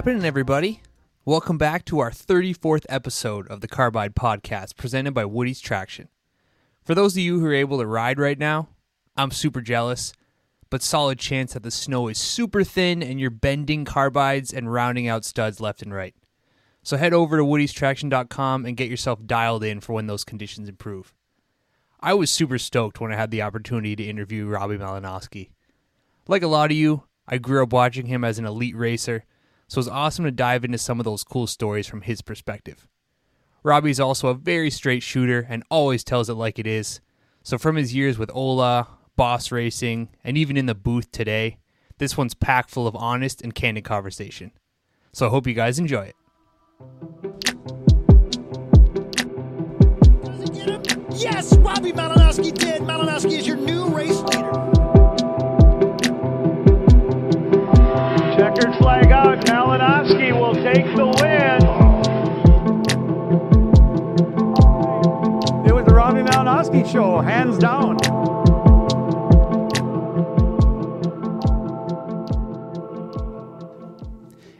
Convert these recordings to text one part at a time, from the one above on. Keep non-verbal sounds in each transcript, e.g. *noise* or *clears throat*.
Happening, everybody? Welcome back to our 34th episode of the Carbide Podcast presented by Woody's Traction. For those of you who are able to ride right now, I'm super jealous, but solid chance that the snow is super thin and you're bending carbides and rounding out studs left and right. So head over to woodystraction.com and get yourself dialed in for when those conditions improve. I was super stoked when I had the opportunity to interview Robbie Malinoski. Like a lot of you, I grew up watching him as an elite racer, so it's awesome to dive into some of those cool stories from his perspective. Robbie's also a very straight shooter and always tells it like it is. So from his years with Ola, Boss Racing, and even in the booth today, this one's packed full of honest and candid conversation. So I hope you guys enjoy it. Yes, Robbie Malinoski did. Malinoski is your new race leader. Malinoski will take the win. It was the Robbie Malinoski show, hands down.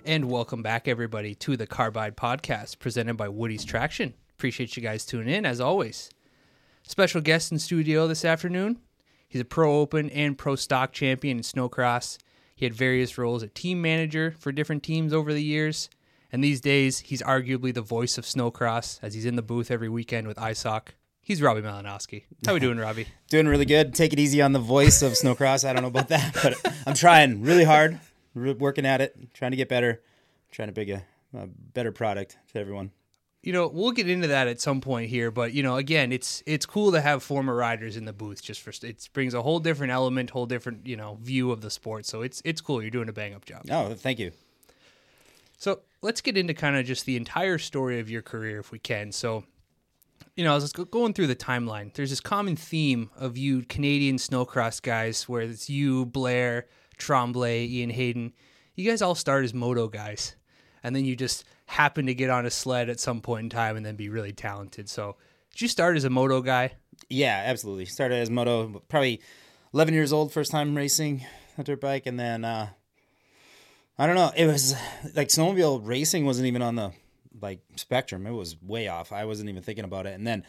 And welcome back, everybody, to the Carbide Podcast presented by Woody's Traction. Appreciate you guys tuning in, as always. Special guest in studio this afternoon. He's a pro open and pro stock champion in snowcross. He had various roles as team manager for different teams over the years. And these days, he's arguably the voice of snowcross as he's in the booth every weekend with ISOC. He's Robbie Malinoski. How we *laughs* doing, Robbie? Doing really good. Take it easy on the voice of Snowcross. I don't know about that, but I'm trying really hard, working at it, trying to get better, trying to bring a, a better product to everyone. You know we'll get into that at some point here but you know again it's it's cool to have former riders in the booth just for it brings a whole different element whole different you know view of the sport so it's it's cool you're doing a bang up job Oh, thank you. so let's get into kind of just the entire story of your career if we can so you know, I was going through the timeline. There's this common theme of you Canadian snowcross guys, where it's you, Blair, Tremblay, Ian Hayden. You guys all start as moto guys, and then you just happen to get on a sled at some point in time and then be really talented. So, did you start as a moto guy? Yeah, absolutely. Started as moto, probably 11 years old, first time racing a dirt bike, and then uh, I don't know. It was like snowmobile racing wasn't even on the like spectrum. It was way off. I wasn't even thinking about it. And then,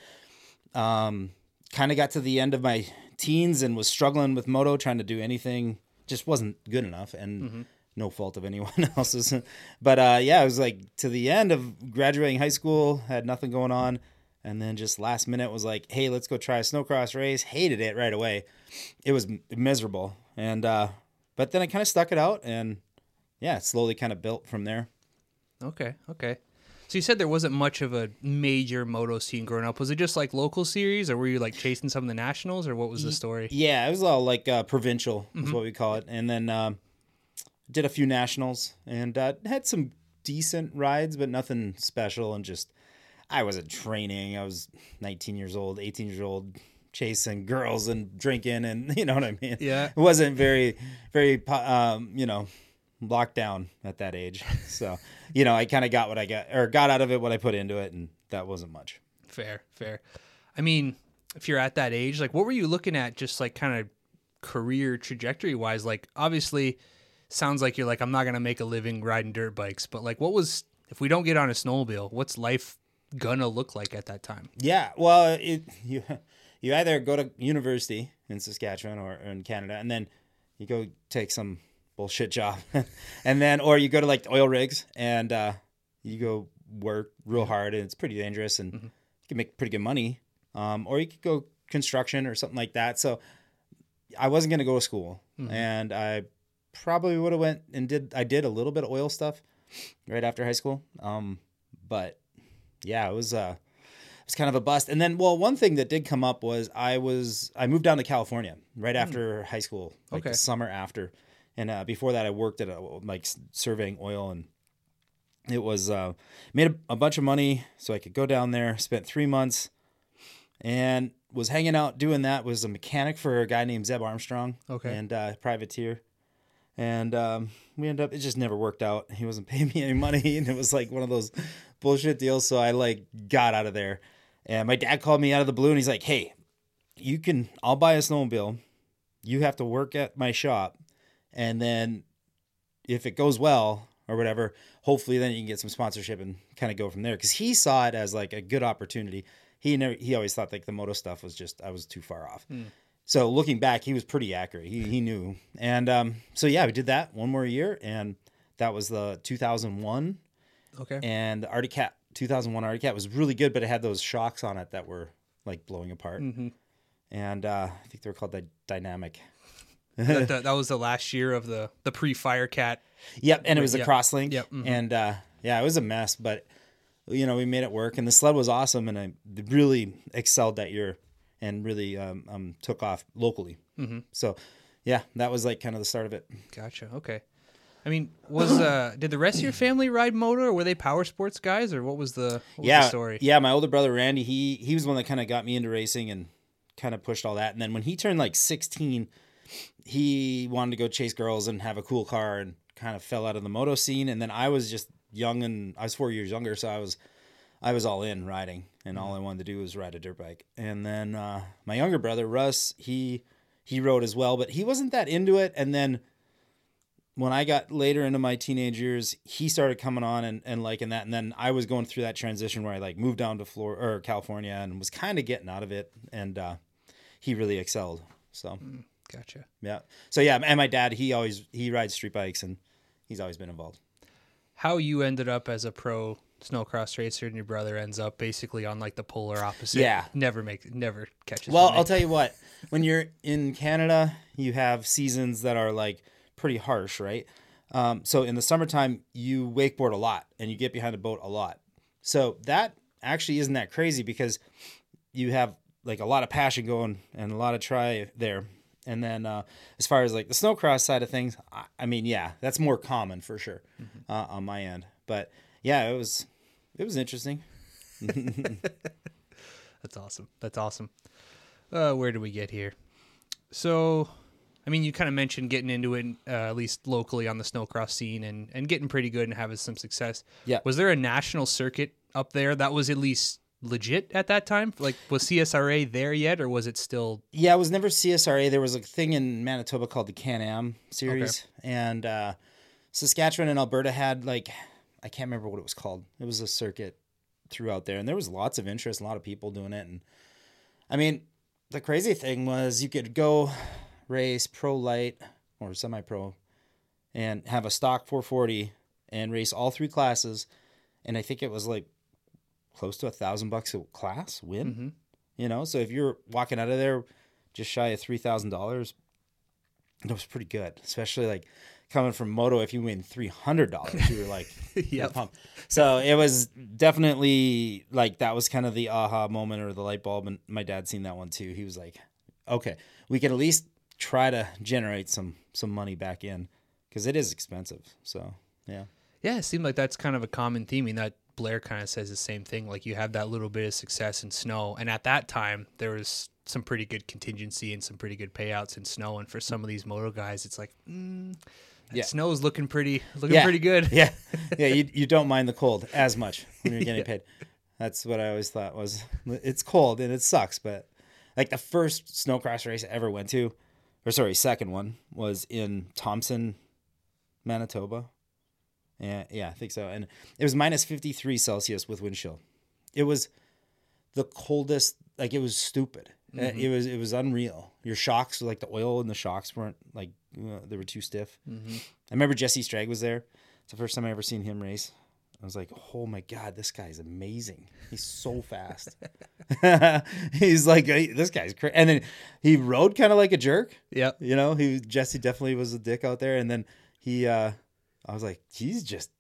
um, kind of got to the end of my teens and was struggling with moto, trying to do anything. Just wasn't good enough, and no fault of anyone *laughs* else's. but uh, yeah, it was like to the end of graduating high school, had nothing going on, and then just last minute was like, "Hey, let's go try a snowcross race." Hated it right away. It was miserable, and uh, but then I kind of stuck it out, and yeah, slowly kind of built from there. Okay, okay. So you said there wasn't much of a major moto scene growing up. Was it just like local series, or were you like chasing some of the nationals, or what was the story? Yeah, it was all like uh, provincial is what we call it, and then um, did a few nationals and uh, had some decent rides, but nothing special. And just I wasn't training. I was 19 years old, 18 years old, chasing girls and drinking, and *laughs* you know what I mean. Yeah. it wasn't very, very, um, you know, locked down at that age. So *laughs* you know, I kind of got what I got or got out of it what I put into it, and that wasn't much. Fair, fair. I mean, if you're at that age, like what were you looking at just like kind of career trajectory wise? Like obviously sounds like you're like I'm not going to make a living riding dirt bikes, but like what was if we don't get on a snowmobile, what's life gonna look like at that time? Yeah, well, it, *laughs* you you either go to university in Saskatchewan or, or in Canada, and then you go take some bullshit job, *laughs* and then or you go to like oil rigs and uh, you go work real hard, and it's pretty dangerous, and you can make pretty good money. Um, or you could go construction or something like that. So I wasn't going to go to school, and I probably would have went and did I did a little bit of oil stuff right after high school. Um, but yeah, it was uh it was kind of a bust. And then well, one thing that did come up was I was I moved down to California right after high school, like Okay. the summer after. And uh, before that I worked at a, like surveying oil and it was uh made a, a bunch of money so I could go down there, spent 3 months and was hanging out doing that was a mechanic for a guy named Zeb Armstrong Okay. and uh privateer and um, we ended up it just never worked out he wasn't *laughs* paying me any money and it was like one of those bullshit deals so i like got out of there and my dad called me out of the blue and he's like hey you can i'll buy a snowmobile you have to work at my shop and then if it goes well or whatever. Hopefully, then you can get some sponsorship and kind of go from there. Because he saw it as like a good opportunity. He never he always thought like the moto stuff was just I was too far off. So looking back, he was pretty accurate. He he knew, and um, so yeah, we did that one more year, and that was the 2001 Okay. and the Arctic Cat 2001 Arctic Cat was really good, but it had those shocks on it that were like blowing apart. And uh, I think they were called the Dynamic. that, *laughs* that, that was the last year of the the pre Fire Cat. Yep, and it was a yep, crosslink. yep, mhm. And uh, yeah, it was a mess, but you know we made it work, and the sled was awesome, and I really excelled that year, and really um, um, took off locally. Mm-hmm. So yeah, that was like kind of the start of it. Gotcha. Okay. I mean, was uh *coughs* did the rest of your family ride motor, or were they power sports guys, or what was the what was the story? yeah. My older brother Randy, he he was one that kind of got me into racing and kind of pushed all that. And then when he turned like 16, he wanted to go chase girls and have a cool car, and kind of fell out of the moto scene. And then I was just young, and I was four years younger, so I was I was all in riding, and all I wanted to do was ride a dirt bike. And then uh, my younger brother Russ, he he rode as well, but he wasn't that into it. And then when I got later into my teenage years, he started coming on and, and liking that. And then I was going through that transition where I like moved down to Florida or California and was kind of getting out of it. And uh, he really excelled. So Gotcha. yeah. So yeah, and my dad, he always he rides street bikes and he's always been involved. How you ended up as a pro snowcross racer, and your brother ends up basically on like the polar opposite. Yeah. Never make never catches. Well. I'll tell you what. *laughs* When you're in Canada, you have seasons that are like pretty harsh, right? Um, so in the summertime, you wakeboard a lot and you get behind a boat a lot. So that actually isn't that crazy because you have like a lot of passion going and a lot of try there. And then uh, as far as like the snowcross side of things, I, I mean, yeah, that's more common for sure uh, on my end. But yeah, it was it was interesting. *laughs* That's awesome. That's awesome. Uh, where do we get here? So, I mean, you kind of mentioned getting into it, uh, at least locally on the snowcross scene, and and getting pretty good and having some success. Yeah. Was there a national circuit up there that was at least legit at that time? Like, was CSRA there yet, or was it still? Yeah, it was never CSRA. There was a thing in Manitoba called the Can Am series, and uh, Saskatchewan and Alberta had like I can't remember what it was called. It was a circuit throughout there, and there was lots of interest, a lot of people doing it. And I mean, the crazy thing was you could go race pro light or semi pro, and have a stock 440 and race all three classes, and I think it was like close to a thousand bucks a class win. Mm-hmm. You know, so if you're walking out of there just shy of three thousand dollars, that was pretty good. Especially like coming from moto, if you win three hundred dollars, you were like, *laughs* Yep. pumped. So it was definitely like that was kind of the aha moment or the light bulb. And my dad seen that one too. He was like, okay, we can at least try to generate some some money back in because it is expensive. So yeah. Yeah, it seemed like that's kind of a common theme. And that Blair kind of says the same thing. Like you have that little bit of success in snow, and at that time there was some pretty good contingency and some pretty good payouts in snow. And for some of these moto guys, it's like, mm, that Yeah. snow is looking pretty, looking pretty good. Yeah, *laughs* yeah. You you don't mind the cold as much when you're getting paid. That's what I always thought was it's cold and it sucks, but like the first snowcross race I ever went to, or sorry, second one was in Thompson, Manitoba. Yeah, yeah, I think so. And it was minus 53 Celsius with wind chill. It was the coldest, like it was stupid. Uh, It was it was unreal. Your shocks, like the oil in the shocks weren't like uh, they were too stiff. I remember Jesse Strag was there. It's the first time I ever seen him race. I was like, oh my god, this guy's amazing. He's so fast. *laughs* *laughs* He's like, "Hey, this guy's crazy. And then he rode kind of like a jerk. Yep. You know, he Jesse definitely was a dick out there. And then he, uh I was like, he's just,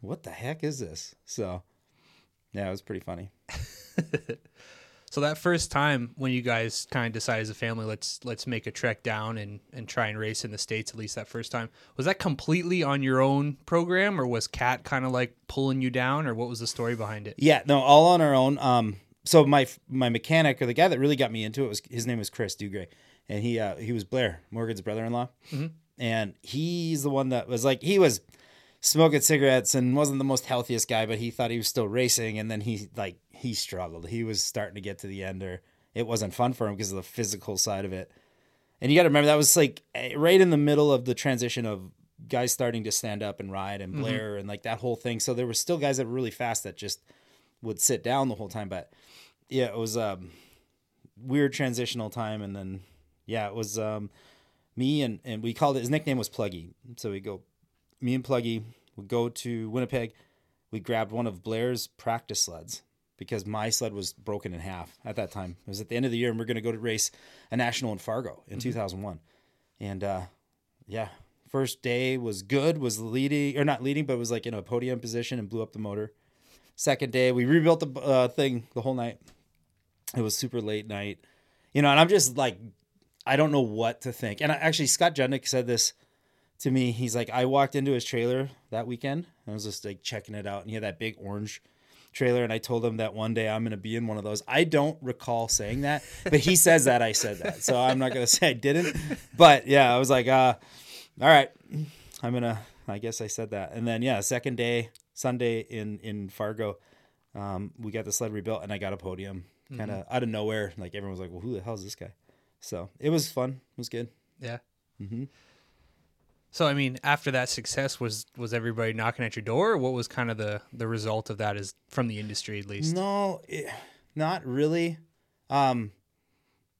what the heck is this? So, yeah, it was pretty funny. *laughs* So that first time when you guys kind of decided as a family, let's let's make a trek down and and try and race in the states at least that first time. Was that completely on your own program, or was Cat kind of like pulling you down, or what was the story behind it? Yeah, no, all on our own. Um, so my my mechanic or the guy that really got me into it was his name was Chris Dugray, and he uh he was Blair Morgan's brother-in-law, and he's the one that was like he was smoking cigarettes and wasn't the most healthiest guy, but he thought he was still racing, and then he like he struggled. He was starting to get to the end, or it wasn't fun for him because of the physical side of it. And you got to remember that was like eh, right in the middle of the transition of guys starting to stand up and ride and Blair and like that whole thing. So there were still guys that were really fast that just would sit down the whole time. But yeah, it was um weird transitional time and then yeah, it was um me and and we called it his nickname was Pluggy. So we go me and Pluggy would go to Winnipeg. We grabbed one of Blair's practice sleds because my sled was broken in half at that time. It was at the end of the year and we are going to go to race a national in Fargo in 2001. And uh yeah, first day was good, was leading or not leading, but was like in a podium position and blew up the motor. Second day, we rebuilt the uh, thing the whole night. It was super late night, you know, and I'm just like, I don't know what to think. And I, actually, Scott Judnick said this to me. He's like, I walked into his trailer that weekend. And I was just like checking it out, and he had that big orange trailer. And I told him that one day I'm going to be in one of those. I don't recall saying that, but he says that I said that, so I'm not going *laughs* to say I didn't. But yeah, I was like, uh, all right, I'm gonna. I guess I said that, and then yeah, second day Sunday in in Fargo, um, we got the sled rebuilt, and I got a podium, kind of out of nowhere. Like everyone was like, "Well, who the hell is this guy?" So it was fun. It was good. Yeah. So I mean, after that success, was was everybody knocking at your door? Or what was kind of the the result of that? Is from the industry at least? No, it, not really. Um,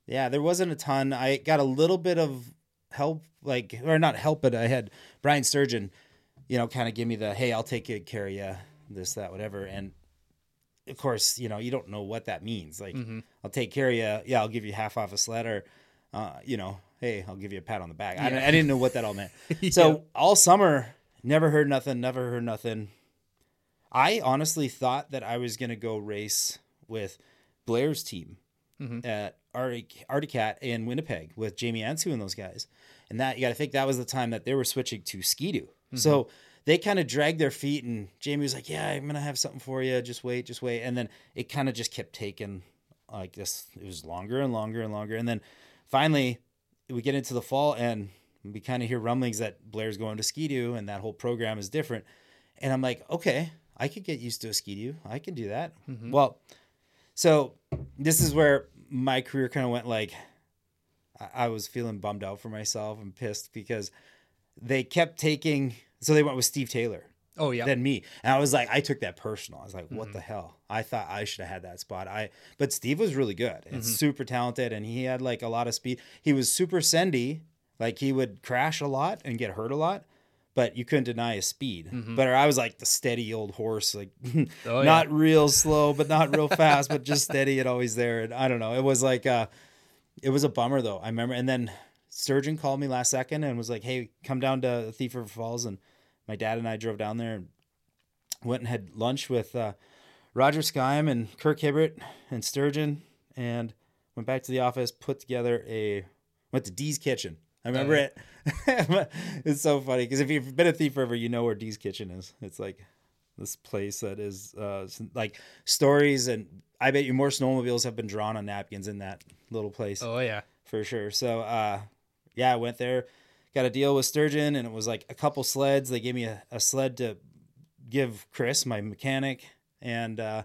yeah, there wasn't a ton. I got a little bit of help, like or not help, but I had Brian Sturgeon, you know, kind of give me the hey, I'll take good care of you, this, that, whatever, and of course, you know, you don't know what that means. Like, I'll take care of you. Yeah, I'll give you half off a sled, or, uh, you know, hey, I'll give you a pat on the back. I, I didn't know what that all meant. *laughs* So all summer, never heard nothing. Never heard nothing. I honestly thought that I was gonna go race with Blair's team mm-hmm. at Arctic Articat in Winnipeg with Jamie Anseeuw and those guys. And that you got to think that was the time that they were switching to Ski-Doo. Mm-hmm. So they kind of dragged their feet, and Jamie was like, "Yeah, I'm gonna have something for you. Just wait, just wait." And then it kind of just kept taking like this. It was longer and longer and longer, and then finally we get into the fall, and we kind of hear rumblings that Blair's going to Ski-Doo, and that whole program is different. And I'm like, okay, I could get used to a Ski-Doo. I can do that. Mm-hmm. Well, so this is where my career kind of went like I- I was feeling bummed out for myself and pissed because they kept taking so they went with Steve Taylor Oh yeah. than me. And I was like, I took that personal. I was like, what mm-hmm. the hell? I thought I should have had that spot. I but Steve was really good and mm-hmm. super talented and he had like a lot of speed. He was super sendy. Like he would crash a lot and get hurt a lot. But you couldn't deny his speed. Mm-hmm. But I was like the steady old horse, like *laughs* Oh, yeah. not real slow, but not real fast, but just steady and always there. And I don't know. It was like uh it was a bummer though. I remember, and then Sturgeon called me last second and was like, "Hey, come down to Thief River Falls." And my dad and I drove down there and went and had lunch with uh, Roger Skime and Kirk Hibbert and Sturgeon, and went back to the office, put together a went to Dee's Kitchen. I remember it. *laughs* it's so funny because if you've been a Thief River, you know where Dee's Kitchen is. It's like this place that is uh, like stories, and I bet you more snowmobiles have been drawn on napkins in that little place oh yeah. for sure. So uh yeah, I went there, got a deal with Sturgeon, and it was like a couple sleds. They gave me a, a sled to give Chris, my mechanic, and uh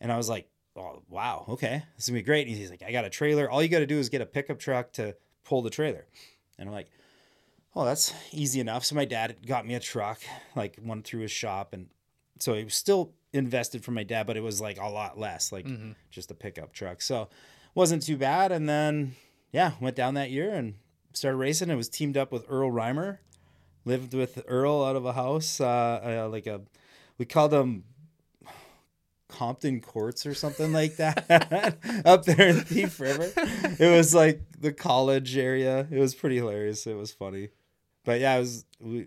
and I was like, Oh wow, okay. This is gonna be great. And he's like, I got a trailer. All you gotta do is get a pickup truck to pull the trailer. And I'm like, Oh, that's easy enough. So my dad got me a truck, like one through his shop, and so it was still invested for my dad, but it was like a lot less, like just a pickup truck. So wasn't too bad. And then yeah, went down that year and started racing. It was teamed up with Earl Reimer. Lived with Earl out of a house, uh, uh, like a we called them Compton Courts or something like that *laughs* up there in Thief River. It was like the college area. It was pretty hilarious. It was funny, but yeah, it was. We,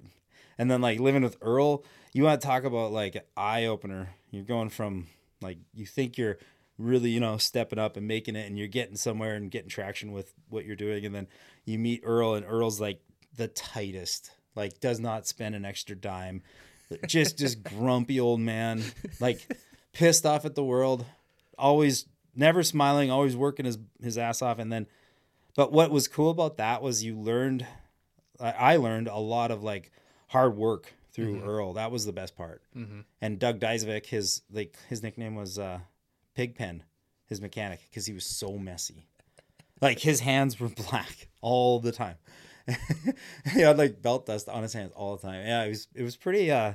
and then like living with Earl, you want to talk about like eye opener. You're going from like you think you're really you know stepping up and making it, and you're getting somewhere and getting traction with what you're doing, and then you meet Earl, and Earl's like the tightest. Like does not spend an extra dime. Just just *laughs* grumpy old man. Like pissed off at the world, always never smiling, always working his his ass off, and then. But what was cool about that was you learned, I learned a lot of like hard work through Earl. That was the best part. And Doug Dyzovic, his like his nickname was uh, Pigpen, his mechanic, because he was so messy. Like his hands were *laughs* black all the time, *laughs* he had like belt dust on his hands all the time. Yeah, it was it was pretty uh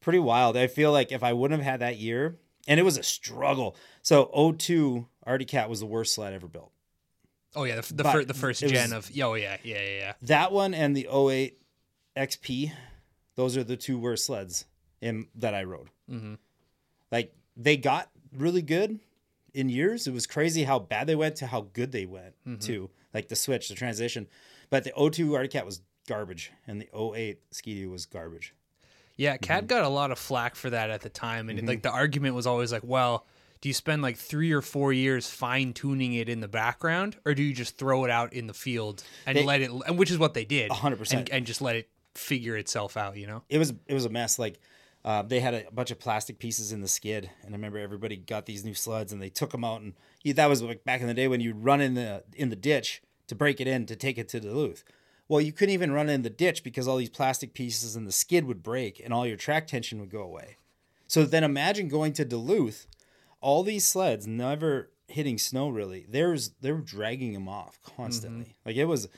pretty wild. I feel like if I wouldn't have had that year, and it was a struggle. So 02 Artie Cat was the worst sled ever built. Oh yeah, the, the, fir- the first it was- gen of oh yeah yeah yeah yeah. That one and the 08 XP, those are the two worst sleds in that I rode. Mm-hmm. Like they got really good in years. It was crazy how bad they went to how good they went Mm-hmm. too. Like the switch, the transition. But the 02 Artie Cat was garbage, and the 08 Ski was garbage. Yeah, Cat Mm-hmm. got a lot of flack for that at the time, and like the argument was always like, well. Do you spend like three or four years fine tuning it in the background, or do you just throw it out in the field and They- let it? And which is what they did, 100%. and, and just let it figure itself out. You know? it was it was a mess. Like uh, they had a bunch of plastic pieces in the skid, and I remember everybody got these new sleds and they took them out, and that was like back in the day when you'd run in the in the ditch to break it in to take it to Duluth. Well, you couldn't even run in the ditch because all these plastic pieces in the skid would break and all your track tension would go away. So then imagine going to Duluth, all these sleds never hitting snow really. There's they were dragging them off constantly. Like it was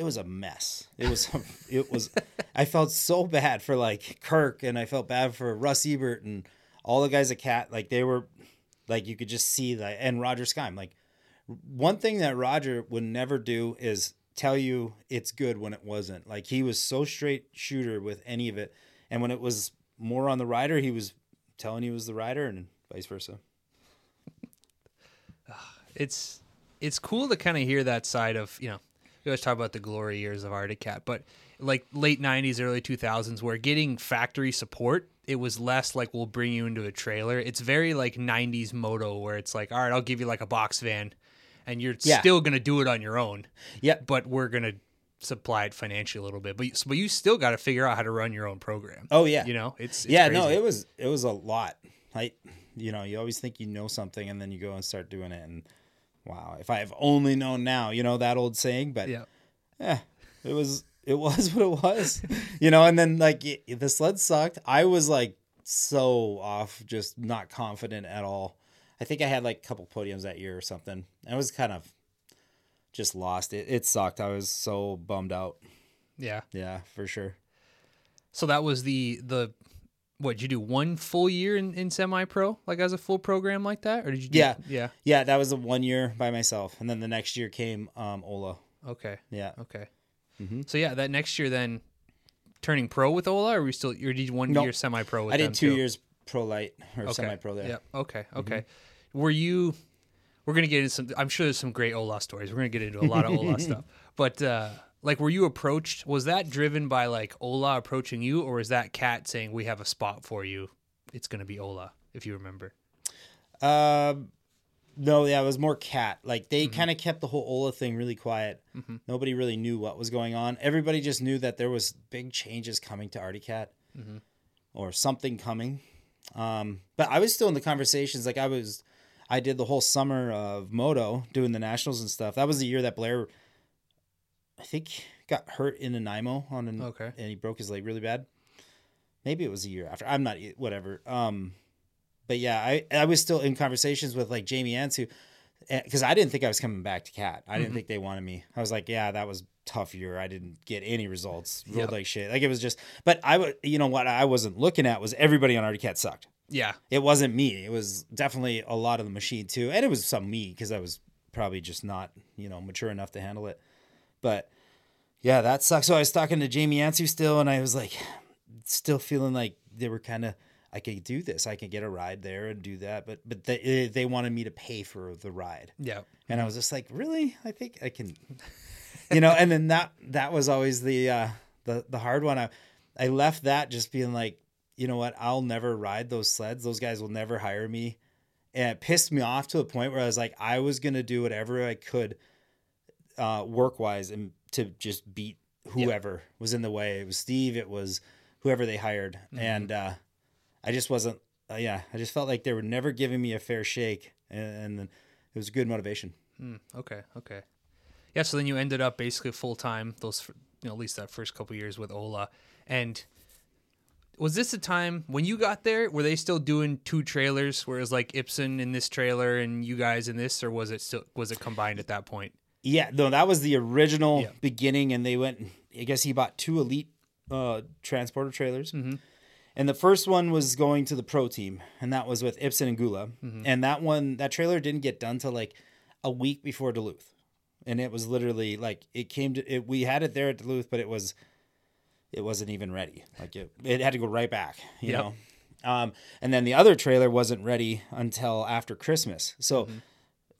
it was a mess. It was it was I felt so bad for like Kirk and I felt bad for Russ Ebert and all the guys at Cat. Like they were like you could just see that and Roger Skime. Like one thing that Roger would never do is tell you it's good when it wasn't. Like he was so straight shooter with any of it. And when it was more on the rider, he was telling you was the rider and vice versa. *sighs* it's it's cool to kind of hear that side of you know we always talk about the glory years of Arctic Cat, but like late '90s, early 2000s, where getting factory support, it was less like we'll bring you into a trailer. It's very like '90s moto, where it's like, all right, I'll give you like a box van, and you're Yeah. still gonna do it on your own, Yeah. but we're gonna supply it financially a little bit. But you- but you still got to figure out how to run your own program. Oh yeah. you know, it's, it's yeah, no, it was it was a lot. Like, you know, you always think you know something and then you go and start doing it and wow, if I have only known now, you know that old saying, but yeah. yeah, it was it was *laughs* what it was. you know, and then like it, the sled sucked. I was like so off, just not confident at all. I think I had like a couple podiums that year or something. I was kind of just lost. It it sucked. I was so bummed out. Yeah. Yeah, for sure. So that was the the what did you do one full year in, in semi pro like as a full program like that or did you do, Yeah. yeah Yeah, that was the one year by myself, and then the next year came um, Ola. okay Yeah, okay Mm-hmm. so yeah that next year then turning pro with Ola or were you still you did one Nope. year semi pro with Ola? I did two too? years pro light or okay. semi pro there. Mm-hmm. yeah okay okay were you we're gonna get into some I'm sure there's some great Ola stories we're gonna get into a lot of Ola *laughs* stuff but uh like were you approached was that driven by like Ola approaching you or was that cat saying we have a spot for you it's gonna be Ola if you remember Um, no, yeah, it was more cat. Like they Mm-hmm. kind of kept the whole Ola thing really quiet. Nobody really knew what was going on. Everybody just knew that there was big changes coming to Artie Cat, Mm-hmm. or something coming. Um, but I was still in the conversations. Like I was, I did the whole summer of moto doing the nationals and stuff. That was the year that Blair, I think, got hurt in Nanaimo on an Okay. and he broke his leg really bad. Maybe it was a year after. I'm not whatever. Um, but yeah, I I was still in conversations with like Jamie Anseeuw because I didn't think I was coming back to Cat. I Mm-hmm. didn't think they wanted me. I was like, yeah, that was tough year. I didn't get any results. Rolled Yep. like shit. Like it was just. But I would, you know what? I wasn't looking at was everybody on Artie Cat sucked. yeah It wasn't me. It was definitely a lot of the machine too, and it was some me because I was probably just not you know mature enough to handle it. But yeah, that sucks. So I was talking to Jamie Anseeuw still, and I was like, still feeling like they were kind of. I could do this. I could get a ride there and do that, but but they they wanted me to pay for the ride, yeah and I was just like, really? I think I can, you know. And then that that was always the uh, the the hard one. I I left that just being like, you know what? I'll never ride those sleds. Those guys will never hire me, and it pissed me off to a point where I was like, I was gonna do whatever I could, uh, work wise, and to just beat whoever was in the way. It was Steve. It was whoever they hired, and uh, I just wasn't. Uh, yeah, I just felt like they were never giving me a fair shake, and, and it was good motivation. Okay, okay. Yeah, so then you ended up basically full time those you know at least that first couple years with Ola. And was this a time when you got there were they still doing two trailers where it was like Ibsen in this trailer and you guys in this or was it still was it combined at that point? Yeah, no, that was the original Yeah. beginning, and they went. I guess he bought two elite uh, transporter trailers, Mm-hmm. and the first one was going to the pro team, and that was with Ibsen and Gula, Mm-hmm. and that one, that trailer didn't get done till like a week before Duluth, and it was literally like it came to it. We had it there at Duluth, but it was it wasn't even ready. Like it, it had to go right back, you Yep. know. Um, and then the other trailer wasn't ready until after Christmas. So Mm-hmm.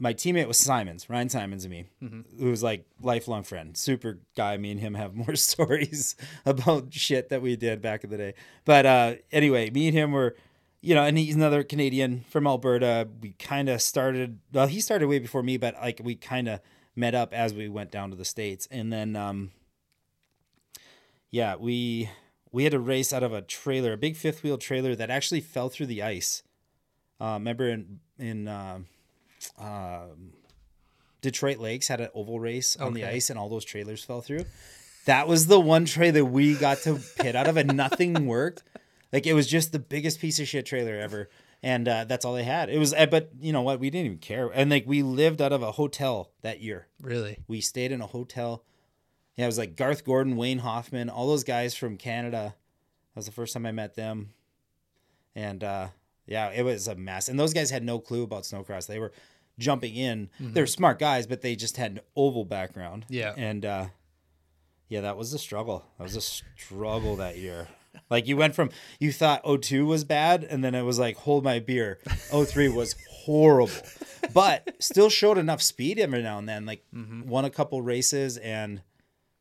My teammate was Simons, Ryan Simons, and me, Mm-hmm. who was like lifelong friend, super guy. Me and him have more *laughs* stories about shit that we did back in the day. But uh, anyway, me and him were, you know, and he's another Canadian from Alberta. We kind of started. Well, he started way before me, but like we kind of met up as we went down to the states, and then um, yeah, we we had a race out of a trailer, a big fifth wheel trailer that actually fell through the ice. Uh, remember in in uh, um Detroit Lakes had an oval race on the ice, and all those trailers fell through. That was the one trailer we got to pit out of, and nothing *laughs* worked. Like it was just the biggest piece of shit trailer ever, and uh, that's all they had. It was, uh, but you know what? We didn't even care, and like we lived out of a hotel that year. Really? We stayed in a hotel. Yeah, it was like Garth Gordon, Wayne Hoffman, all those guys from Canada. That was the first time I met them. And uh, yeah, it was a mess. And those guys had no clue about snowcross. They were jumping in. Mm-hmm. They were smart guys, but they just had an oval background. Yeah. And uh, yeah, that was a struggle. That was a struggle that year. Like you went from you thought 02 was bad, and then it was like hold my beer. *laughs* 03 was horrible, but still showed enough speed every now and then. Like mm-hmm. won a couple races and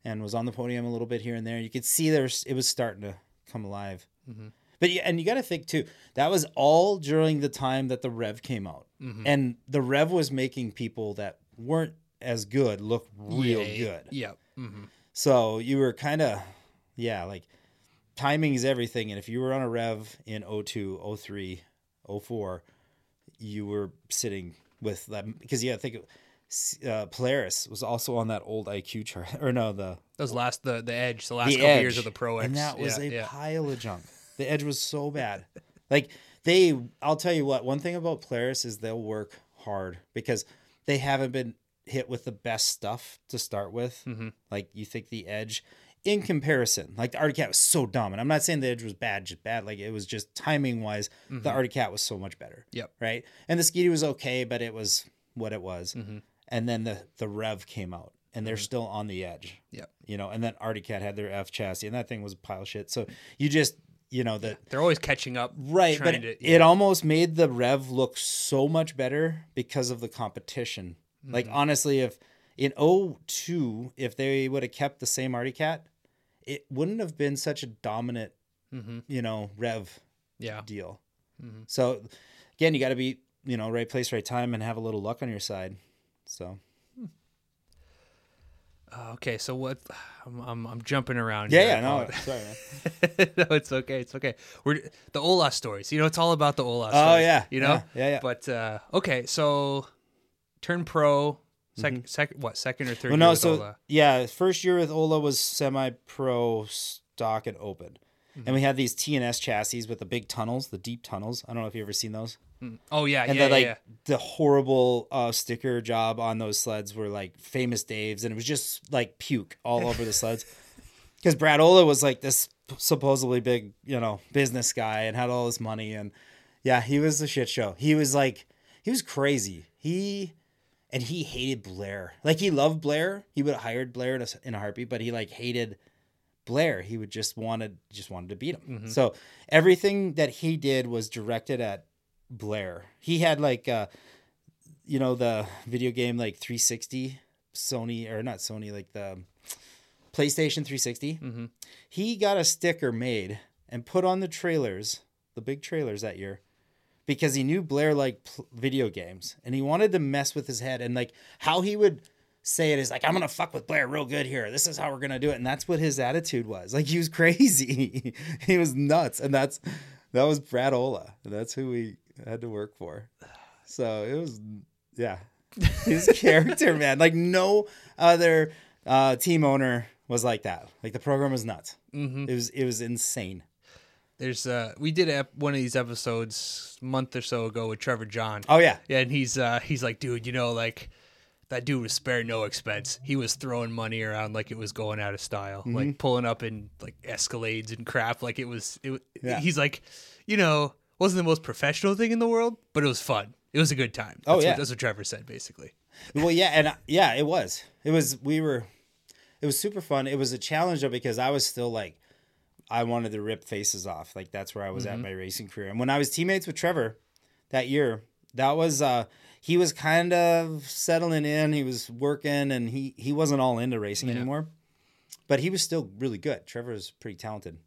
and was on the podium a little bit here and there. You could see there's it was starting to come alive. Mm-hmm. But yeah, and you got to think too. That was all during the time that the Rev came out, and the Rev was making people that weren't as good look real Yeah, good. Yep. Mm-hmm. So you were kind of, yeah, like timing is everything. And if you were on a rev in 02, 03, 04, you were sitting with that because yeah, I think uh, Polaris was also on that old IQ chart *laughs* or no the Those last the the edge, the last the couple edge years of the Pro X, and that was yeah, a yeah. pile of junk. The edge was so bad. Like they, I'll tell you what. One thing about Polaris is they'll work hard because they haven't been hit with the best stuff to start with. Mm-hmm. Like you think the edge, in comparison, like the Arctic Cat was so dumb, and I'm not saying the edge was bad, just bad. Like it was just timing wise, the Arctic Cat was so much better. Mm-hmm. Yep. Right, and the Skeety was okay, but it was what it was. Mm-hmm. And then the the Rev came out, and they're still on the edge Yep. you know, and then Arctic Cat had their F chassis, and that thing was a pile of shit. So you just, you know, the They're always catching up. right, but trying it, to, almost made the Rev look so much better because of the competition. Like Mm-hmm. honestly, if in 02, if they would have kept the same Arctic Cat, it wouldn't have been such a dominant, Mm-hmm. you know, Rev yeah. deal. So again, you got to be, you know, right place, right time, and have a little luck on your side. So okay, so what? *sighs* I'm, I'm I'm jumping around. yeah, here. yeah, no, sorry, man. *laughs* no, it's okay. It's okay. We're the Ola stories. You know, it's all about the Ola. Stories, oh, stories, yeah, You know. yeah, yeah, yeah. But uh, okay, so turn pro. Second, second, what? Second or third? Mm-hmm. Well, year no, with so Ola? yeah, first year with Ola was semi-pro stock and open, Mm-hmm. and we had these TNS chassis with the big tunnels, the deep tunnels. I don't know if you've ever seen those, Oh yeah, and yeah, the like yeah. the horrible uh, sticker job on those sleds were like famous Dave's, and it was just like puke all over the sleds. *laughs* Because Brad Ola was like this supposedly big, you know, business guy and had all this money, and yeah, he was a shit show. He was like, he was crazy. He and he hated Blair. Like he loved Blair. He would have hired Blair in a, in a heartbeat, but he like hated Blair. He would just wanted just wanted to beat him. So everything that he did was directed at Blair. He had like uh you know the video game like 360 Sony or not Sony like the PlayStation 360. Mm-hmm. He got a sticker made and put on the trailers, the big trailers that year because he knew Blair liked pl- video games and he wanted to mess with his head and like how he would say it is like I'm gonna fuck with Blair real good here. This is how we're gonna do it, and that's what his attitude was. Like he was *laughs* crazy, he was nuts, and that's that was Brad Ola, and that's who we had to work for. So it was yeah, his *laughs* character man. Like no other uh, team owner was like that. Like the program was nuts. It was it was insane. There's uh, we did ep- one of these episodes a month or so ago with Trevor John. Oh yeah, Yeah, and he's uh he's like, dude, you know, like that dude was sparing no expense. He was throwing money around like it was going out of style, Mm-hmm. like pulling up in like Escalades and crap. Like it was. It, Yeah. He's like, you know, wasn't the most professional thing in the world, but it was fun. It was a good time. Oh, That's yeah. what, that's what Trevor said basically. Well, yeah, and uh, yeah, it was. It was. We were. It was super fun. It was a challenge though because I was still like, I wanted to rip faces off. Like that's where I was at my racing career. And when I was teammates with Trevor that year, that was uh he was kind of settling in. He was working, and he he wasn't all into racing anymore. But he was still really good. Trevor is pretty talented.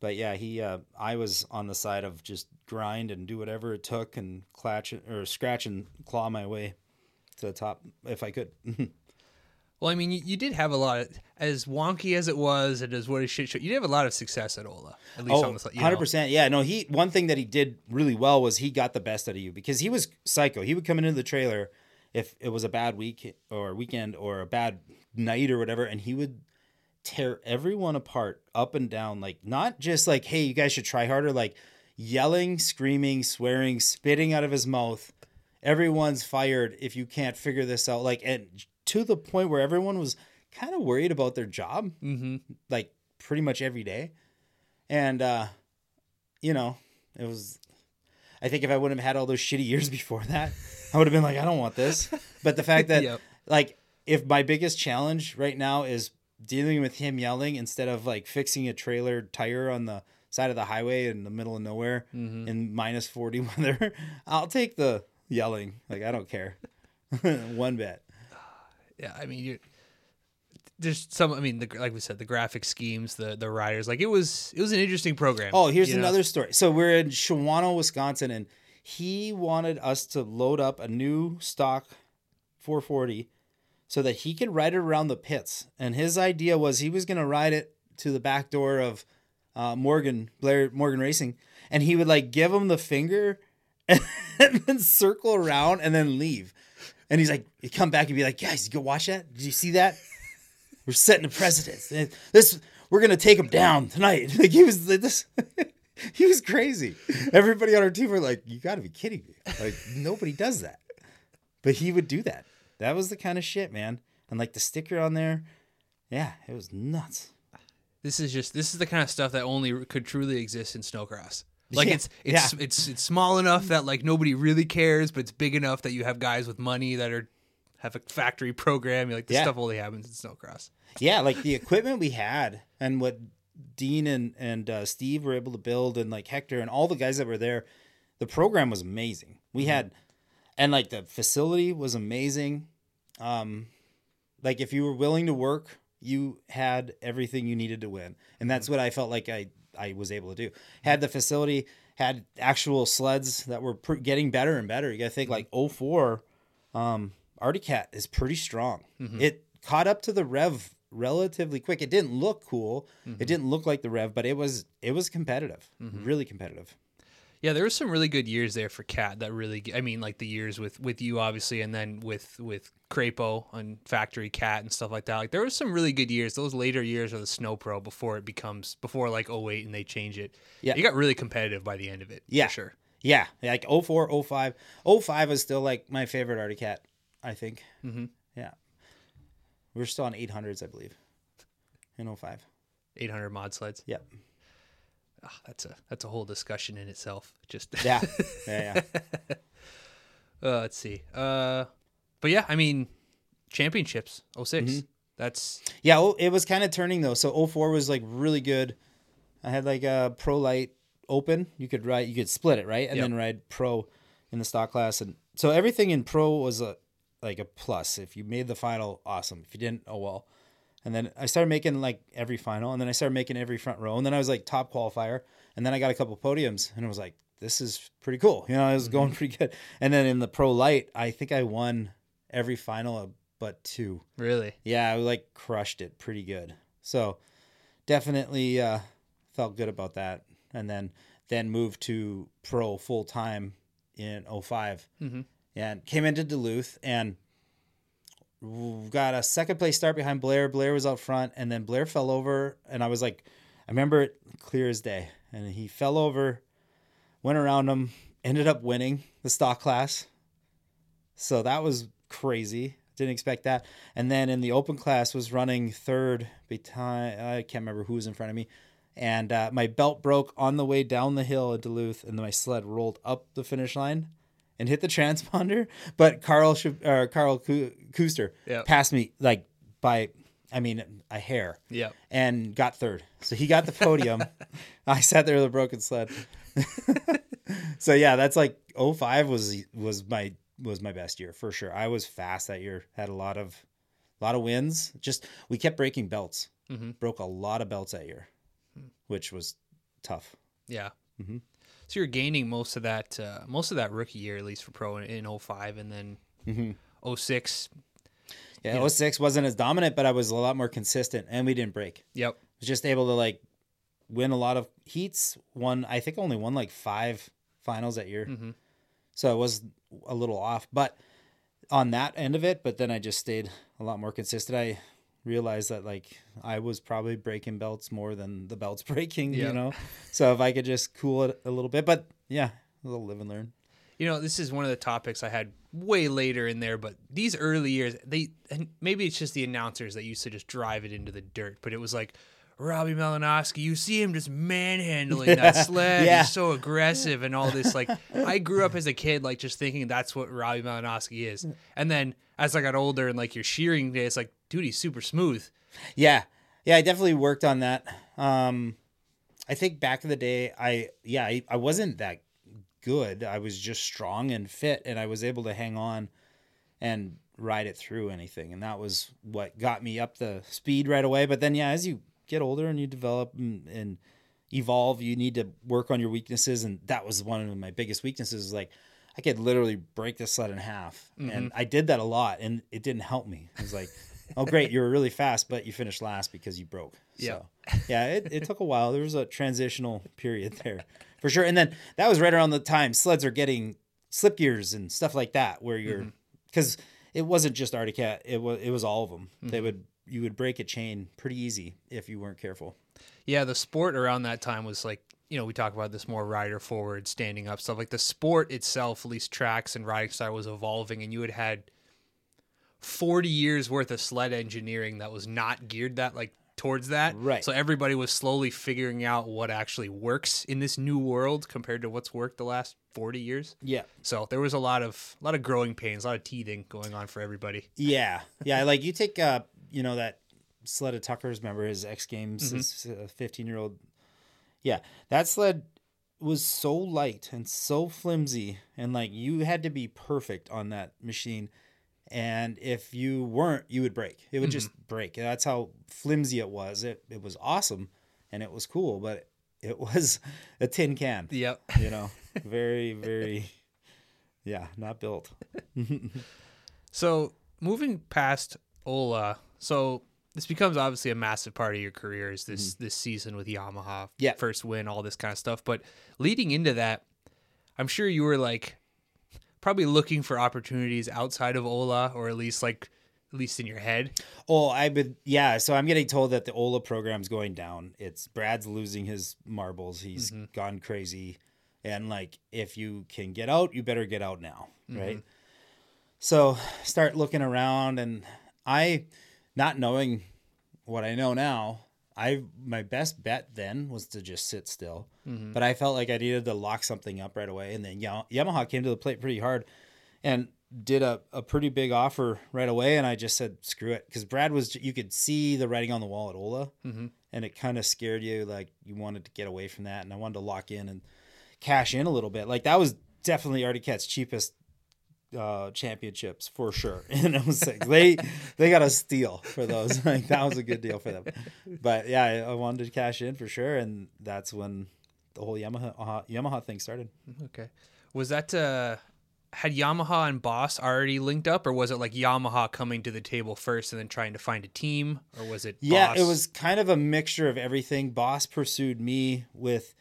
But yeah, he uh, I was on the side of just grind and do whatever it took and clutch or scratch and claw my way to the top if I could. *laughs* Well, I mean, you, you did have a lot of, as wonky as it was, and as what a shit show. You did have a lot of success at Ola, at least oh, on the side. you know. 100%. Yeah, no, he one thing that he did really well was he got the best out of you because he was psycho. He would come into the trailer if it was a bad week or weekend or a bad night or whatever and he would tear everyone apart up and down like not just like hey you guys should try harder like yelling screaming swearing spitting out of his mouth everyone's fired if you can't figure this out like and to the point where everyone was kind of worried about their job Mm-hmm. like pretty much every day. And uh you know it was i think if i wouldn't have had all those shitty years *laughs* before that i would have been like i don't want this. But the fact that *laughs* Yep. like if my biggest challenge right now is dealing with him yelling instead of like fixing a trailer tire on the side of the highway in the middle of nowhere in minus 40 *laughs* weather i'll take the yelling. Like i don't care. One bit Yeah, I mean, you there's some. I mean, the, like we said, the graphic schemes, the the riders. Like it was, it was an interesting program. Oh, here's you know? another story. So we're in Shawano, Wisconsin, and he wanted us to load up a new stock 440 so that he could ride it around the pits. And his idea was he was going to ride it to the back door of uh, Morgan Blair Morgan Racing, and he would like give him the finger *laughs* and then circle around and then leave. And he's like, he'd come back and be like, guys, you go watch that. Did you see that? *laughs* We're setting a precedent. This we're gonna take him down tonight. *laughs* Like he was this. *laughs* he was crazy. Everybody on our team were like, "You got to be kidding me!" Like nobody does that, but he would do that. That was the kind of shit, man. And like the sticker on there, yeah, it was nuts. This is just this is the kind of stuff that only could truly exist in snowcross. Like Yeah, it's it's yeah. it's it's small enough that like nobody really cares, but it's big enough that you have guys with money that are have a factory program. you Like this Yeah. stuff only happens in snowcross. Yeah, like the equipment we had and what Dean and and uh, Steve were able to build, and like Hector and all the guys that were there, the program was amazing. We had, and like the facility was amazing. Um, like if you were willing to work, you had everything you needed to win, and that's mm-hmm. what I felt like I I was able to do. Had the facility, had actual sleds that were pr- getting better and better. You got to think mm-hmm. like 04 um, Articat is pretty strong. Mm-hmm. It caught up to the Rev relatively quick. It didn't look cool. It didn't look like the Rev, but it was it was competitive, really competitive. Yeah, there was some really good years there for Cat. That really, I mean, like the years with with you obviously, and then with with Crapo on Factory Cat and stuff like that. Like there was some really good years. Those later years of the Snow Pro before it becomes before like 08 and they change it. Yeah. you got really competitive by the end of it. Yeah. for sure. Yeah, like 04, 05. 05 is still like my favorite Articat, I think. Mm-hmm. Yeah, we're still on 800s, I believe, in 05. 800 mod sleds. Yep. Ah, that's a that's a whole discussion in itself. Just Yeah, yeah, yeah. *laughs* uh, let's see. Uh, but yeah, I mean, championships 6 Mm-hmm. That's Yeah, oh, it was kind of turning though. So 04 was like really good. I had like a pro light open. You could ride, you could split it, right? And Yep. then ride pro in the stock class. And so everything in pro was a like a plus. If you made the final, awesome. If you didn't, oh well. And then I started making like every final, and then I started making every front row, and then I was like top qualifier, and then I got a couple podiums, and I was like, this is pretty cool. You know, I was going pretty good. And then in the pro light, I think I won every final but two. really Yeah, I like crushed it pretty good. So definitely uh, felt good about that. And then then moved to pro full time in 5 Mm-hmm. and came into Duluth and got a second place start behind Blair. Blair was out front, and then Blair fell over, and I was like, I remember it clear as day. And he fell over, went around him, ended up winning the stock class. So that was crazy. didn't expect that. And then in the open class was running third. I can't remember who was in front of me. And uh, my belt broke on the way down the hill at Duluth, and my sled rolled up the finish line and hit the transponder. *laughs* But Carl uh, Carl Kuster Yep. passed me like by, I mean, a hair. Yep. And got third. So he got the podium. *laughs* I sat there with a broken sled. *laughs* so yeah, that's like 05 was was my was my best year for sure. I was fast that year. Had a lot of a lot of wins. Just we kept breaking belts. Broke a lot of belts that year, which was tough. Yeah. So you're gaining most of that, uh, most of that rookie year, at least for pro in, in 05 and then 06. Yeah, 06 wasn't as dominant, but I was a lot more consistent and we didn't break. Yep. I was just able to like win a lot of heats. Won, I think, only won like five finals that year. So it was a little off, but on that end of it. But then I just stayed a lot more consistent. I realized that like I was probably breaking belts more than the belts *laughs* breaking. Yeah. You know, so if I could just cool it a little bit, but yeah, a little live and learn. You know, this is one of the topics I had way later in there, but these early years, they and maybe it's just the announcers that used to just drive it into the dirt, but it was like Robbie Malinoski, you see him just manhandling that *laughs* sled. Yeah. He's so aggressive and all this. Like, I grew up as a kid, like just thinking that's what Robbie Malinoski is. And then as I got older and like your Scheuring day, it's like, dude, he's super smooth. Yeah. Yeah, I definitely worked on that. Um I think back in the day I yeah, I, I wasn't that good. I was just strong and fit and I was able to hang on and ride it through anything. And that was what got me up the speed right away. But then yeah, as you get older and you develop and, and evolve, you need to work on your weaknesses and that was one of my biggest weaknesses like I could literally break the sled in half. And mm-hmm. I did that a lot and it didn't help me. It was like, oh, great, you were really fast, but you finished last because you broke. Yeah. So, yeah, it, it took a while. There was a transitional period there for sure. And then that was right around the time sleds are getting slip gears and stuff like that, where you're, mm-hmm. because it wasn't just Arctic Cat, it was, it was all of them. Mm-hmm. They would, you would break a chain pretty easy if you weren't careful. Yeah, the sport around that time was like, you know, we talk about this more rider forward, standing up stuff. Like the sport itself, at least tracks and riding style, was evolving, and you had had 40 years worth of sled engineering that was not geared that like towards that. Right. So everybody was slowly figuring out what actually works in this new world compared to what's worked the last 40 years. Yeah. So there was a lot of a lot of growing pains, a lot of teething going on for everybody. Yeah, *laughs* yeah. Like you take, uh, you know, that sled of Tucker's. Remember his X Games, his fifteen-year-old. Yeah, that sled was so light and so flimsy, and like you had to be perfect on that machine. And if you weren't, you would break. It would just mm-hmm. break. That's how flimsy it was. It it was awesome, and it was cool, but it was *laughs* a tin can. Yep. You know, very very. Yeah, not built. *laughs* So moving past Ola, so this becomes obviously a massive part of your career is this this season with Yamaha. Mm-hmm. Yeah. First win, all this kind of stuff. But leading into that, I'm sure you were like probably looking for opportunities outside of Ola or at least like at least in your head. Oh, I would, yeah. So I'm getting told that the Ola program's going down. It's Brad's losing his marbles. He's gone crazy, and like if you can get out, you better get out now, right? So start looking around, and I, not knowing what I know now, I my best bet then was to just sit still. Mm-hmm. But I felt like I needed to lock something up right away, and then Yam- Yamaha came to the plate pretty hard, and did a, a pretty big offer right away. And I just said screw it because Brad was you could see the writing on the wall at Ola, mm-hmm. and it kind of scared you like you wanted to get away from that, and I wanted to lock in and cash in a little bit. Like that was definitely Arctic Cat's cheapest uh championships for sure. *laughs* Was like they they got a steal for those. *laughs* Like that was a good deal for them. But yeah I, I wanted to cash in for sure. And that's when the whole yamaha uh, yamaha thing started. Okay. Was that uh had Yamaha and Boss already linked up or was it like Yamaha coming to the table first and then trying to find a team? Or was it yeah Boss? it was kind of a mixture of everything. Boss pursued me with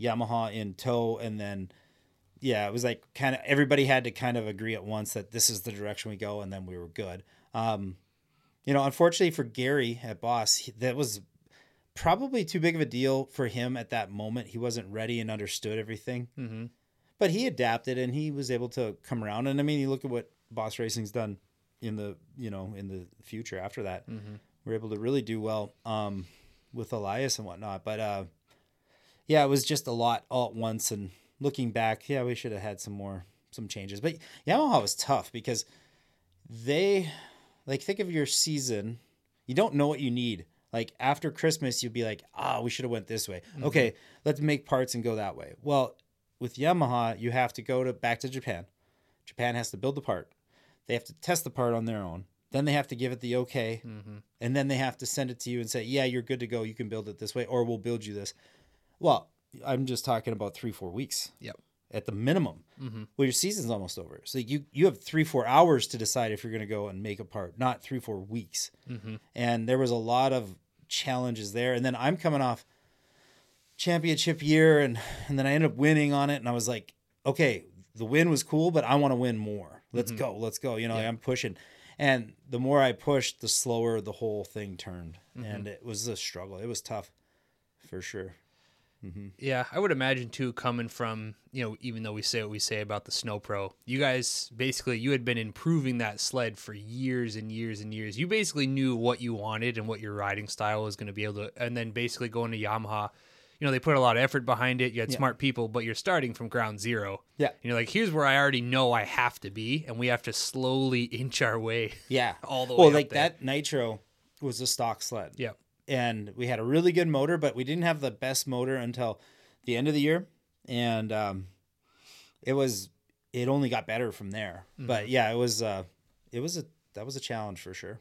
yamaha in tow and then yeah it was like kind of everybody had to kind of agree at once that this is the direction we go and then we were good um you know unfortunately for gary at boss he, that was probably too big of a deal for him at that moment he wasn't ready and understood everything Mhm. but he adapted and he was able to come around and i mean you look at what boss racing's done in the you know in the future after that. Mm-hmm. We are able to really do well um, with Elias and whatnot. But uh, yeah, it was just a lot all at once. And looking back, yeah, we should have had some more some changes. But Yamaha was tough because they like think of your season. You don't know what you need. Like after Christmas, you'd be like, ah, we should have went this way. Okay, let's make parts and go that way. Well, with Yamaha, you have to go to back to Japan. Japan has to build the part. They have to test the part on their own. Then they have to give it the okay, and then they have to send it to you and say, "Yeah, you're good to go. You can build it this way, or we'll build you this." Well, I'm just talking about three, four weeks Yep. at the minimum. Mm-hmm. Well, your season's almost over, so you you have three, four hours to decide if you're going to go and make a part, not three, four weeks. Mm-hmm. And there was a lot of challenges there. And then I'm coming off championship year, and and then I ended up winning on it, and I was like, okay, the win was cool, but I want to win more. Let's mm-hmm. go, let's go. You know, I'm pushing. And the more I pushed, the slower the whole thing turned. And it was a struggle. It was tough for sure. Mm-hmm. Yeah, I would imagine too, coming from you know, even though we say what we say about the Sno Pro, you guys basically you had been improving that sled for years and years and years. You basically knew what you wanted and what your riding style was going to be able to, and then basically going to Yamaha. You know, they put a lot of effort behind it. You had smart people, but you're starting from ground zero. Yeah. And you're like, here's where I already know I have to be, and we have to slowly *laughs* inch our way. Yeah. *laughs* All the well, way up like that Nitro was a stock sled. Yeah. And we had a really good motor, but we didn't have the best motor until the end of the year. And um, it was, it only got better from there. Mm-hmm. But yeah, it was, uh, it was a, that was a challenge for sure.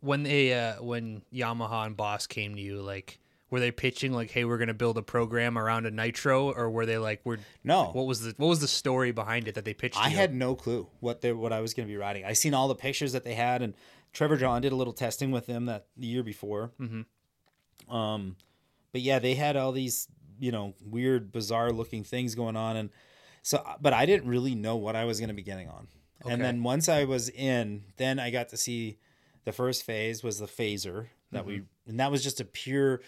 when they uh when Yamaha and Boss came to you, like were they pitching like, "Hey, we're gonna build a program around a nitro," or were they like, "We're *laughs* No. What was the what was the story behind it that they pitched? I you? had no clue what they what I was going to be riding. I seen all the pictures that they had, and Trevor John did a little testing with them that the year before. Mm-hmm. Um, but yeah, they had all these you know weird, bizarre looking things going on, and so but I didn't really know what I was going to be getting on. Okay. And then once I was in, then I got to see the first phase was the phaser that we, and that was just a pure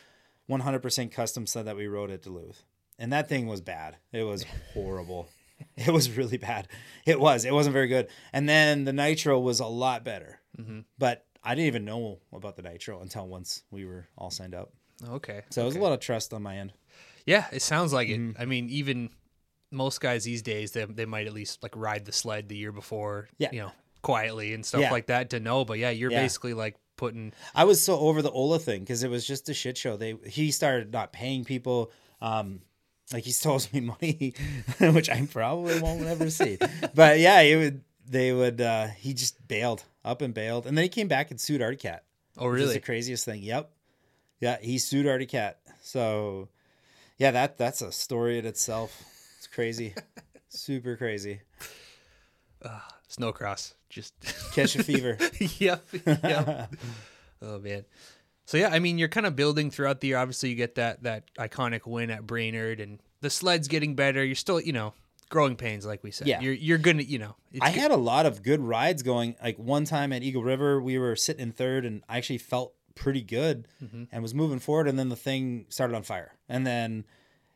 100% custom sled that we rode at Duluth. And that thing was bad. It was horrible. *laughs* it was really bad. It was. It wasn't very good. And then the Nitro was a lot better. But I didn't even know about the Nitro until once we were all signed up. okay. So it was a lot of trust on my end. Yeah, it sounds like it. Mm-hmm. I mean, even most guys these days, they they might at least like ride the sled the year before, Yeah. you know, quietly and stuff Yeah. like that to know. But yeah, you're Yeah. basically like putting I was so over the Ola thing because it was just a shit show. They he started not paying people. Um, like he stole *laughs* me money, *laughs* which I probably won't ever see. *laughs* But yeah, it would. They would. uh He just bailed up and bailed, and then he came back and sued Arctic Cat. Oh, really? the craziest thing. Yep. Yeah, he sued Arctic Cat. So, yeah, that that's a story in itself. It's crazy, *laughs* super crazy. Uh, snowcross. Just *laughs* Catch a fever. *laughs* yep. Yep. oh man. So yeah, I mean, you're kind of building throughout the year. Obviously, you get that that iconic win at Brainerd, and the sled's getting better. You're still, you know, growing pains, like we said. Yeah. You're you're gonna, you know. It's I good- had a lot of good rides going. Like one time at Eagle River, we were sitting in third, and I actually felt pretty good Mm-hmm. and was moving forward. And then the thing started on fire, and then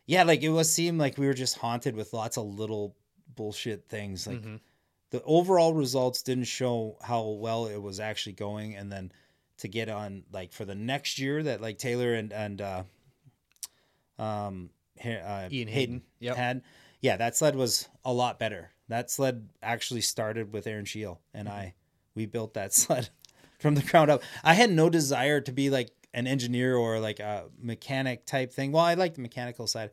yeah, like it was seemed like we were just haunted with lots of little bullshit things. Like Mm-hmm. the overall results didn't show how well it was actually going, and then to get on like for the next year that like Taylor and and uh, um uh, Ian Hayden. Yep. had yeah that sled was a lot better that sled actually started with aaron Scheel and Mm-hmm. i we built that *laughs* sled from the ground up i had no desire to be like an engineer or like a mechanic type thing well i like the mechanical side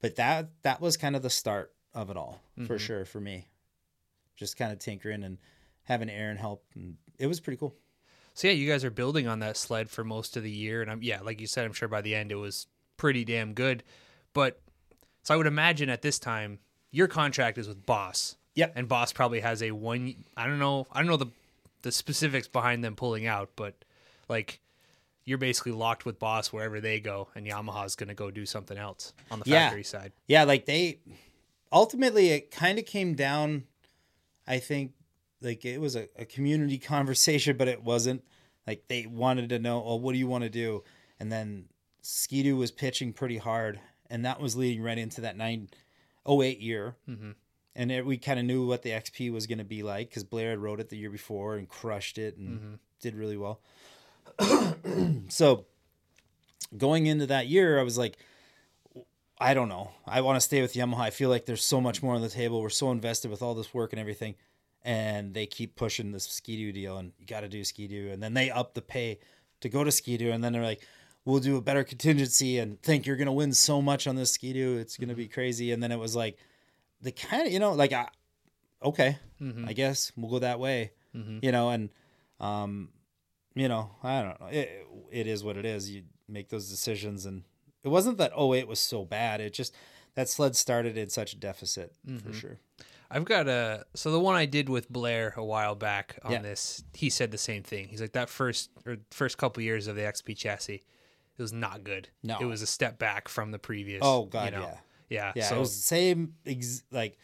but that that was kind of the start of it all Mm-hmm. for sure for me just kind of tinkering and having aaron help and it was pretty cool So yeah, you guys are building on that sled for most of the year, and I'm yeah, like you said, I'm sure by the end it was pretty damn good. But so I would imagine at this time your contract is with Boss. Yep. And Boss probably has a one. I don't know. I don't know the the specifics behind them pulling out, but like you're basically locked with Boss wherever they go, and Yamaha's going to go do something else on the Yeah. factory side. Yeah, like they ultimately it kind of came down. I think like it was a, a community *laughs* conversation, but it wasn't. Like they wanted to know, oh, what do you want to do? And then Ski-Doo was pitching pretty hard, and that was leading right into that nine oh eight year. Mm-hmm. and it, we kind of knew what the XP was going to be like because Blair had wrote it the year before and crushed it and mm-hmm. did really well. *clears throat* so going into that year, I was like, I don't know. I want to stay with Yamaha. I feel like there's so much more on the table. We're so invested with all this work and everything, and they keep pushing this Ski-Doo deal, and you got to do Ski-Doo, and then they up the pay to go to Ski-Doo, and then they're like, "We'll do a better contingency, and think you're gonna win so much on this Ski-Doo, it's gonna be mm-hmm. crazy." And then it was like, the kind of you know like, I, okay, mm-hmm. I guess we'll go that way, mm-hmm. you know, and um, you know, I don't know. It, it is what it is. You make those decisions, and it wasn't that oh it was so bad. It just that sled started in such a deficit for sure. I've got a so the one I did with Blair a while back on Yeah. this. He said the same thing. He's like that first or first couple years of the XP chassis, it was not good. No. it was a step back from the previous. Oh, God, you know. yeah. yeah, Yeah, So it was the same ex- like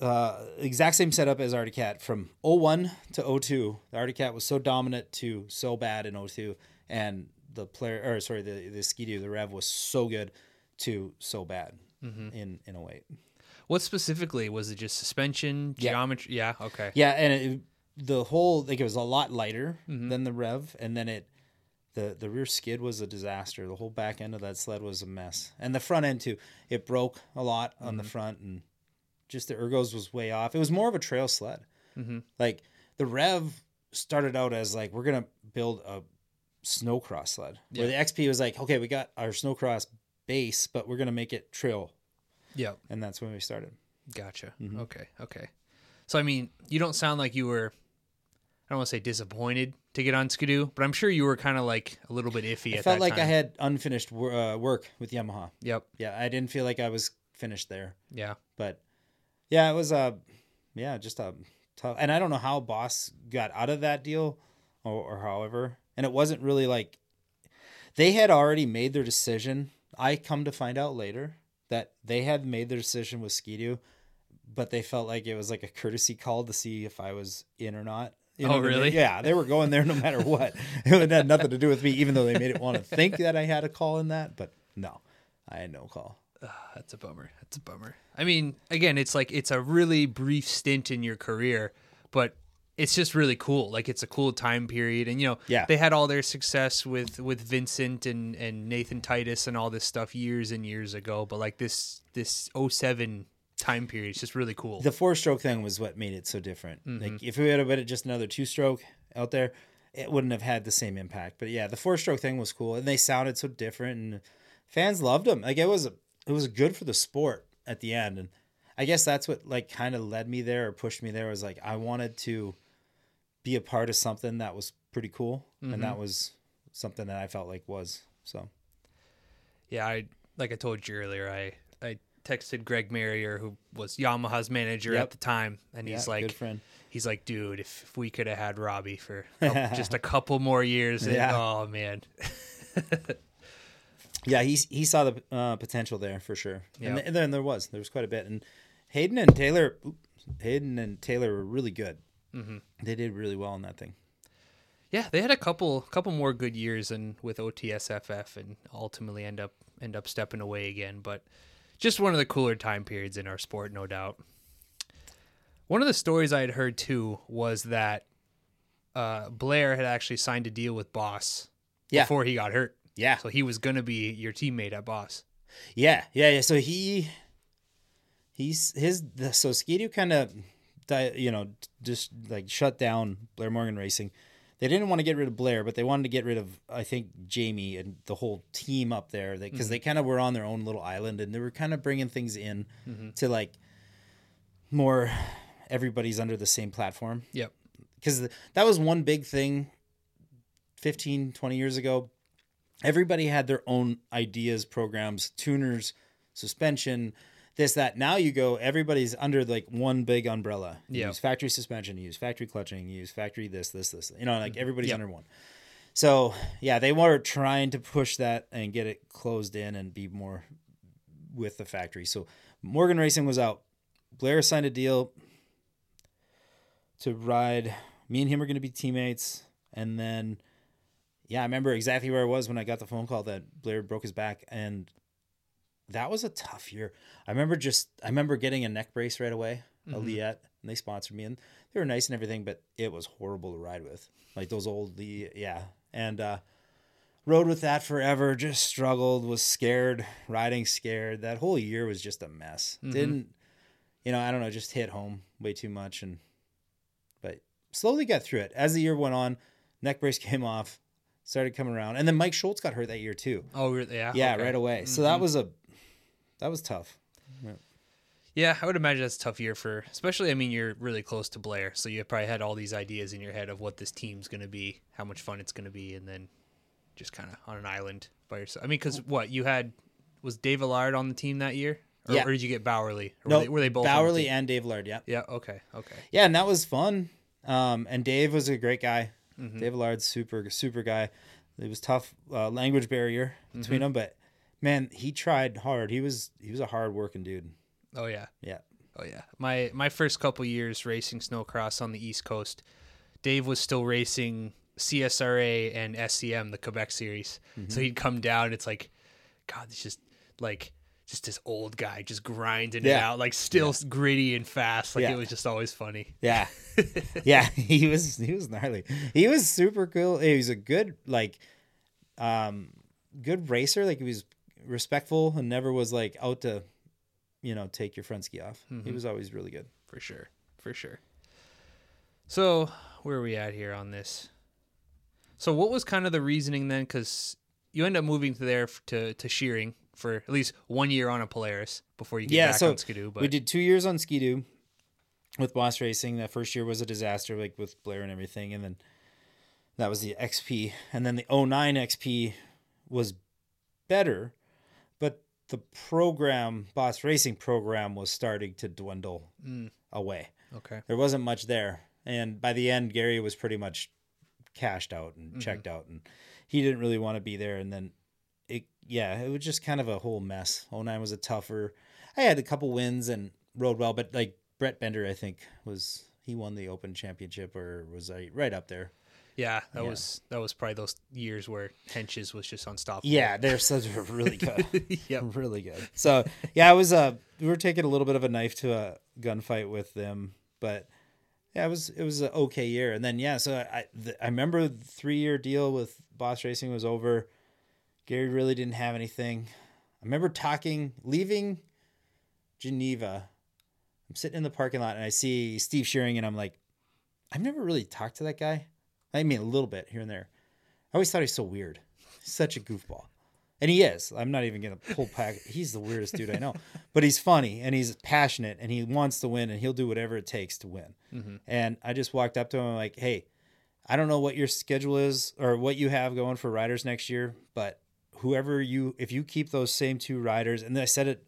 uh exact same setup as Arctic Cat from 01 to 02. The Arctic Cat was so dominant to so bad in 02 and the player or sorry the the Ski-Doo the Rev was so good to so bad Mm-hmm. in in 08. what specifically was it? Just suspension, Yeah. geometry? Yeah, okay. Yeah, and it, the whole like it was a lot lighter Mm-hmm. than the Rev, and then it the the rear skid was a disaster. The whole back end of that sled was a mess, and the front end too. It broke a lot on Mm-hmm. the front, and just the ergos was way off. It was more of a trail sled. Mm-hmm. Like the Rev started out as like we're gonna build a snowcross sled, where the XP was like, okay, we got our snowcross base, but we're gonna make it trail, Yep. and that's when we started. Gotcha. Mm-hmm. Okay. Okay. So I mean, you don't sound like you were. I don't want to say disappointed to get on Ski-Doo, but I'm sure you were kind of like a little bit iffy. I felt like I had unfinished uh, work with Yamaha. Yep. Yeah, I didn't feel like I was finished there. Yeah. But yeah, it was uh yeah, just a tough and I don't know how Boss got out of that deal or, or however. And it wasn't really like they had already made their decision. I come to find out later that they had made their decision with Ski-Doo, but they felt like it was like a courtesy call to see if I was in or not. You Oh, I mean? really? Yeah, they were going there no matter what. *laughs* it had nothing to do with me, even though they made it want to think that I had a call in that. But no, I had no call. That's a bummer. That's a bummer. I mean, again, it's like it's a really brief stint in your career, but it's just really cool. Like it's a cool time period, and you know, Yeah. they had all their success with with Vincent and and Nathan Titus and all this stuff years and years ago. But like this this 07 time period, it's just really cool. the four stroke thing was what made it so different. Like mm-hmm. if we had have been just another two stroke out there, it wouldn't have had the same impact. But yeah, the four stroke thing was cool, and they sounded so different, and fans loved them. Like it was it was good for the sport at the end, and I guess that's what like kind of led me there or pushed me there was like I wanted to be a part of something that was pretty cool, and that mm-hmm. was something that I felt like was so. Yeah, I like I told you earlier, I texted Greg Marrier, who was Yamaha's manager Yep. at the time, and he's Yeah, like, good friend. he's like, dude, if, if we could have had Robbie for *laughs* just a couple more years, Yeah. oh man, *laughs* Yeah, he he saw the uh, potential there for sure, Yeah. and, th- and then there was there was quite a bit, and Hayden and Taylor, oop, Hayden and Taylor were really good. Mm-hmm. They did really well in that thing. yeah, they had a couple couple more good years and with OTSFF, and ultimately end up end up stepping away again. But just one of the cooler time periods in our sport, no doubt. One of the stories I had heard too was that uh, Blair had actually signed a deal with Boss Yeah. before he got hurt. Yeah, So he was gonna be your teammate at Boss. yeah, yeah, yeah. So he he's his the, so Ski-Doo kind of you know just like shut down Blair Morgan Racing. They didn't want to get rid of Blair, but they wanted to get rid of I think Jamie and the whole team up there because they mm-hmm. kind of were on their own little island and they were kind of bringing things in mm-hmm. to like more everybody's under the same platform. Yep. because that was one big thing 15 20 years ago. Everybody had their own ideas programs tuners suspension this that now you go everybody's under like one big umbrella you Yeah. use factory suspension you use factory clutching you use factory this this this you know like mm-hmm. everybody's Yep. under one so yeah they were trying to push that and get it closed in and be more with the factory so morgan racing was out blair signed a deal to ride. Me and him are going to be teammates. And then, yeah, I remember exactly where I was when I got the phone call that Blair broke his back. And that was a tough year. I remember just I remember getting a neck brace right away, a mm-hmm. Leatt, and they sponsored me, and they were nice and everything, but it was horrible to ride with, like those old Lee, yeah, and uh, rode with that forever. Just struggled, was scared, riding scared. That whole year was just a mess. Mm-hmm. Didn't, you know, I don't know, just hit home way too much, and but slowly got through it as the year went on. Neck brace *laughs* came off, started coming around, and then Mike Schultz got hurt that year too. Oh, yeah. Yeah, okay. right away. So that mm-hmm. was a that was tough. Yeah, I would imagine that's a tough year for, especially. I mean, you're really close to Blair, so you probably had all these ideas in your head of what this team's going to be, how much fun it's going to be, and then just kind of on an island by yourself. I mean, because what you had was Dave Allard on the team that year, or, Yeah. or did you get Bowerly? Or No, were they, were they both on the Bowerly and Dave Allard. Yeah, Yeah. Okay. Okay. yeah, and that was fun. Um, and Dave was a great guy. Mm-hmm. Dave Allard's super super guy. It was tough uh, language barrier between Mm-hmm. them, but man, he tried hard. He was he was a hard working dude. Oh yeah. Yeah, Oh yeah. My my first couple years racing snowcross on the East Coast, Dave was still racing CSRA and SCM, the Quebec series. So he'd come down. It's like, God, it's just like just this old guy just grinding it out, like still gritty and fast. Like Yeah. it was just always funny. yeah, *laughs* yeah. *laughs* He was he was gnarly. He was super cool. He was a good like, um, good racer. Like he was respectful and never was like out to, you know, take your front ski off. He Mm-hmm. was always really good. for sure for sure so where are we at here on this so what was kind of the reasoning then because you end up moving to there to, to Scheuring for at least one year on a polaris before you get yeah, back so on Ski-Doo but we did two years on Ski-Doo with Boss Racing. That first year was a disaster, like with Blair and everything, and then that was the XP, and then the 09 XP was better, the program, Boss Racing program, was starting to dwindle away. okay There wasn't much there, and by the end, Gary was pretty much cashed out Mm-hmm. and checked out, and he didn't really want to be there. And then it, yeah, it was just kind of a whole mess. 09 was a tougher. I had a couple wins and rode well, but like Brett Bender, I think was he won the Open Championship or was I right up there? Yeah that Yeah. was that was probably those years where henches was just unstoppable Yeah, they're so they're really good. *laughs* yeah, really good. So yeah, I was uh we were taking a little bit of a knife to a gunfight with them, but yeah, it was it was an okay year. And then yeah, so I the, I remember the three year deal with Boss Racing was over. Gary really didn't have anything. I remember talking, leaving Geneva. I'm sitting in the parking lot and I see Steve Scheuring and I'm like, I've never really talked to that guy. I mean, a little bit here and there. I always thought he's so weird. Such a goofball. And he is. I'm not even going to pull back. He's the weirdest dude I know. *laughs* But he's funny and he's passionate and he wants to win and he'll do whatever it takes to win. Mm-hmm. And I just walked up to him like, hey, I don't know what your schedule is or what you have going for riders next year, but whoever you, if you keep those same two riders, and I said it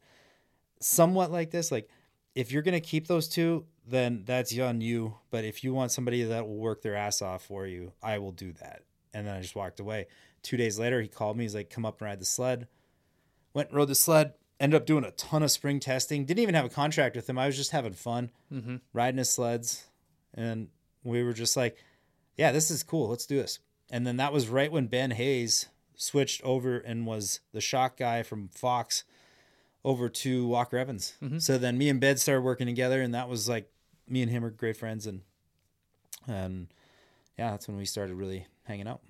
somewhat like this, like if you're going to keep those two, then that's on you. But if you want somebody that will work their ass off for you, I will do that. And then I just walked away. Two days later, he called me. He's like, come up and ride the sled. Went and rode the sled. Ended up doing a ton of spring testing. Didn't even have a contract with him. I was just having fun mm-hmm. riding his sleds. And we were just like, yeah, this is cool. Let's do this. And then that was right when Ben Hayes switched over and was the shock guy from Fox over to Walker Evans. Mm-hmm. So then me and Ben started working together, and that was like me and him are great friends, and and yeah, that's when we started really hanging out.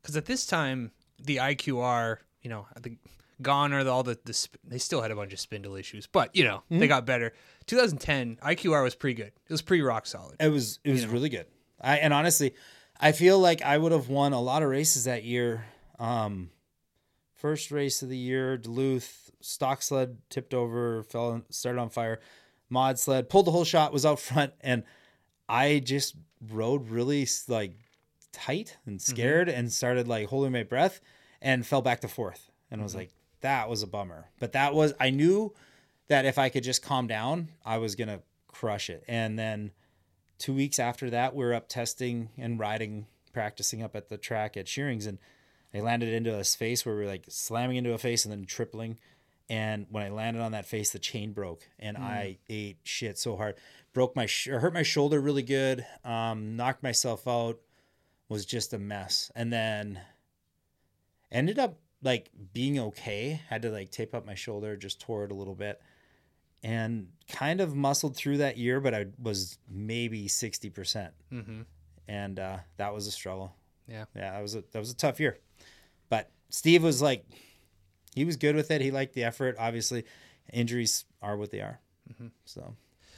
because at this time the IQR, you know, the gone are the, all the, the sp- they still had a bunch of spindle issues, but you know Hmm? they got better. 2010 IQR was pretty good. It was pretty rock solid. It was it was really good. I and honestly, I feel like I would have won a lot of races that year. Um, first race of the year, Duluth stock sled tipped over, fell, started on fire. Mod sled pulled the whole shot, was out front, and I just rode really like tight and mm-hmm. scared, and started like holding my breath, and fell back to fourth, and I was mm-hmm. like, that was a bummer. But that was I knew that if I could just calm down, I was gonna crush it, and then two weeks after that, we were up testing and riding, practicing up at the track at Scheurings, and I landed into a face where we were like slamming into a face and then tripling. And when I landed on that face, the chain broke, and I ate shit so hard, broke my, sh- or hurt my shoulder really good, um, knocked myself out, was just a mess, and then ended up like being okay. Had to like tape up my shoulder, just tore it a little bit, and kind of muscled through that year. But I was maybe sixty percent, Mm-hmm. and uh, that was a struggle. Yeah. Yeah, that was a that was a tough year. But Steve was like, he was good with it. He liked the effort. Obviously, injuries are what they are. Mm-hmm. So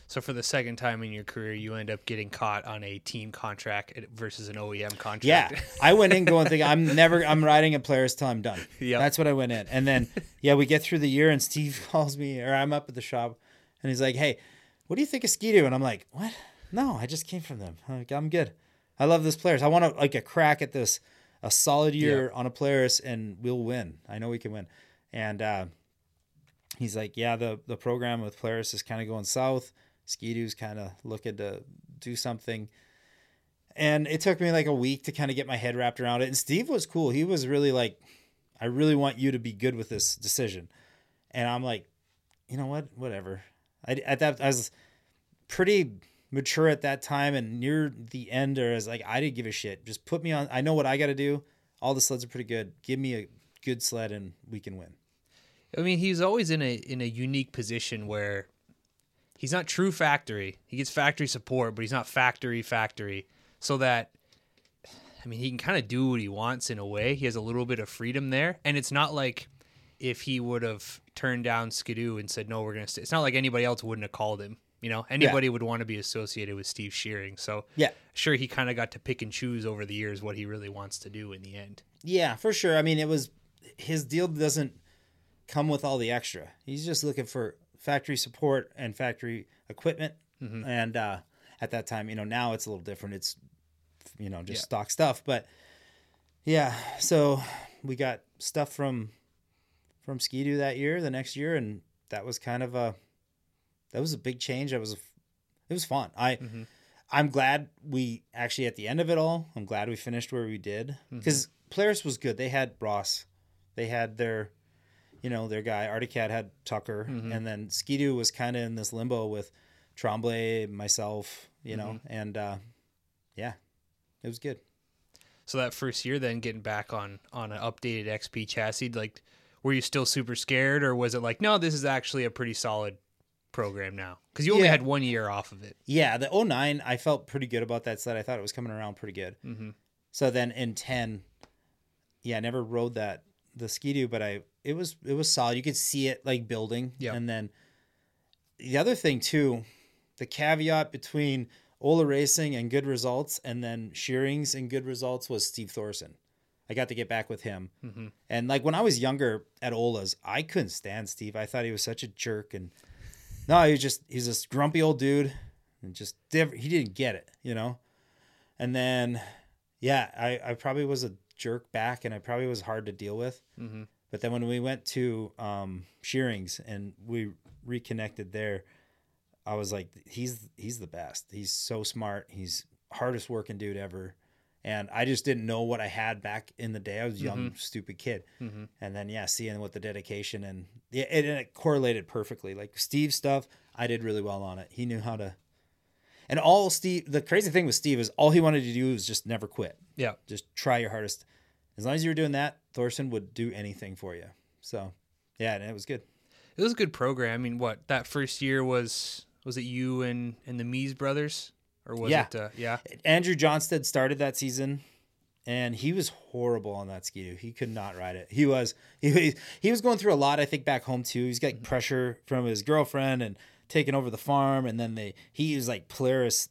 So for the second time in your career, you end up getting caught on a team contract versus an OEM contract. yeah, *laughs* I went in going thinking I'm never I'm riding a Polaris till I'm done. Yeah, that's what I went in. And then *laughs* yeah, we get through the year and Steve *laughs* calls me or I'm up at the shop and he's like, "Hey, what do you think of Ski-Doo?" And I'm like, "What? No, I just came from them. I'm, like, I'm good. I love this Polaris. I want to like a crack at this." A solid year on a Polaris, and we'll win. I know we can win. And uh, he's like, yeah, the the program with Polaris is kind of going south. Ski-Doo's kind of looking to do something. And it took me like a week to kind of get my head wrapped around it. And Steve was cool. He was really like, I really want you to be good with this decision. And I'm like, you know what? Whatever. I at that I was pretty mature at that time and near the end or as like I didn't give a shit. Just put me on I know what I gotta do. All the sleds are pretty good. Give me a good sled and we can win. I mean, he's always in a in a unique position where he's not true factory. He gets factory support, but he's not factory factory. So that I mean, he can kind of do what he wants in a way. He has a little bit of freedom there, and it's not like if he would have turned down Ski-Doo and said no, we're gonna stay. It's not like anybody else wouldn't have called him. You know, anybody would want to be associated with Steve Scheuring. So Yeah. sure, he kind of got to pick and choose over the years what he really wants to do in the end. Yeah, for sure. I mean, it was his deal doesn't come with all the extra. He's just looking for factory support and factory equipment. Mm-hmm. And uh, at that time, you know, now it's a little different. It's you know just Yeah. stock stuff, but yeah. So we got stuff from from Ski-Doo that year, the next year, and that was kind of a that was a big change. That was a, it was fun. I mm-hmm. I'm glad we actually at the end of it all. I'm glad we finished where we did mm-hmm. because Polaris was good. They had Ross, they had their, you know, their guy Arctic Cat had Tucker, and then Ski-Doo was kind of in this limbo with Tremblay, myself, you know, and uh, yeah, it was good. So that first year, then getting back on on an updated XP chassis, like, were you still super scared, or was it like, no, this is actually a pretty solid program now? Because you only Yeah. had one year off of it. Yeah, the 09, I felt pretty good about that sled. I thought it was coming around pretty good. Mm-hmm. So then in 10, yeah, I never rode that the Ski-Doo, but I it was it was solid. You could see it like building. Yeah. And then the other thing too, the caveat between Ola Racing and good results and then Scheurings and good results was Steve Thorson. I got to get back with him. Mm-hmm. And like when I was younger at Ola's, I couldn't stand Steve. I thought he was such a jerk and no, he was just he's this grumpy old dude and just he didn't get it, you know. And then yeah, I I probably was a jerk back and I probably was hard to deal with. Mm-hmm. But then when we went to um, Scheurings and we reconnected there, I was like, he's he's the best. He's so smart. He's hardest working dude ever. And I just didn't know what I had back in the day. I was a young, stupid kid. Mm-hmm. And then yeah, seeing what the dedication and yeah, it, and it correlated perfectly. Like Steve's stuff, I did really well on it. He knew how to. And all Steve, the crazy thing with Steve is all he wanted to do was just never quit Yeah. just try your hardest. As long as you were doing that, Thorson would do anything for you. So, yeah, and it was good. It was a good program. I mean, what that first year was was it you and and the Mees brothers, or was Yeah. it? Uh, yeah. Andrew Johnstead started that season, and he was horrible on that ski. He could not ride it. He was *laughs* he he was going through a lot. I think back home too. He's got pressure from his girlfriend and taking over the farm, and then they he was like Polaris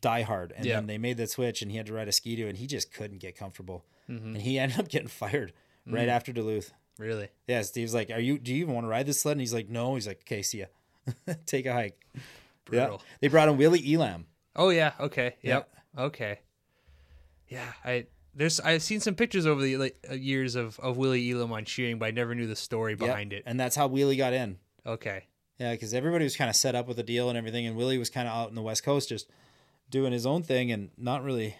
diehard, and Yeah. then they made the switch, and he had to ride a ski and he just couldn't get comfortable, and he *laughs* ended up getting fired right after Duluth. Really. Yeah, Steve's like, "Are you? Do you even want to ride this sled?" And he's like, "No." He's like, "Okay, see ya. *laughs* Take a hike." Brutal. Yeah. They brought in Willie Elam. Oh yeah. Okay. Yep. Okay. Yeah. I there's I've seen some pictures over the like, uh, years of of Willie Elam on Scheuring, but I never knew the story Yep. behind it. and that's how Willie got in. Okay. Yeah, because everybody was kind of set up with a deal and everything, and Willie was kind of out in the West Coast just doing his own thing and not really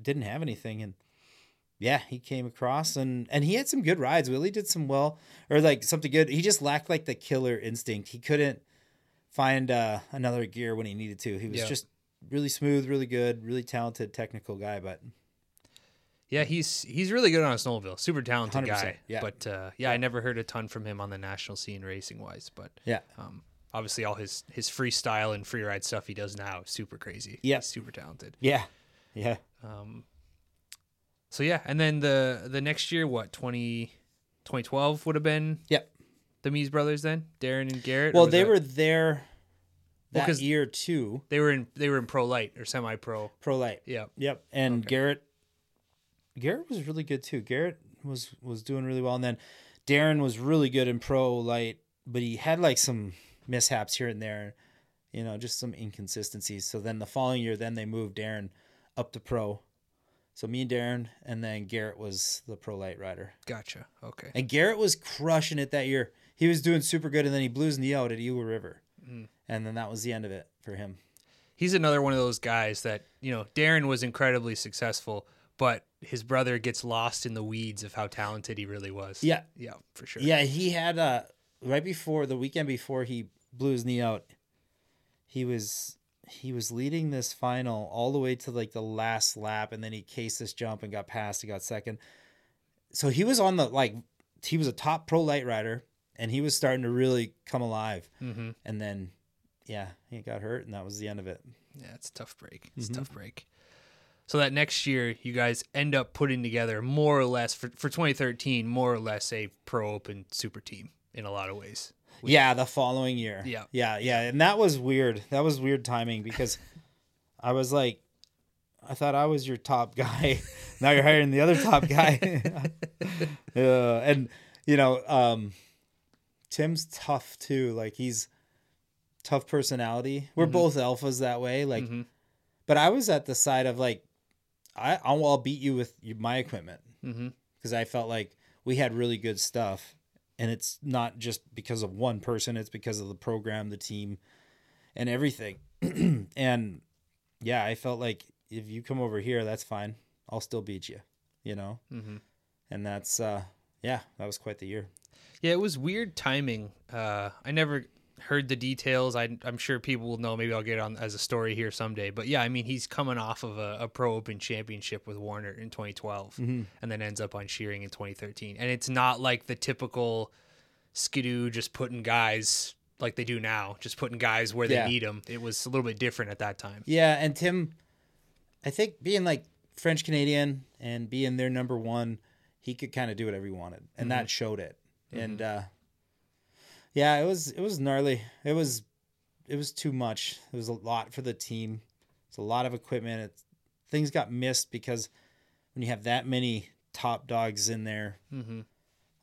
didn't have anything. And yeah, he came across and and he had some good rides. Willie did some well or like something good. He just lacked like the killer instinct. He couldn't find uh, another gear when he needed to. He was Yeah. just really smooth, really good, really talented, technical guy. But Yeah, he's he's really good on a snowmobile. Super talented 100%, guy. yeah. But uh, yeah, I never heard a ton from him on the national scene racing wise. But Yeah. um, obviously, all his his freestyle and free ride stuff he does now super crazy. Yeah. He's super talented. Yeah. Yeah. Um, so yeah, and then the the next year, what 20, 2012 would have been Yep. the Mees brothers then, Darren and Garrett. Well, they that- were there Well, year too. they were in they were in pro light or semi pro. Pro light. Yeah, Yep. And Garrett Garrett was really good too. Garrett was was doing really well and then Darren was really good in pro light, but he had like some mishaps here and there, you know, just some inconsistencies. So then the following year then they moved Darren up to pro. So me and Darren and then Garrett was the pro light rider. gotcha. Okay. And Garrett was crushing it that year. He was doing super good and then he blew his knee out at Eagle River. And then that was the end of it for him. he's another one of those guys that you know Darren was incredibly successful, but his brother gets lost in the weeds of how talented he really was. Yeah. yeah, for sure. Yeah, he had uh right before the weekend before he blew his knee out, he was he was leading this final all the way to like the last lap and then he cased this jump and got past He got second. So he was on the like he was a top pro light rider and he was starting to really come alive. Mm-hmm. And then yeah, he got hurt and that was the end of it. Yeah, it's a tough break. It's a tough break. So that next year, you guys end up putting together more or less for, for 2013, more or less a pro open super team in a lot of ways. Yeah, the following year. Yeah. Yeah, yeah. And that was weird. That was weird timing because I was like, I thought I was your top guy. *laughs* now you're hiring the other top guy. *laughs* uh, and, you know, um, Tim's tough too. Like, he's tough personality. We're both alphas that way. Like, Mhm. but I was at the side of like, I, I'll, I'll beat you with my equipment because I felt like we had really good stuff, and it's not just because of one person; it's because of the program, the team, and everything. *clears throat* and yeah, I felt like if you come over here, that's fine. I'll still beat you, you know. Mhm. And that's uh, yeah, that was quite the year. Yeah, it was weird timing. Uh, I never heard the details. I, I'm sure people will know. Maybe I'll get it on as a story here someday. But yeah, I mean, he's coming off of a, a pro open championship with Warnert in 2012, mm-hmm. and then ends up on Scheuring in 2013. And it's not like the typical Ski-Doo just putting guys like they do now, just putting guys where Yeah. they need them. It was a little bit different at that time. Yeah, and Tim, I think being like French Canadian and being their number one, he could kind of do whatever he wanted, and that mm-hmm. showed it. And mm-hmm. uh, yeah, it was it was gnarly. It was it was too much. It was a lot for the team. It's a lot of equipment. Things got missed because when you have that many top dogs in there, Mm-hmm.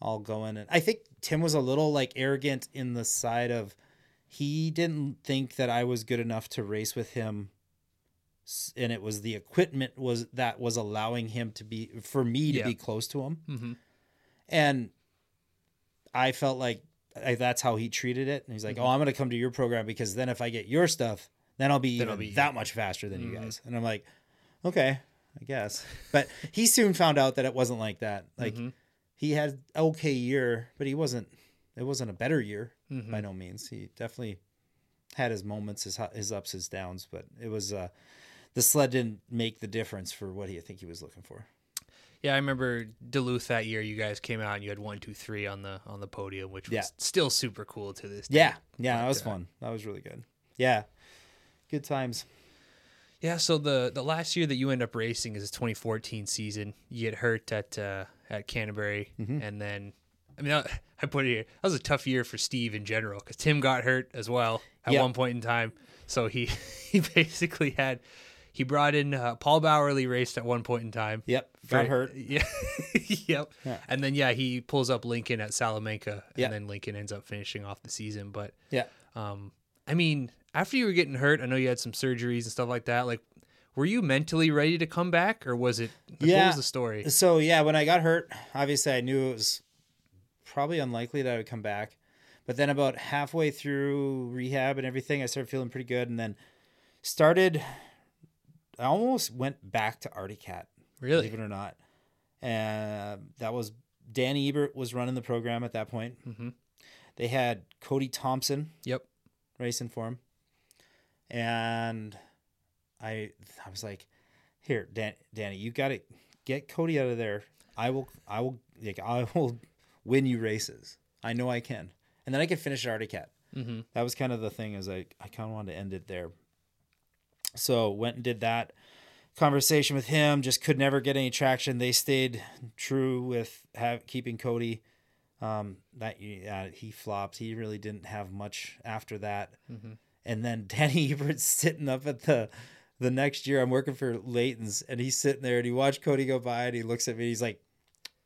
all going, and I think Tim was a little like arrogant in the side of he didn't think that I was good enough to race with him and it was the equipment was that was allowing him to be for me to Yeah. be close to him Mm-hmm. and i felt like I, that's how he treated it. And he's like oh i'm going to come to your program because then if i get your stuff then i'll be Then I'll be- that much faster than you guys. And i'm like okay i guess. But he soon found out that it wasn't like that. Like Mhm. he had okay year but he wasn't it wasn't a better year by no means. He definitely had his moments his his ups his downs but it was uh the sled didn't make the difference for what he I think he was looking for. Yeah, I remember Duluth that year. You guys came out and you had one, two, three on the on the podium, which was Yeah. still super cool to this day. Yeah, yeah, that was uh, fun. That was really good. Yeah, good times. Yeah, so the the last year that you end up racing is the 2014 season. You get hurt at uh, at Canterbury, Mm-hmm. and then I mean I, *laughs* I put it here. That was a tough year for Steve in general because Tim got hurt as well at Yeah. one point in time. So he *laughs* he basically had he brought in uh, Paul Bowerly raced at one point in time. Yep, got hurt. *laughs* Yeah, yep. Yeah. And then yeah, he pulls up Lincoln at Salamanca, and Yeah. then Lincoln ends up finishing off the season. But Yeah, um, I mean, after you were getting hurt, I know you had some surgeries and stuff like that. Like, were you mentally ready to come back, or was it? Like, What Yeah. was the story? So yeah, when I got hurt, obviously I knew it was probably unlikely that I would come back. But then about halfway through rehab and everything, I started feeling pretty good, and then started. I almost went back to Arctic Cat. Really? believe it or not. And that was Dan Ebert was running the program at that point. Mhm. They had Cody Thompson Yep. racing for him, and I I was like, "Here, Dan, Danny, you got to get Cody out of there. I will. I will. Like I *laughs* will win you races. I know I can, and then I can finish at Arctic Cat. Mm-hmm. That was kind of the thing. Is like I kind of wanted to end it there. So went and did that conversation with him. Just could never get any traction. They stayed true with have, keeping Cody. Um, that yeah, he flopped. He really didn't have much after that. And then *laughs* Danny Ebert's sitting up at the the next year. I'm working for Leighton's, and he's sitting there, and he watched Cody go by, and he looks at me, and he's like.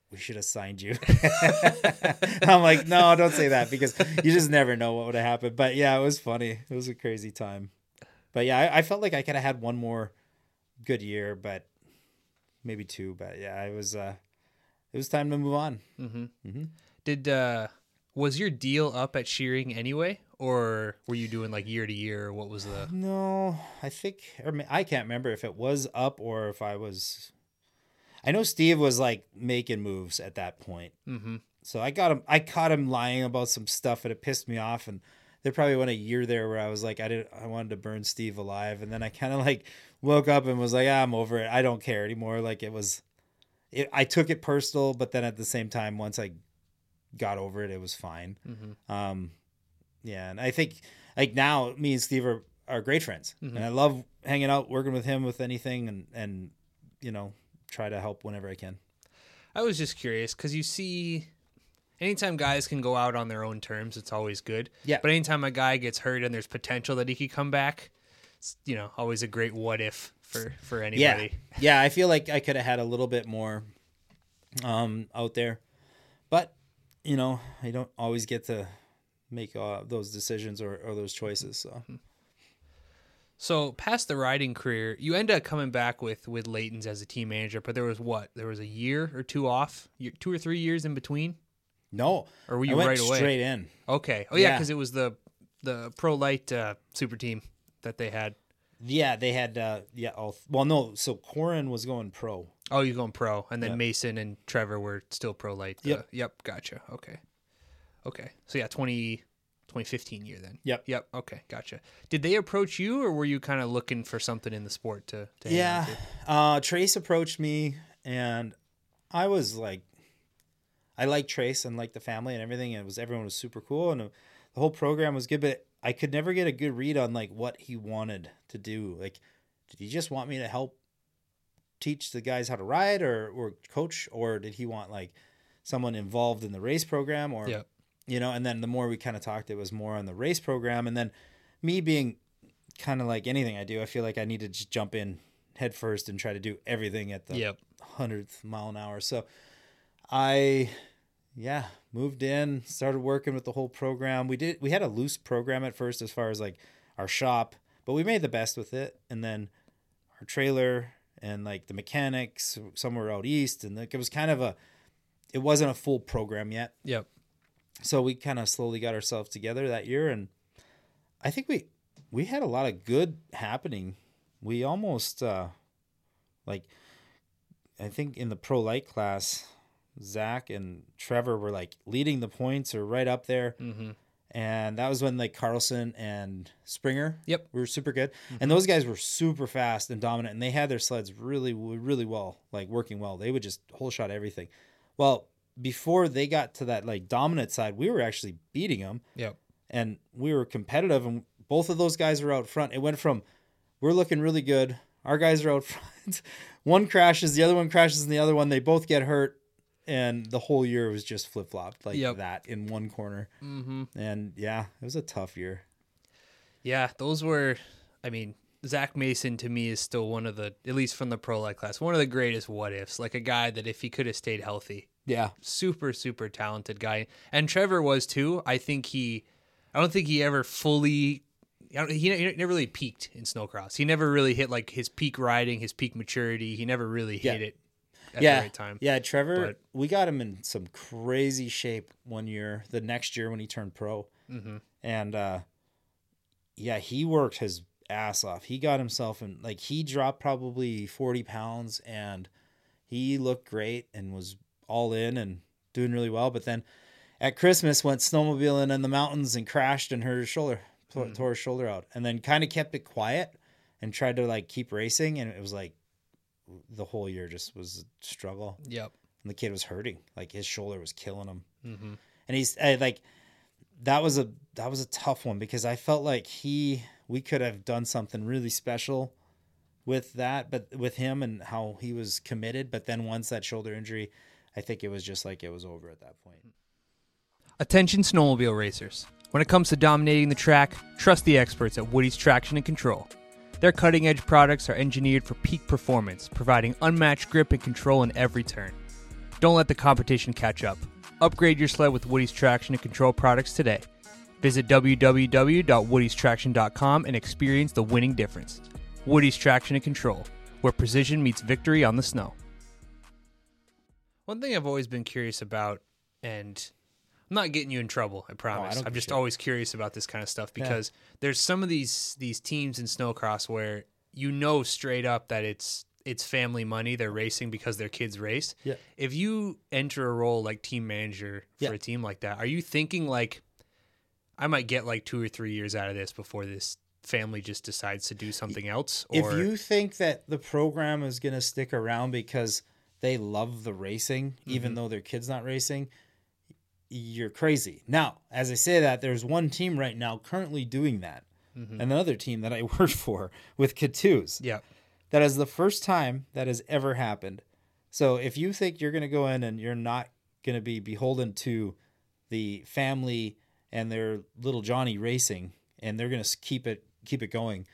We should have signed you. *laughs* I'm like, no, don't say that because you just never know what would have happened. But yeah, it was funny. It was a crazy time. But yeah, I, I felt like I could have had one more good year, but maybe two. But yeah, it was uh, it was time to move on. Did uh was your deal up at Scheuring anyway, or were you doing like year to year? What was the? *sighs* No, I think or I can't remember if it was up or if I was. I know Steve was like making moves at that point. Mm-hmm. So I got him. I caught him lying about some stuff, and it pissed me off. And there probably went a year there where I was like, I didn't. I wanted to burn Steve alive, and then I kind of like woke up and was like, ah, I'm over it. I don't care anymore. Like it was. It, I took it personal, but then at the same time, once I got over it, it was fine. Um, yeah, and I think like now me and Steve are, are great friends, and I love hanging out, working with him with anything, and and you know try to help whenever I can. I was just curious because you see, anytime guys can go out on their own terms, it's always good. Yeah. But anytime a guy gets hurt and there's potential that he could come back, you know always a great what if for for anybody. yeah. yeah. I feel like I could have had a little bit more um out there, but you know I don't always get to make uh, those decisions or, or those choices. So So past the riding career, you end up coming back with with Leighton's as a team manager, but there was what? There was a year or two off, two or three years in between. no, Or were I you went right away? straight in. Okay. Oh yeah, Yeah. because it was the the pro light uh, super team that they had. Yeah, they had uh yeah. All, well, no. So Corin was going pro. Oh, you're going pro, and then Yeah. Mason and Trevor were still pro light. uh, Yep. Yep. Gotcha. Okay. Okay. So yeah, 20, 2015 year then. Yep. Yep. Okay. Gotcha. Did they approach you, or were you kind of looking for something in the sport to? to hang on Yeah. to? Uh, Trace approached me, and I was like, I like Trace and like the family and everything. And it was everyone was super cool, and uh, the whole program was good. But I could never get a good read on like what he wanted to do. Like, did he just want me to help teach the guys how to ride, or or coach, or did he want like someone involved in the race program, or Yep. you know? And then the more we kind of talked, it was more on the race program, and then me being kind of like anything I do, I feel like I need to just jump in head first and try to do everything at the Yep. hundredth mile an hour. So I, yeah, moved in, started working with the whole program. We did, we had a loose program at first as far as like our shop, but we made the best with it. And then our trailer and like the mechanics somewhere out east, and like it was kind of a, it wasn't a full program yet Yep. so we kind of slowly got ourselves together that year and i think we we had a lot of good happening we almost uh like i think in the pro light class zach and trevor were like leading the points or right up there. Mm-hmm. and that was when like carlson and springer Yep. were super good. And those guys were super fast and dominant and they had their sleds really really well like working well. They would just whole shot everything. Well before they got to that like dominant side we were actually beating them Yep. and we were competitive and both of those guys were out front. It went from we're looking really good. Our guys are out *laughs* front. One crashes the other one crashes and the other one. They both get hurt and the whole year was just flip-flopped like Yep. that in one corner mm-hmm. and yeah it was a tough year Yeah, those were. I mean, Zach Mason to me is still one of the, at least from the pro light class, one of the greatest what ifs. Like a guy that if he could have stayed healthy, yeah super super talented guy, and Trevor was too. I think he, I don't think he ever fully. I don't- He, he never really peaked in snocross. He never really hit like his peak riding, his peak maturity. He never really hit Yeah. it at yeah. the right time. yeah trevor But- we got him in some crazy shape one year the next year when he turned pro. Mm-hmm. and uh yeah he worked his ass off. He got himself in like he dropped probably 40 pounds and he looked great and was all in and doing really well. But then at christmas went snowmobiling in the mountains and crashed and hurt his shoulder tore, tore his shoulder out and then kind of kept it quiet and tried to like keep racing. And it was like the whole year just was a struggle. Yep. And the kid was hurting. Like his shoulder was killing him. Mm-hmm. And he's I, like, that was a that was a tough one because I felt like he we could have done something really special with that, but with him and how he was committed. But then once that shoulder injury, I think it was just like it was over at that point. Attention snowmobile racers. When it comes to dominating the track, trust the experts at Woody's Traction and Control. Their cutting edge products are engineered for peak performance, providing unmatched grip and control in every turn. Don't let the competition catch up. Upgrade your sled with Woody's Traction and Control products today. Visit www.woodystraction.com and experience the winning difference. Woody's Traction and Control, where precision meets victory on the snow. One thing I've always been curious about, and I'm not getting you in trouble, I oh, promise. don't I'm just shit. always curious about this kind of stuff because there's some of these these teams in snocross where you know straight up that it's it's family money. They're racing because their kids race. Yeah. If you enter a role like team manager for Yeah. a team like that, are you thinking like I might get like two or three years out of this before this family just decides to do something else? if you think that the program is going to stick around because they love the racing, even mm-hmm. though their kid's not racing, you're crazy. Now, as I say that, there's one team right now currently doing that, and another team that I *laughs* work for with Cottews. yeah, That is the first time that has ever happened. So if you think you're going to go in and you're not going to be beholden to the family and their little Johnny racing, and they're going to keep it keep it going,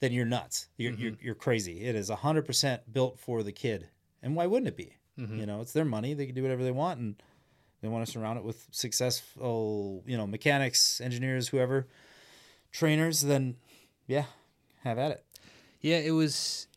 then you're nuts. You're mm-hmm. you're, you're crazy. It is hundred percent built for the kid, and why wouldn't it be? Mm-hmm. You know, it's their money. They can do whatever they want, and they want to surround it with successful, you know, mechanics, engineers, whoever, trainers. Then, yeah, have at it. Yeah, it was.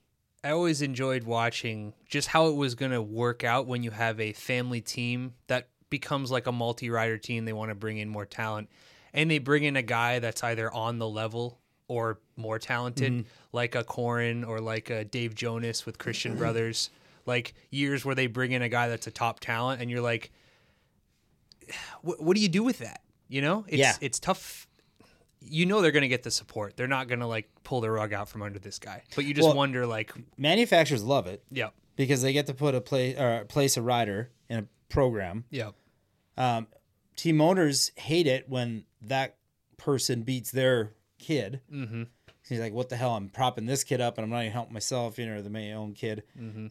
I always enjoyed watching just how it was going to work out when you have a family team that becomes like a multi rider team. They want to bring in more talent, and they bring in a guy that's either on the level or more talented, mm-hmm. like a Corin or like a Dave Jonas with Christian Brothers. Like years where they bring in a guy that's a top talent, and you're like, what, what do you do with that? You know, it's Yeah. it's tough. You know they're going to get the support. They're not going to like pull the rug out from under this guy. But you just Well- wonder, like, Manufacturers love it. yeah, because they get to put a play or place a rider in a program. yeah, Um, team owners hate it when that person beats their kid. Mm-hmm. He's like, "What the hell? I'm propping this kid up, and I'm not even helping myself, you know, the my own kid."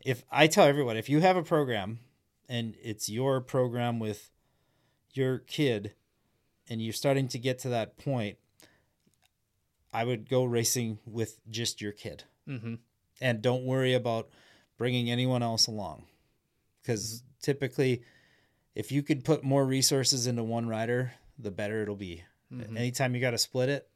If I tell everyone, if you have a program and it's your program with your kid, and you're starting to get to that point, I would go racing with just your kid, mm-hmm. and don't worry about bringing anyone else along, because typically, if you could put more resources into one rider, the better it'll be. Anytime you got to split it,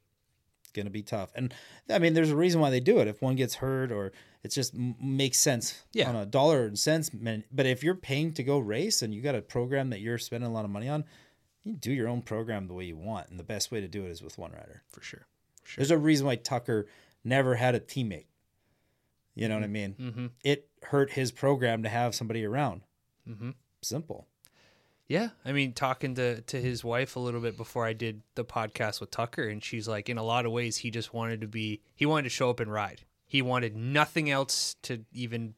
it's gonna be tough. And I mean, there's a reason why they do it. If one gets hurt, or it just m- makes sense Yeah. on a dollar and cents. But if you're paying to go race and you got a program that you're spending a lot of money on, you do your own program the way you want, and the best way to do it is with one rider. for sure. There's a reason why Tucker never had a teammate. You know what I mean? Mm-hmm. It hurt his program to have somebody around. Mm-hmm. Simple. Yeah, I mean, talking to to his wife a little bit before I did the podcast with Tucker, and she's like, in a lot of ways, he just wanted to be, he wanted to show up and ride. He wanted nothing else to even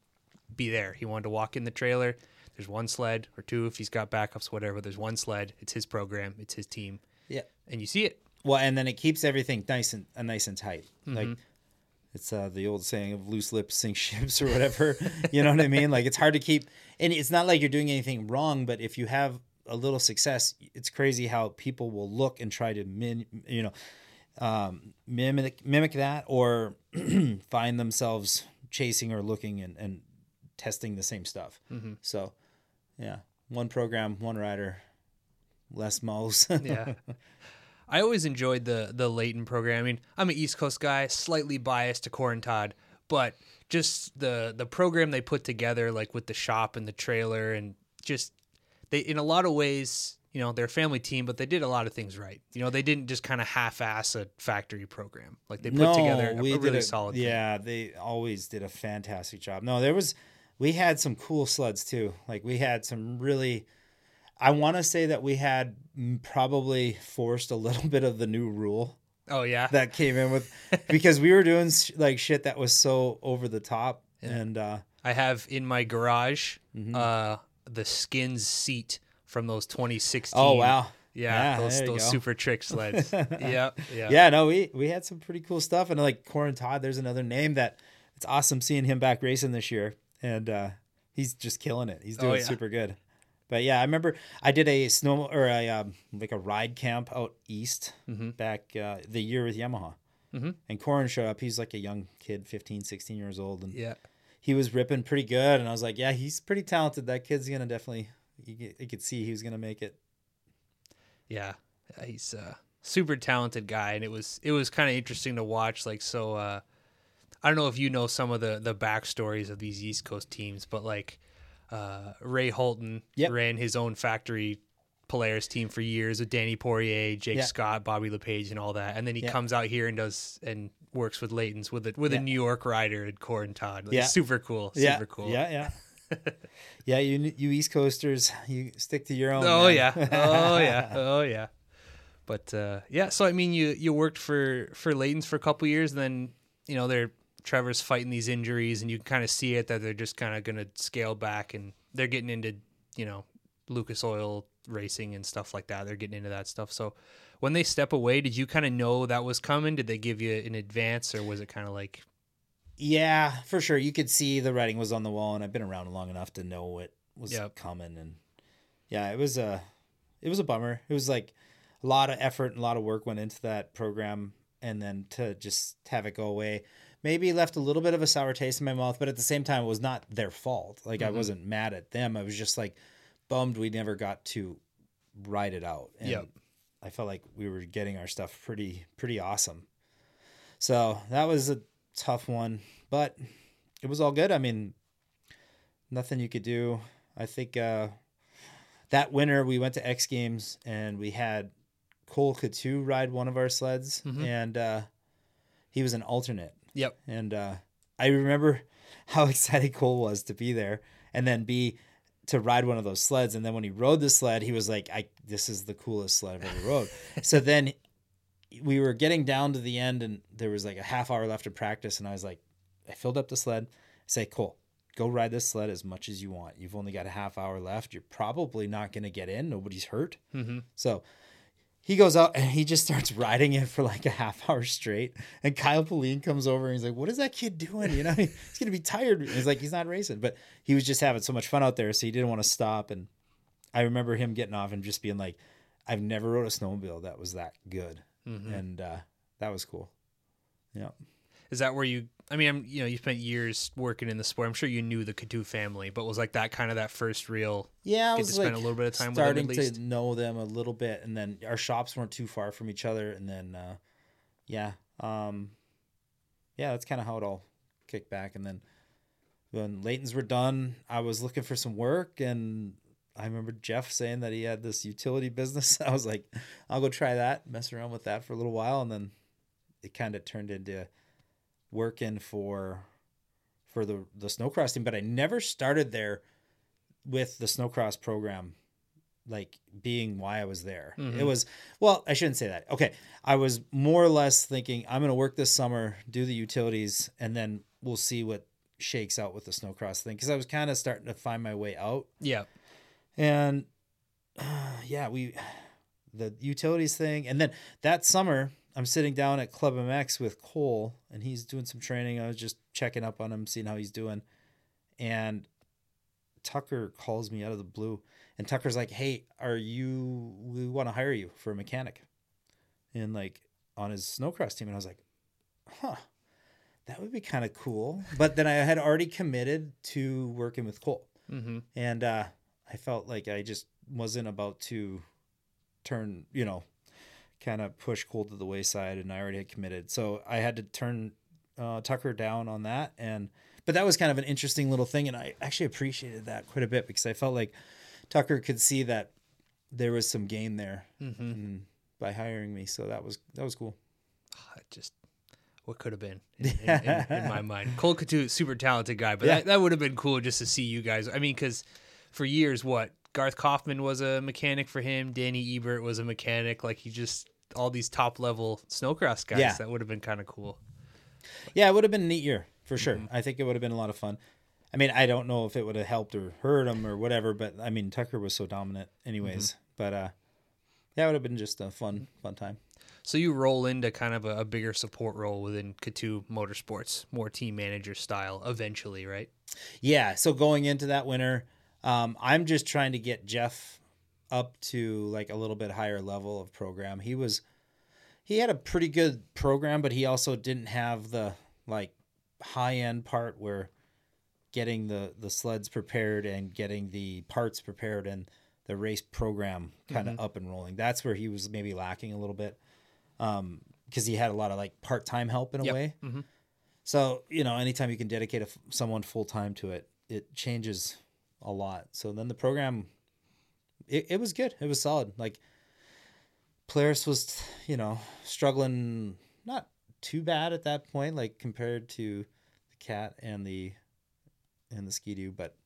be there. He wanted to walk in the trailer. There's one sled or two if he's got backups, whatever. There's one sled. It's his program. It's his team, Yeah. and you see it. Well, and then it keeps everything nice and uh, nice and tight. Like it's uh, the old saying of loose lips sink ships or whatever. *laughs* you know what I mean? Like it's hard to keep, and it's not like you're doing anything wrong. But if you have a little success, it's crazy how people will look and try to min, you know, um, mimic mimic that or *clears throat* find themselves chasing or looking and, and testing the same stuff. So, yeah, one program, one rider, less moles. Yeah. *laughs* I always enjoyed the the Leighton programming. I'm an East Coast guy, slightly biased to Corin Todd, but just the the program they put together, like with the shop and the trailer, and just they in a lot of ways, you know, they're a family team, but they did a lot of things right. You know, they didn't just kind of half-ass a factory program. Like they put together a, a really solid. thing. Yeah, they always did a fantastic job. No, there was we had some cool sleds too. Like we had some really I want to say that we had probably forced a little *laughs* bit of the new rule Oh yeah. that came in with *laughs* because we were doing sh- like shit that was so over the top and uh I have in my garage Mm-hmm. uh, the skins seat from those 2016. Oh wow. Yeah, those those super trick *laughs* sleds. yeah, yeah, Yeah, no, we we had some pretty cool stuff, and like Corin Todd, there's another name that it's awesome seeing him back racing this year, and uh, he's just killing it. He's doing Oh, yeah. super good. But yeah, I remember I did a snow or a um, like a ride camp out east Mm-hmm. back uh, the year with Yamaha. Mhm. And Corin showed up. He's like a young kid, 15, 16 years old, and yeah. he was ripping pretty good. And I was like, yeah, he's pretty talented. That kid's gonna definitely. You, you could see he was gonna make it. Yeah, Yeah, he's a super talented guy, and it was it was kind of interesting to watch. Like, so uh, I don't know if you know some of the the backstories of these East Coast teams, but like uh, Ray Holton Yep. ran his own factory Polaris team for years with Danny Poirier, Jake Yeah. Scott, Bobby LePage, and all that, and then he Yeah. comes out here and does and works with Leighton's with a with a New York rider and Corin Todd. Like, Yeah. super cool, super cool. Yeah, yeah. *laughs* yeah, you you East Coasters, you stick to your own. Oh man. yeah. *laughs* Oh yeah. Oh yeah. But uh, yeah, so I mean, you you worked for for Leighton's for a couple years, and then you know they're Trevor's fighting these injuries, and you can kind of see it that they're just kind of going to scale back, and they're getting into you know Lucas Oil racing and stuff like that. They're getting into that stuff. So when they step away, did you kind of know that was coming? Did they give you an advance, or was it kind of like Yeah, for sure. You could see the writing was on the wall, and I've been around long enough to know what was Yep. coming. And yeah, it was a, it was a bummer. It was like a lot of effort and a lot of work went into that program, and then to just have it go away, maybe left a little bit of a sour taste in my mouth. But at the same time, it was not their fault. Like I wasn't mad at them. I was just like bummed we never got to ride it out. And Yep. I felt like we were getting our stuff pretty pretty awesome. So that was a tough one, but it was all good. I mean, nothing you could do. I think uh, that winter we went to X Games and we had Cole Cottew ride one of our sleds, and uh, he was an alternate. Yep. And uh, I remember *laughs* how excited Cole was to be there, and then be to ride one of those sleds. And then when he rode the sled, he was like, "I this is the coolest sled I've ever rode." *laughs* so then we were getting down to the end, and there was like a half hour left of practice, and I was like, I filled up the sled. I say, Cole, go ride this sled as much as you want. You've only got a half hour left. You're probably not going to get in. Nobody's hurt. Mm-hmm. So he goes out and he just starts *laughs* riding it for like a half hour straight. And Kyle Pauline comes over and he's like, What is that kid doing? You know, *laughs* he's going to be tired. He's like, He's not racing. But he was just having so much fun out there. So he didn't want to stop. And I remember him getting off and just being like, I've never rode a snowmobile that was that good. And uh, that was cool. Yeah. Is that where you? I mean, I'm, you know, you spent years working in the sport. I'm sure you knew the Cottew family, but was like that kind of that first real Yeah, I was to spend like a little bit of time with them starting to know them a little bit, and then our shops weren't too far from each other, and then uh, yeah, um, yeah, that's kind of how it all kicked back. And then when Leighton's were done, I was looking for some work, and I remember Jeff saying that he had this utility business. *laughs* I was like, I'll go try that, mess around with that for a little while, and then it kind of turned into working for for the the snocross team. But I never started there with the snocross program like being why I was there. It was well, I shouldn't say that. Okay. I was more or less thinking I'm going to work this summer, do the utilities and then we'll see what shakes out with the snocross thing cuz I was kind of starting to find my way out. yeah. And uh, *sighs* yeah, we the utilities thing and then that summer I'm sitting down at Club MX with Cole and he's doing some training. I was just checking up on him, seeing how he's doing. And Tucker calls me out of the blue and Tucker's like, "Hey, are you we want to hire you for a mechanic?" And like on his snocross team and I was like, "Huh. That would be kind of cool." But then I had already committed to working with Cole. Mm-hmm. And uh I felt like I just wasn't about to turn, you know, kind of push Cole to the wayside and I already had committed. So I had to turn uh, Tucker down on that and but that was kind of an interesting little thing and I actually appreciated that quite a bit because I felt like Tucker could see that there was some gain there mm, by hiring me. So that was that was cool. Just what could have been *laughs* in, in, in, in my mind. Cole Cottew, super talented guy, but Yeah. that, that would have been cool just to see you guys. I mean, because for years, what Garth Kaufman was a mechanic for him, Danny Ebert was a mechanic. Like he just all these top level snocross guys. Yeah. That would have been kind of cool. Yeah, it would have been a neat year for sure. I think it would have been a lot of fun. I mean, I don't know if it would have helped or hurt him or whatever, but I mean, Tucker was so dominant, anyways. But uh, yeah, it would have been just a fun, fun time. So you roll into kind of a, a bigger support role within Cottew Motorsports, more team manager style eventually, right? Yeah. So going into that winter, um, I'm just trying to get Jeff up to like a little bit higher level of program. He was, he had a pretty good program, but he also didn't have the like high end part where getting the the sleds prepared and getting the parts prepared and the race program kind of up and rolling. That's where he was maybe lacking a little bit. Um, because he had a lot of like part time help in a Yep. way. Mhm. So you know, anytime you can dedicate a someone full time to it, it changes a lot. So then the program, it, it was good. It was solid. Like Polaris was, you know, struggling not too bad at that point, like compared to the Cat and the and the Ski-Doo, but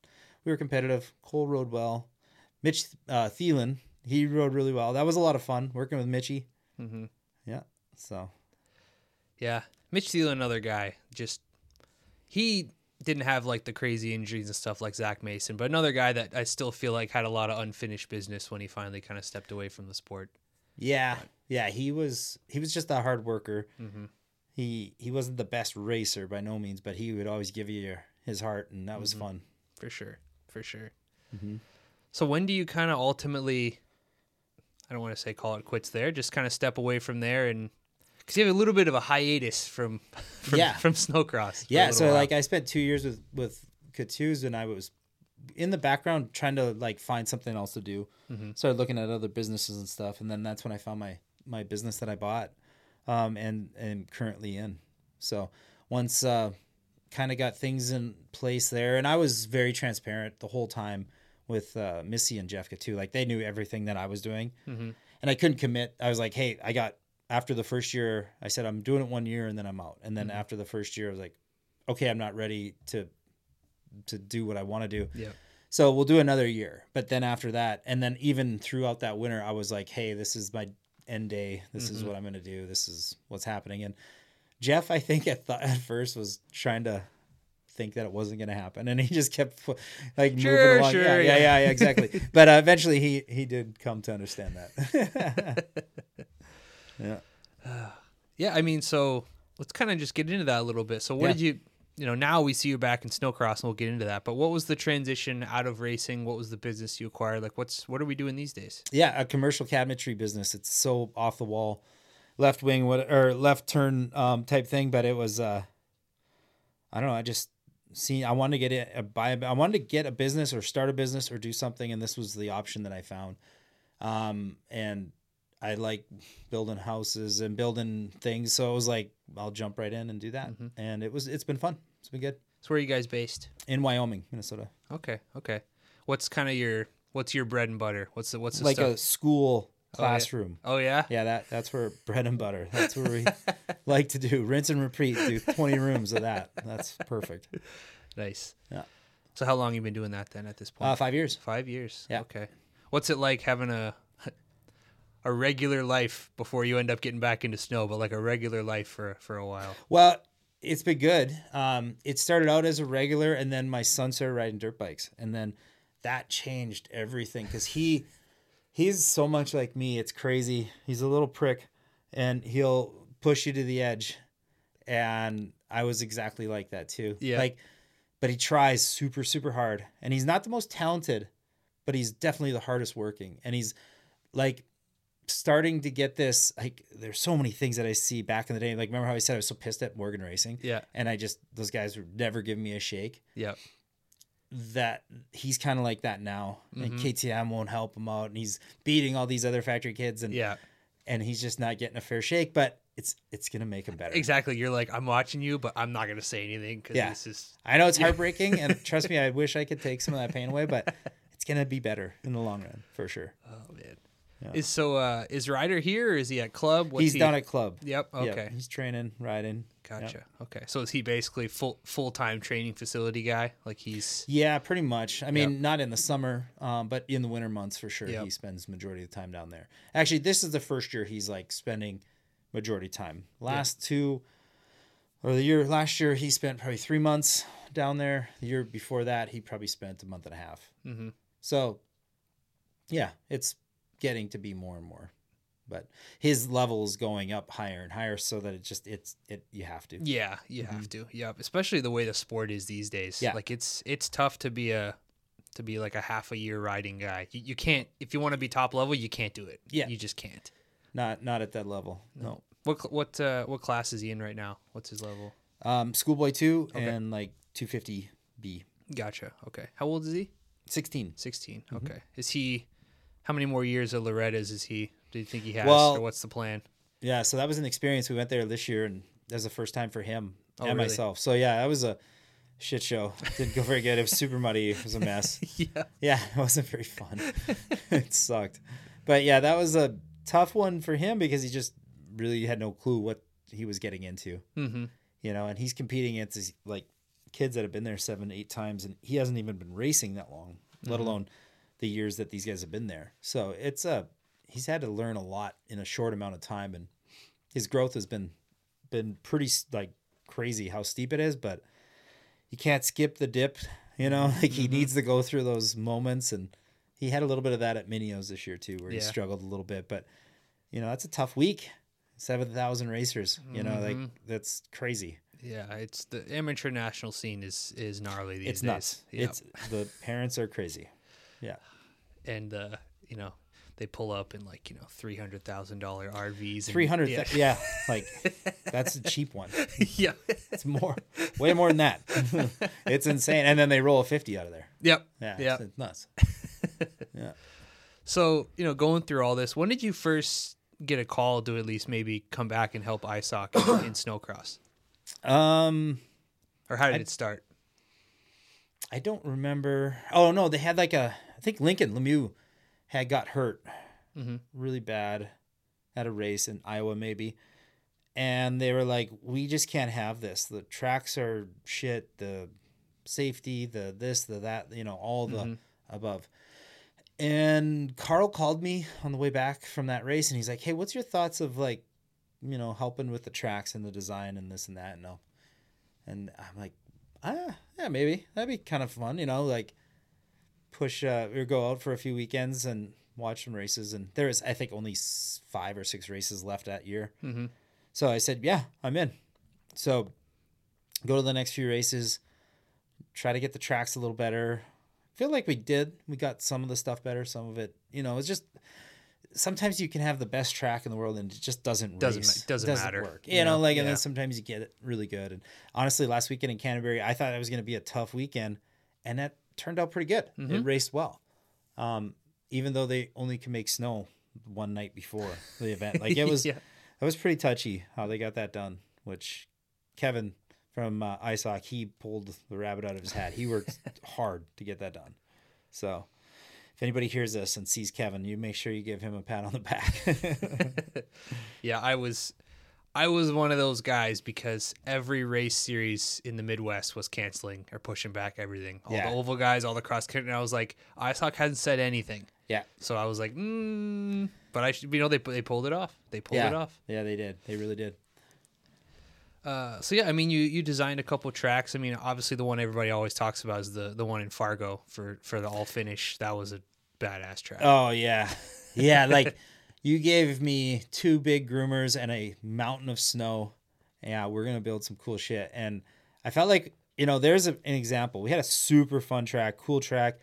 we were competitive. Cole rode well. Mitch uh, Thielen, he rode really well. That was a lot of fun working with Mitchy. Mm-hmm. Yeah. So Yeah, Mitch Thielen, another guy, just he didn't have like the crazy injuries and stuff like Zach Mason, but another guy that I still feel like had a lot of unfinished business when he finally kind of stepped away from the sport. yeah, yeah, he was he was just a hard worker. Mhm. He he wasn't the best racer by no means, but he would always give you your, his heart, and that was fun. for sure, for sure. Mhm. So when do you kind of ultimately? I don't want to say call it quits there. Just kind of step away from there, and because you have a little bit of a hiatus from *laughs* from, Yeah. from snocross. Yeah, so while. like I spent two years with with Cottews, and I was in the background trying to like find something else to do. Started looking at other businesses and stuff, and then that's when I found my my business that I bought, um, and and currently in. So once uh, kind of got things in place there, and I was very transparent the whole time with uh, Missy and Jeffka too. Like they knew everything that I was doing, and I couldn't commit. I was like, hey, I got after the first year. I said I'm doing it one year, and then I'm out. And then after the first year, I was like, okay, I'm not ready to to do what I want to do. yeah, So we'll do another year. But then after that, and then even throughout that winter, I was like, hey, this is my end day. This is what I'm going to do. This is what's happening. And Jeff, I think at, th- at first was trying to think that it wasn't going to happen. And he just kept like Sure, moving along. sure, yeah, yeah, yeah. yeah, yeah, exactly. *laughs* but uh, eventually he, he did come to understand that. *laughs* yeah. *sighs* yeah. I mean, so let's kind of just get into that a little bit. So what Yeah. did you? You know, now we see you back in snocross, and we'll get into that. But what was the transition out of racing? What was the business you acquired? Like, what's what are we doing these days? Yeah, a commercial cabinetry business. It's so off the wall, left wing what or left turn um, type thing. But it was, uh, I don't know. I just seen. I wanted to get it. A, buy. a- I wanted to get a business or start a business or do something, and this was the option that I found. Um, and I like building houses and building things, so I was like I'll jump right in and do that. And it was. It's been fun. It's been good So where are you guys based? in Wyoming, Minnesota. Okay, okay. What's kind of your what's your bread and butter? What's the what's the like stuff? a school Oh, yeah. classroom. oh yeah, Yeah, that that's where bread and butter. That's where we *laughs* like to do rinse and repeat. Do twenty rooms of that. That's perfect. *laughs* nice. Yeah. So how long you been doing that then at this point? Uh, five years. Five years. Yeah. Okay. What's it like having a a regular life before you end up getting back into snow, but like a regular life for for a while? Well, it's been good. Um, it started out as a regular, and then my son started riding dirt bikes, and then that changed everything because he he's so much like me. It's crazy. He's a little prick, and he'll push you to the edge. And I was exactly like that too. Yeah. Like, but he tries super super hard, and he's not the most talented, but he's definitely the hardest working, and he's like starting to get this like there's so many things that I see back in the day. Like remember how I said I was so pissed at Morgan Racing? Yeah. And I just those guys were never giving me a shake. Yeah. That he's kind of like that now. Mm-hmm. And KTM won't help him out and he's beating all these other factory kids and Yeah. and he's just not getting a fair shake, but it's it's gonna make him better. Exactly. You're like, I'm watching you, but I'm not gonna say anything because Yeah. this is I know it's *laughs* heartbreaking and trust me, I *laughs* wish I could take some of that pain away, but it's gonna be better in the long run for sure. oh man. Is so uh is Ryder here or is he at club? What's he's he? down at club. Yep. Yeah, Okay. he's training, riding. Yep. Gotcha. Okay. So is he basically full full time training facility guy? Like he's Yeah, pretty much. I mean, Yep. not in the summer, um, but in the winter months for sure. Yep. He spends majority of the time down there. Actually, this is the first year he's like spending majority time. Last two, or the year last year he spent probably three months down there. The year before that he probably spent a month and a half. Mm-hmm. So, yeah, it's getting to be more and more, but his level is going up higher and higher, so that it just it's it you have to. Yeah, you have to. Yep. Especially the way the sport is these days. Mm-hmm. Yeah. Like it's it's tough to be a to be like a half a year riding guy. You, you can't if you want to be top level, you can't do it. Yeah. You just can't. Not not at that level. No. What what uh, what class is he in right now? What's his level? Um, schoolboy two and like two fifty B. Gotcha. Okay. How old is he? Sixteen. 16. Mm-hmm. Okay. Is he how many more years of Loretta's is he? Do you think he has Well- or what's the plan? Yeah, so that was an experience. We went there this year, and that was the first time for him Oh, and really? myself. So yeah, that was a shit show. *laughs* Didn't go very good. It was super muddy. It was a mess. *laughs* yeah. Yeah, it wasn't very fun. *laughs* it sucked. But yeah, that was a tough one for him because he just really had no clue what he was getting into. Mhm. You know, and he's competing against these, like kids that have been there seven, eight times, and he hasn't even been racing that long, let alone the years that these guys have been there. So it's a he's had to learn a lot in a short amount of time, and his growth has been been pretty like crazy how steep it is, but you can't skip the dip. You know, *laughs* like he mm-hmm. needs to go through those moments, and he had a little bit of that at Mini O's this year too, where he struggled a little bit. But you know, that's a tough week. Seven thousand racers. You know, like mm-hmm. that's crazy. Yeah, it's the amateur national scene is is gnarly these it's days. nuts. Yep. It's the parents are crazy. Yeah. and uh, you know, they pull up in like, you know, three hundred thousand dollar RVs and Three hundred. yeah. Yeah. like that's a cheap one. *laughs* yeah. It's more, way more than that. *laughs* it's insane. And then they roll a fifty out of there. Yep. Yeah. Yep. It's, it's nuts. *laughs* Yeah. So, you know, going through all this, when did you first get a call to at least maybe come back and help ISOC in, in snocross? Um, Or how did it start? I don't remember. Oh no, they had like a. I think Lincoln Lemieux had got hurt really bad at a race in Iowa, maybe. And they were like, "We just can't have this. The tracks are shit. The safety, the this, the that. You know, all the above." And Carl called me on the way back from that race, and he's like, "Hey, what's your thoughts of like, you know, helping with the tracks and the design and this and that?" And. And I'm like, ah, yeah, maybe that'd be kind of fun, you know, like push uh, or go out for a few weekends and watch some races. And there is, I think, only five or six races left that year. Mhm. So I said, yeah, I'm in. So go to the next few races, try to get the tracks a little better. feel like we did. We got some of the stuff better, some of it, you know, it's just sometimes you can have the best track in the world and it just doesn't Doesn't race. ma- doesn't matter. work. You know, know? like and Yeah. then sometimes you get it really good. And honestly, last weekend in Canterbury, I thought it was going to be a tough weekend, and that turned out pretty good. Mm-hmm. It raced well, um, even though they only can make snow one night before the event. Like it *laughs* was, Yeah. it was pretty touchy how they got that done. Which Kevin from uh, ISOC, he pulled the rabbit out of his hat. He worked *laughs* hard to get that done. So. If anybody hears this and sees Kevin, you make sure you give him a pat on the back. *laughs* Yeah, I was I was one of those guys because every race series in the Midwest was canceling or pushing back everything. All Yeah. the oval guys, all the cross country. And I was like, ISOC hadn't said anything. yeah, So I was like, mm, but I should, you know, they they pulled it off. They pulled yeah, it off. yeah, they did. They really did. Uh, so yeah, I mean, you you designed a couple tracks. I mean, obviously the one everybody always talks about is the the one in Fargo for for the all finish. That was a badass track. Oh yeah, *laughs* yeah. Like you gave me two big groomers and a mountain of snow. Yeah, we're gonna build some cool shit. And I felt like you know, there's a, an example. We had a super fun track, cool track.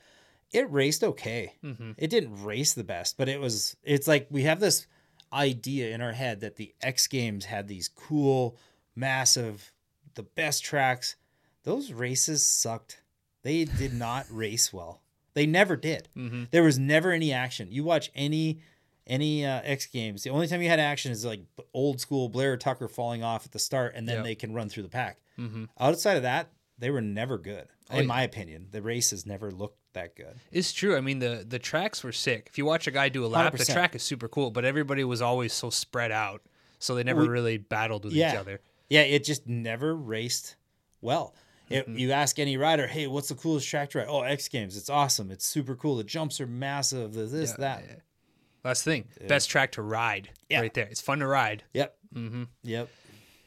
It raced okay. Mm-hmm. It didn't race the best, but it was. It's like we have this idea in our head that the X Games had these cool, massive, the best tracks. Those races sucked. They did not race well. They never did. Mm-hmm. There was never any action. You watch any any uh, X Games. The only time you had action is like old school Blair Tucker falling off at the start, and then Yep. they can run through the pack. Outside of that, they were never good. In yeah. my opinion, the races never looked that good. It's true. I mean, the the tracks were sick. If you watch a guy do a lap, the 100%. track is super cool. But everybody was always so spread out, so they never We- really battled with each other. yeah, it just never raced well. It, Mm-hmm. You ask any rider, hey, what's the coolest track to ride? Oh, X Games. It's awesome. It's super cool. The jumps are massive. The this, that. That's the thing. Best track to ride, Yeah. right there. It's fun to ride. Yep. Mm-hmm. Yep.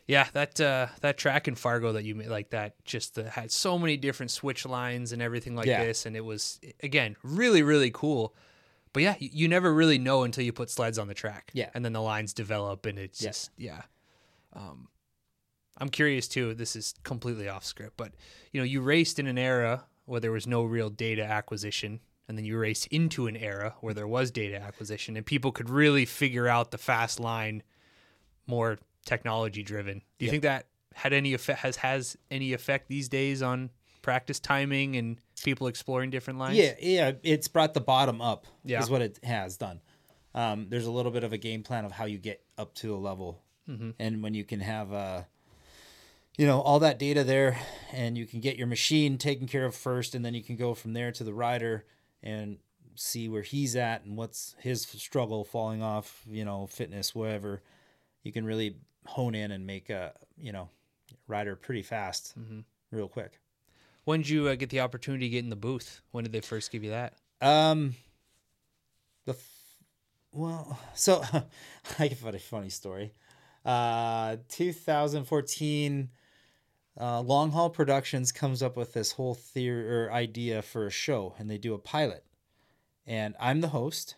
Yeah, that uh, that track in Fargo that you made, like that, just uh, had so many different switch lines and everything like Yeah. this, and it was again really really cool. But yeah, you, you never really know until you put sleds on the track. Yeah. and then the lines develop, and it's Yeah. just yeah. Um, I'm curious too. This is completely off script, but you know, you raced in an era where there was no real data acquisition, and then you race into an era where there was data acquisition, and people could really figure out the fast line more technology driven. Do you think that had any effect has has any effect these days on practice timing and people exploring different lines? Yeah, yeah, it's brought the bottom up. Yeah. is what it has done. Um, there's a little bit of a game plan of how you get up to a level, Mm-hmm. and when you can have, uh, you know, all that data there, and you can get your machine taken care of first, and then you can go from there to the rider and see where he's at and what's his struggle falling off, you know, fitness, whatever. You can really hone in and make a, you know, rider pretty fast, Mm-hmm. real quick. When did you uh, get the opportunity to get in the booth? When did they first give you that? Um, the f- well, so *laughs* I have a funny story. Uh, 2014, uh, Long Haul Productions comes up with this whole theory or idea for a show, and they do a pilot, and I'm the host,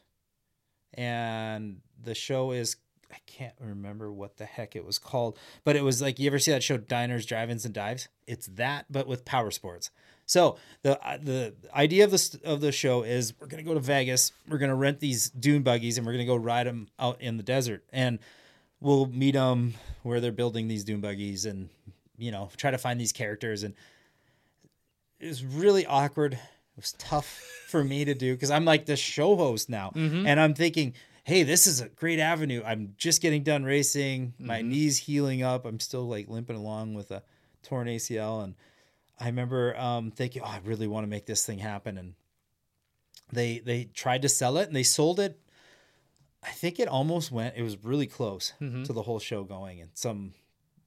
and the show is. I can't remember what the heck it was called, but it was like you ever see that show Diners, Drive-ins, and Dives? It's that, but with power sports. So the uh, the idea of the of the show is we're gonna go to Vegas, we're gonna rent these dune buggies, and we're gonna go ride them out in the desert, and we'll meet them where they're building these dune buggies, and you know try to find these characters, and it was really awkward. It was tough for me to do because I'm like the show host now, mm-hmm. and I'm thinking, hey, this is a great avenue. I'm just getting done racing, my mm-hmm. knees healing up. I'm still like limping along with a torn ACL, and I remember um, thinking, oh, I really want to make this thing happen, and they they tried to sell it, and they sold it. I think it almost went. It was really close mm-hmm. to the whole show going, and some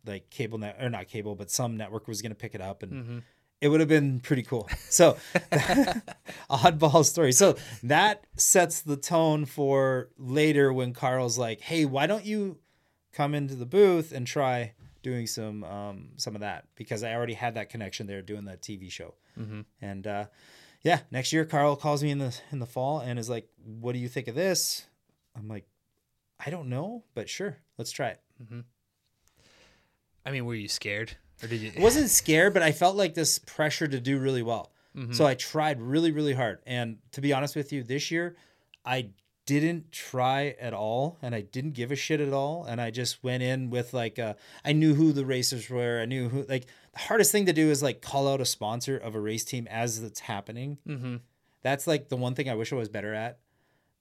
like cable net or not cable, but some network was going to pick it up, and it would have been pretty cool. So, *laughs* oddball story. So that sets the tone for later when Carl's like, "Hey, why don't you come into the booth and try doing some um, some of that?" Because I already had that connection there doing that TV show, and uh, yeah, next year Carl calls me in the in the fall and is like, "What do you think of this?" I'm like, "I don't know, but sure, let's try it." I mean, were you scared or did you? I wasn't scared, but I felt like this pressure to do really well. So I tried really, really hard. And to be honest with you, this year I didn't try at all and I didn't give a shit at all. And I just went in with like, uh, I knew who the racers were. I knew who, like, the hardest thing to do is like call out a sponsor of a race team as it's happening. Mm-hmm. That's like the one thing I wish I was better at.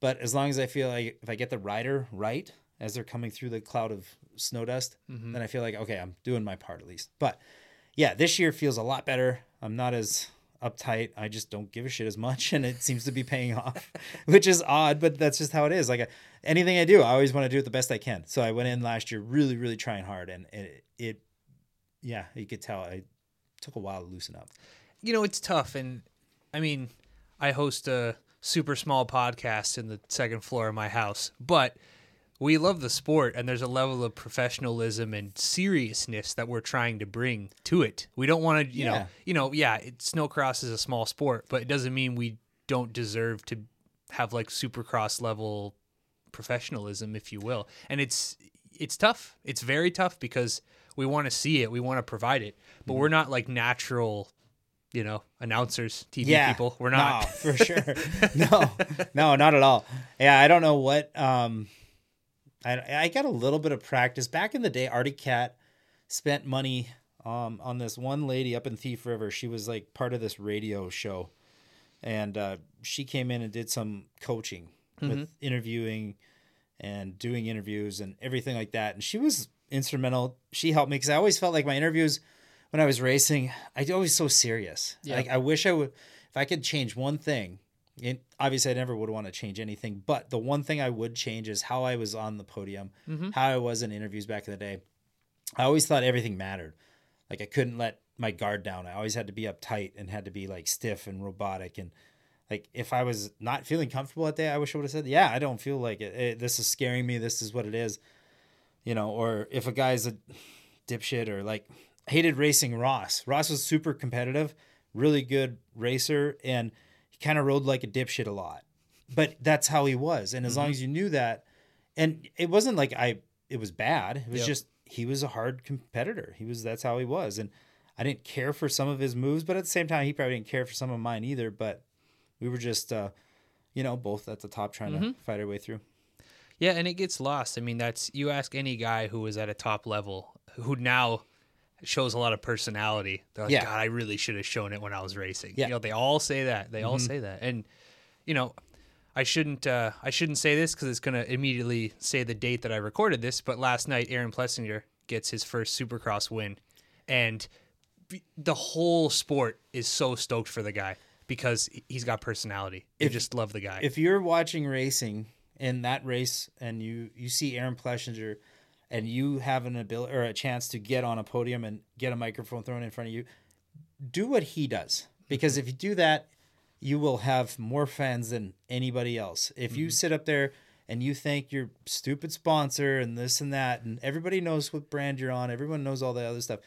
But as long as I feel like if I get the rider right as they're coming through the cloud of snow dust, Mm-hmm. then I feel like okay, I'm doing my part at least. But yeah, this year feels a lot better. I'm not as uptight. I just don't give a shit as much, and it seems to be paying *laughs* off, which is odd, but that's just how it is. Like I, anything I do, I always want to do it the best I can. So I went in last year really, really trying hard, and it, it yeah, you could tell I took a while to loosen up. you know, it's tough. And I mean, I host a super small podcast in the second floor of my house, but we love the sport and there's a level of professionalism and seriousness that we're trying to bring to it. We don't want to, you know, you know, yeah, it, snocross is a small sport, but it doesn't mean we don't deserve to have like supercross level professionalism, if you will. And it's it's tough. It's very tough because we want to see it, we want to provide it, but Mm-hmm. we're not like natural, you know, announcers, TV yeah, people. We're not. No, for sure. *laughs* no, no, not at all. Yeah, I don't know what. Um, I I got a little bit of practice back in the day. Arctic Cat spent money um on this one lady up in Thief River. She was like part of this radio show, and uh, she came in and did some coaching with interviewing and doing interviews and everything like that. And she was instrumental. She helped me because I always felt like my interviews when I was racing, I always so serious. Yeah. Like I wish I would, if I could change one thing. And obviously, I never would want to change anything. But the one thing I would change is how I was on the podium, mm-hmm. how I was in interviews back in the day. I always thought everything mattered. Like I couldn't let my guard down. I always had to be uptight and had to be like stiff and robotic. And like if I was not feeling comfortable that day, I wish I would have said, "Yeah, I don't feel like it. it. This is scaring me. This is what it is." You know, or if a guy's a dipshit or like hated racing Ross. Ross was super competitive, really good racer, and kind of rode like a dipshit a lot. But that's how he was, and as long as you knew that, and it wasn't like I it was bad. It was Yep. just he was a hard competitor. He was that's how he was, and I didn't care for some of his moves, but at the same time, he probably didn't care for some of mine either. But we were just, uh, you know, both at the top trying to fight our way through. Yeah, and it gets lost. I mean, that's you ask any guy who was at a top level who now shows a lot of personality. They're like, Yeah. God, I really should have shown it when I was racing. Yeah. Mm-hmm. You know, they all say that. They all say that. And you know, I shouldn't uh, I shouldn't say this because it's gonna immediately say the date that I recorded this. But last night, Aaron Plessinger gets his first Supercross win, and the whole sport is so stoked for the guy because he's got personality. They If- just love the guy. if you're watching racing in that race and you you see Aaron Plessinger and you have an ability or a chance to get on a podium and get a microphone thrown in front of you, do what he does. Because if you do that, you will have more fans than anybody else. If you mm-hmm. sit up there and you thank your stupid sponsor and this and that, and everybody knows what brand you're on, everyone knows all the other stuff,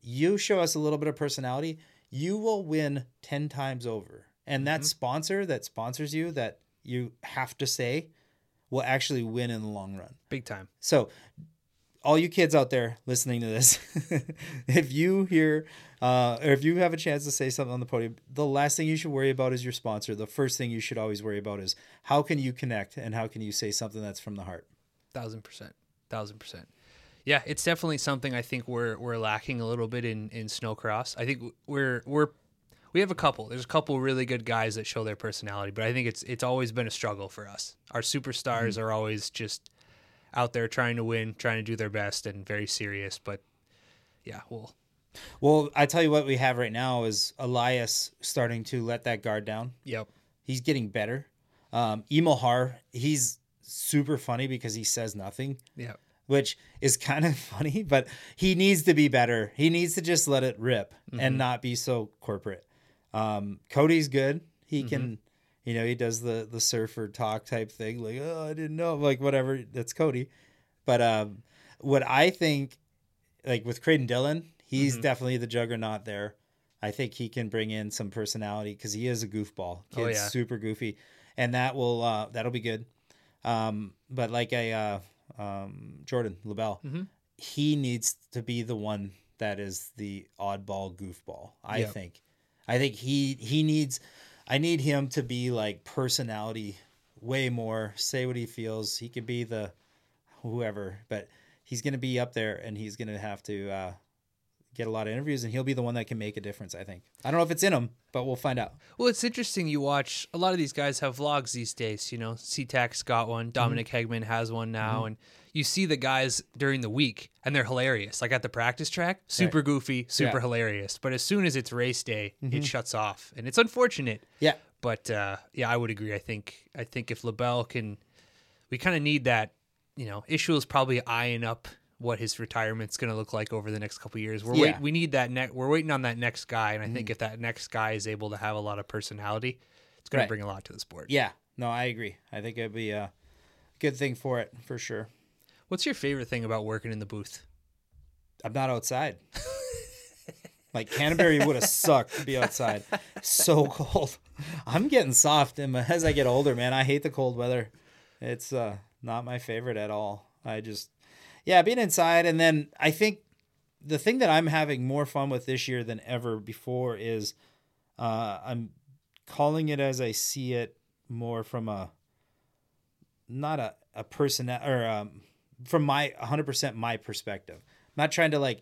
you show us a little bit of personality, you will win 10 times over. And that mm-hmm. sponsor that sponsors you, that you have to say, will actually win in the long run. Big time. So, all you kids out there listening to this, *laughs* if you hear uh, or if you have a chance to say something on the podium, the last thing you should worry about is your sponsor. The first thing you should always worry about is how can you connect and how can you say something that's from the heart. Thousand percent, thousand percent. Yeah, it's definitely something I think we're we're lacking a little bit in in snocross. I think we're we're we have a couple. There's a couple really good guys that show their personality, but I think it's it's always been a struggle for us. Our superstars Mm-hmm. are always just out there trying to win, trying to do their best, and very serious. But yeah, well, Well, I tell you what we have right now is Elias starting to let that guard down. yep, He's getting better. Um, Emil he's super funny because he says nothing. yep, which is kind of *laughs* funny, but he needs to be better. He needs to just let it rip and not be so corporate. Um, Cody's good. He can, you know, he does the the surfer talk type thing, like, oh, I didn't know, like whatever. That's Cody. But um, what I think, like with Creighton Dillon, he's definitely the juggernaut there. I think he can bring in some personality because he is a goofball. Kid's Oh, yeah. super goofy, and that will uh, that'll be good. Um, but like a uh, um, Jordan Lebel, Mm-hmm. he needs to be the one that is the oddball goofball. I Yep. think. I think he he needs. I need him to be like personality way more. Say what he feels. He could be the whoever, but he's going to be up there and he's going to have to uh, get a lot of interviews and he'll be the one that can make a difference. I think. I don't know if it's in him, but we'll find out. Well, it's interesting. You watch a lot of these guys have vlogs these days. You know, SeaTac's got one. Dominic Hegman has one now, and you see the guys during the week, and they're hilarious. Like at the practice track, super goofy, super Yeah. hilarious. But as soon as it's race day, it shuts off, and it's unfortunate. Yeah. But uh, yeah, I would agree. I think I think if Lebel can, we kind of need that. You know, Issue is probably eyeing up what his retirement's going to look like over the next couple years. We're Yeah. wait, we need that. Ne- we're waiting on that next guy, and I think if that next guy is able to have a lot of personality, it's going Right. to bring a lot to the sport. Yeah. No, I agree. I think it'd be a good thing for it for sure. What's your favorite thing about working in the booth? I'm not outside. *laughs* like Canterbury would have sucked to be outside. So *laughs* cold. I'm getting soft and as I get older, man. I hate the cold weather. It's uh not my favorite at all. I just yeah, being inside and then I think the thing that I'm having more fun with this year than ever before is uh I'm calling it as I see it more from a not a, a person or um, from my 100% my perspective. I'm not trying to like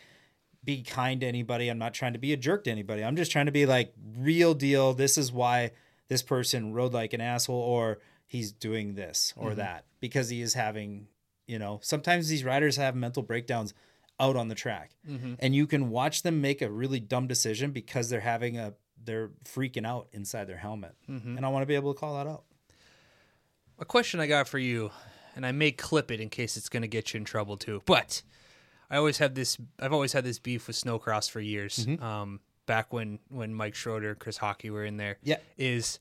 be kind to anybody. I'm not trying to be a jerk to anybody. I'm just trying to be like real deal. This is why this person rode like an asshole or he's doing this or mm-hmm. that because he is having, you know, sometimes these riders have mental breakdowns out on the track mm-hmm. and you can watch them make a really dumb decision because they're having a they're freaking out inside their helmet. Mm-hmm. And I want to be able to call that out. A question I got for you, and I may clip it in case it's going to get you in trouble too. But I always have this. I've always had this beef with snocross for years. Um, back when when Mike Schroeder and Chris Hockey were in there. Yeah. Is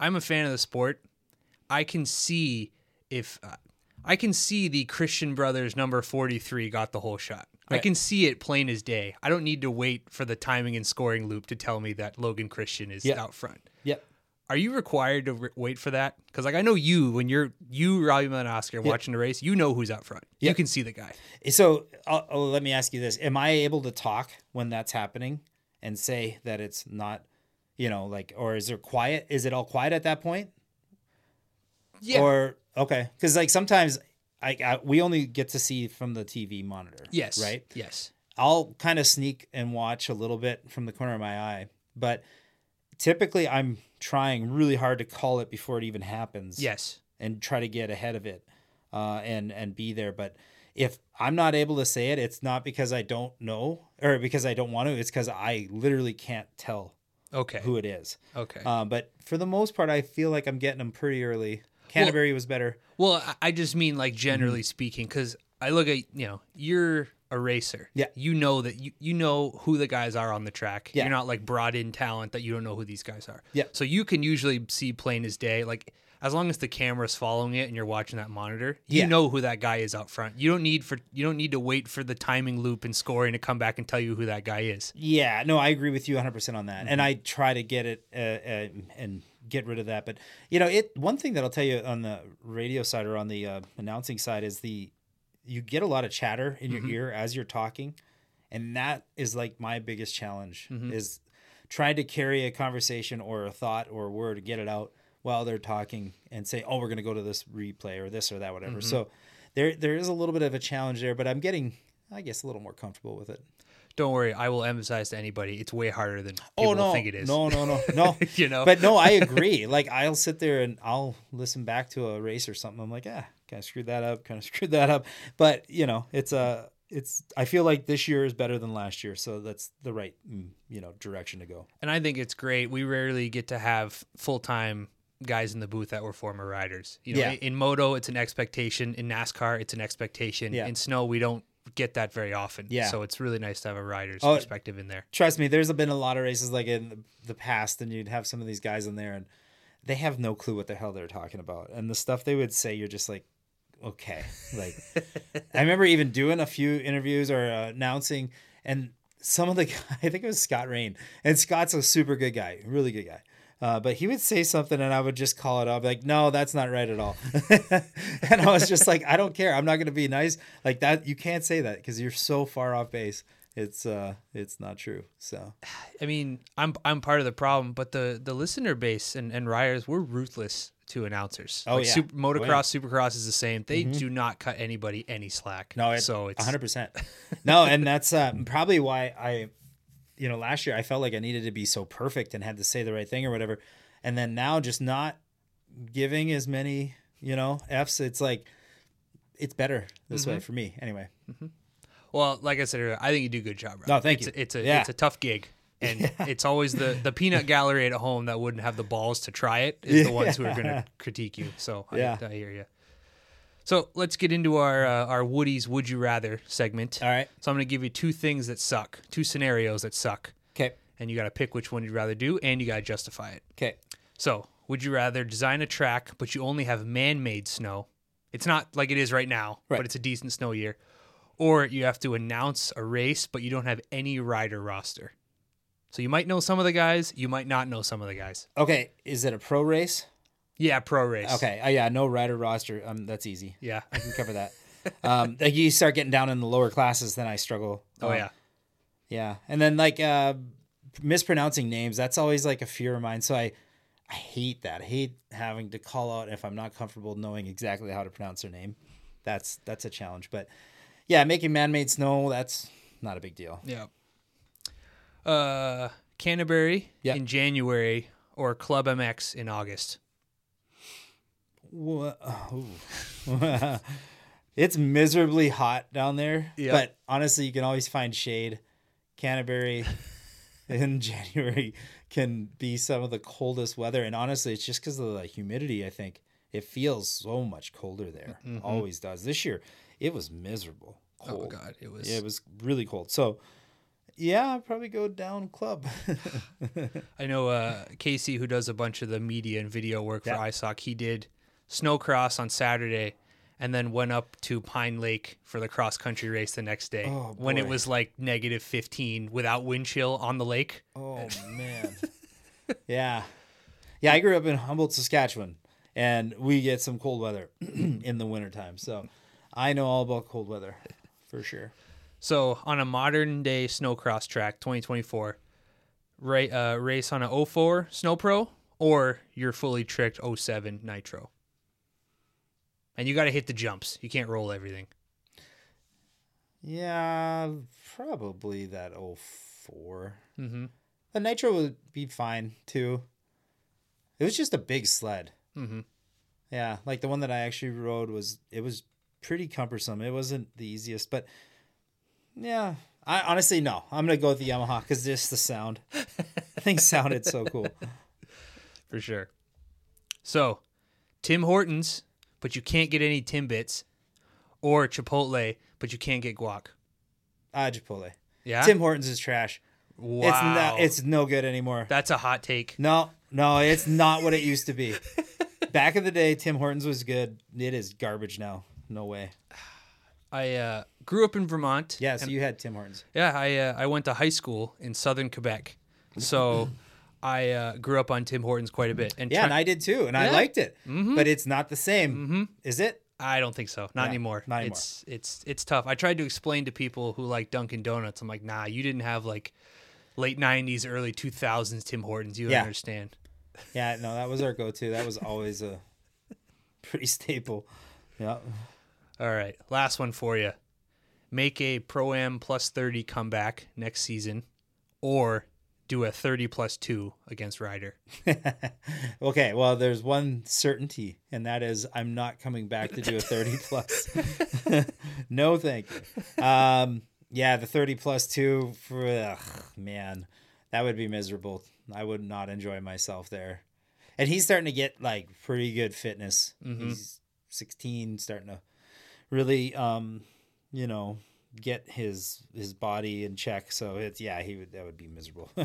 I'm a fan of the sport. I can see if uh, I can see the Christian Brothers number 43 got the whole shot. I can see it plain as day. I don't need to wait for the timing and scoring loop to tell me that Logan Christian is Yeah. out front. Are you required to re- wait for that? Because like I know you when you're you Robbie Oscar watching the race, you know who's out front. Yeah. You can see the guy. So i oh, let me ask you this: Am I able to talk when that's happening and say that it's not, you know, like, or is there quiet? Is it all quiet at that point? Yeah. Or okay, because like sometimes I, I we only get to see from the TV monitor. yes. Right. Yes. I'll kind of sneak and watch a little bit from the corner of my eye, but typically I'm trying really hard to call it before it even happens. Yes. and try to get ahead of it uh, and and be there. But if I'm not able to say it, it's not because I don't know or because I don't want to. It's because I literally can't tell Okay. who it is. Okay. Uh, but for the most part, I feel like I'm getting them pretty early. Canterbury was better. Well, I- I just mean like generally Mm-hmm. speaking, because I look at you know you're a racer. Yeah. You know that you you know who the guys are on the track. Yeah. You're not like brought in talent that you don't know who these guys are. Yeah. So you can usually see plain as day. Like as long as the camera's following it and you're watching that monitor, you Yeah. know who that guy is out front. You don't need for you don't need to wait for the timing loop and scoring to come back and tell you who that guy is. Yeah, no, I agree with you 100% on that. Mm-hmm. And I try to get it uh, uh, and get rid of that. But, you know, it one thing that I'll tell you on the radio side or on the uh, announcing side is the you get a lot of chatter in Mm-hmm. your ear as you're talking. And that is like my biggest challenge Mm-hmm. is trying to carry a conversation or a thought or a word, get it out while they're talking and say, "Oh, we're going to go to this replay or this or that whatever." Mm-hmm. So there there is a little bit of a challenge there, but I'm getting I guess a little more comfortable with it. Don't worry, I will emphasize to anybody it's way harder than people oh no think it is. no no no *laughs* no You know? but no i agree like i'll sit there and i'll listen back to a race or something i'm like ah kind of screwed that up kind of *laughs* screwed that up but you know it's a it's i feel like this year is better than last year so that's the right mm, you know direction to go And I think it's great. We rarely get to have full time guys in the booth that were former riders. You know, Yeah. in moto, it's an expectation. In NASCAR, it's an expectation. Yeah. In snow, we don't get that very often. Yeah. So it's really nice to have a rider's Oh, perspective in there. trust me there's been a lot of races like in the, the past and you'd have some of these guys in there and they have no clue what the hell they're talking about and the stuff they would say you're just like okay like i remember even doing a few interviews or uh, announcing and some of the *laughs* i think it was scott rain and scott's a super good guy really good guy uh, but he would say something and I would just call it up like, no, that's not right at all. *laughs* and I was just like, I don't care. I'm not going to be nice like that. You can't say that because you're so far off base. It's uh, it's not true. So I mean, I'm I'm part of the problem, but the the listener base and, and riders, we're ruthless to announcers. Oh, like yeah. super, Oh, yeah. Mm-hmm. motocross, supercross is the same. They do not cut anybody any slack. No, it's so it's 100%. *laughs* no, and that's uh, probably why I, you know, last year I felt like I needed to be so perfect and had to say the right thing or whatever. And then now just not giving as many, you know, F's, it's like, it's better this Mm-hmm. way for me. Anyway. Well, like I said earlier, I think you do a good job. Rob. No, thank it's you. A, it's a Yeah. it's a tough gig, and *laughs* it's always the the peanut gallery at home that wouldn't have the balls to try it is the ones who are going *laughs* to critique you. So Yeah. I, I hear you. So let's get into our uh, our Woody's Would You Rather segment. All right. So I'm going to give you two things that suck, two scenarios that suck, Okay. and you got to pick which one you'd rather do, and you got to justify it. Okay. So, would you rather design a track, but you only have man made snow? It's not like it is right now, Right. but it's a decent snow year. Or you have to announce a race, but you don't have any rider roster. So, you might know some of the guys, you might not know some of the guys. Okay. Is it a pro race? Yeah, pro race. Okay. Uh, yeah. No rider roster. Um, that's easy. Yeah. I can cover that. *laughs* um, like you start getting down in the lower classes, then I struggle. Oh, Um, yeah. Yeah, and then like uh, mispronouncing names, that's always like a fear of mine. So I, I hate that. I hate having to call out if I'm not comfortable knowing exactly how to pronounce their name. That's that's a challenge. But yeah, making man-made snow, that's not a big deal. Yeah. Uh, Canterbury Yeah. in January or Club MX in August. Ooh. *laughs* it's miserably hot down there, Yep. but honestly, you can always find shade. Canterbury *laughs* in January can be some of the coldest weather, and honestly, it's just because of the humidity. I think it feels so much colder there. Always does. This year, it was miserable. Oh, Cold. God. It was. Yeah, it was really cold. So, yeah, I'd probably go down club. *laughs* I know uh, Casey, who does a bunch of the media and video work Yeah. for ISOC, he did snocross on Saturday, and then went up to Pine Lake for the cross country race the next day Oh, when it was like negative 15 without wind chill on the lake. Oh *laughs* man. yeah. Yeah, I grew up in Humboldt, Saskatchewan, and we get some cold weather *clears throat* in the wintertime. So I know all about cold weather for sure. So on a modern day snocross track, 2024, ra- uh, race on a 04 Sno Pro or your fully tricked 07 Nitro. And you got to hit the jumps. You can't roll everything. Yeah, probably that 04. Mm-hmm. The Nitro would be fine too. It was just a big sled. Mm-hmm. Yeah, like the one that I actually rode was it was pretty cumbersome. It wasn't the easiest, but yeah, I honestly no. I'm gonna go with the Yamaha because just the sound. Things sounded so cool. *laughs* For sure. So, Tim Hortons, but you can't get any Timbits, or Chipotle, but you can't get guac. Ah, Chipotle. Yeah. Tim Hortons is trash. wow. It's not. It's no good anymore. That's a hot take. No, no, it's not what it used to be. *laughs* Back in the day, Tim Hortons was good. It is garbage now. No way. *sighs* I uh, grew up in Vermont. Yeah, so and- you had Tim Hortons. Yeah, I uh, I went to high school in southern Quebec, so *laughs* I uh, grew up on Tim Hortons quite a bit. And Yeah, try- and I did too, and I liked it. But it's not the same, is it? I don't think so. Not Yeah, anymore. not anymore. It's it's it's tough. I tried to explain to people who like Dunkin' Donuts. I'm like, nah, you didn't have like late '90s, early 2000s Tim Hortons. You Yeah. understand. Yeah, no, that was our go-to. That was always a *laughs* pretty staple. Yeah. All right, last one for you. Make a pro am plus 30 comeback next season, or do a 30 plus two against Ryder. *laughs* Okay, well, there's one certainty, and that is I'm not coming back to do a 30 *laughs* plus. *laughs* no, thank you. Um, yeah, the 30 plus two for ugh, man, that would be miserable. I would not enjoy myself there. And he's starting to get like pretty good fitness. He's 16, starting to really, um, you know, get his his body in check. So it's yeah, he would that would be miserable. *laughs* *laughs*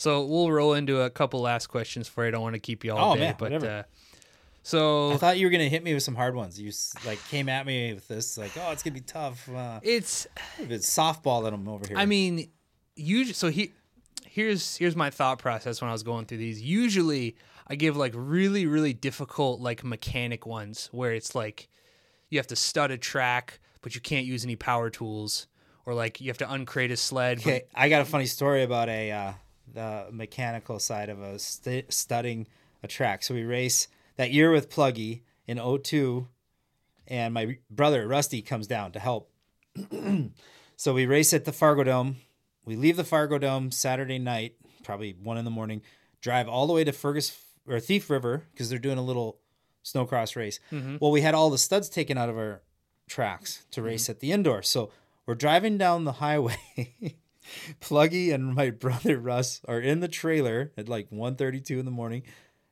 So we'll roll into a couple last questions for you. I don't want to keep you all Oh, day, man, but uh, so I thought you were gonna hit me with some hard ones. You like came at me with this, like, oh, it's gonna be tough. Uh, it's it's softballing them over here. I mean, usually, so he, here's here's my thought process when I was going through these. Usually, I give like really really difficult like mechanic ones where it's like you have to stud a track, but you can't use any power tools, or like you have to uncrate a sled. but- okay, I got a funny story about a uh, the mechanical side of a st- studding a track. So we race that year with Pluggy in 02, and my brother Rusty comes down to help. *clears throat* so we race at the Fargo Dome. We leave the Fargo Dome Saturday night, probably one in the morning. Drive all the way to Fergus or Thief River because they're doing a little snowcross race. Mm-hmm. Well, we had all the studs taken out of our tracks to mm-hmm. race at the indoor. So we're driving down the highway. *laughs* Pluggy and my *laughs* brother Russ are in the trailer at like 1.32 in the morning,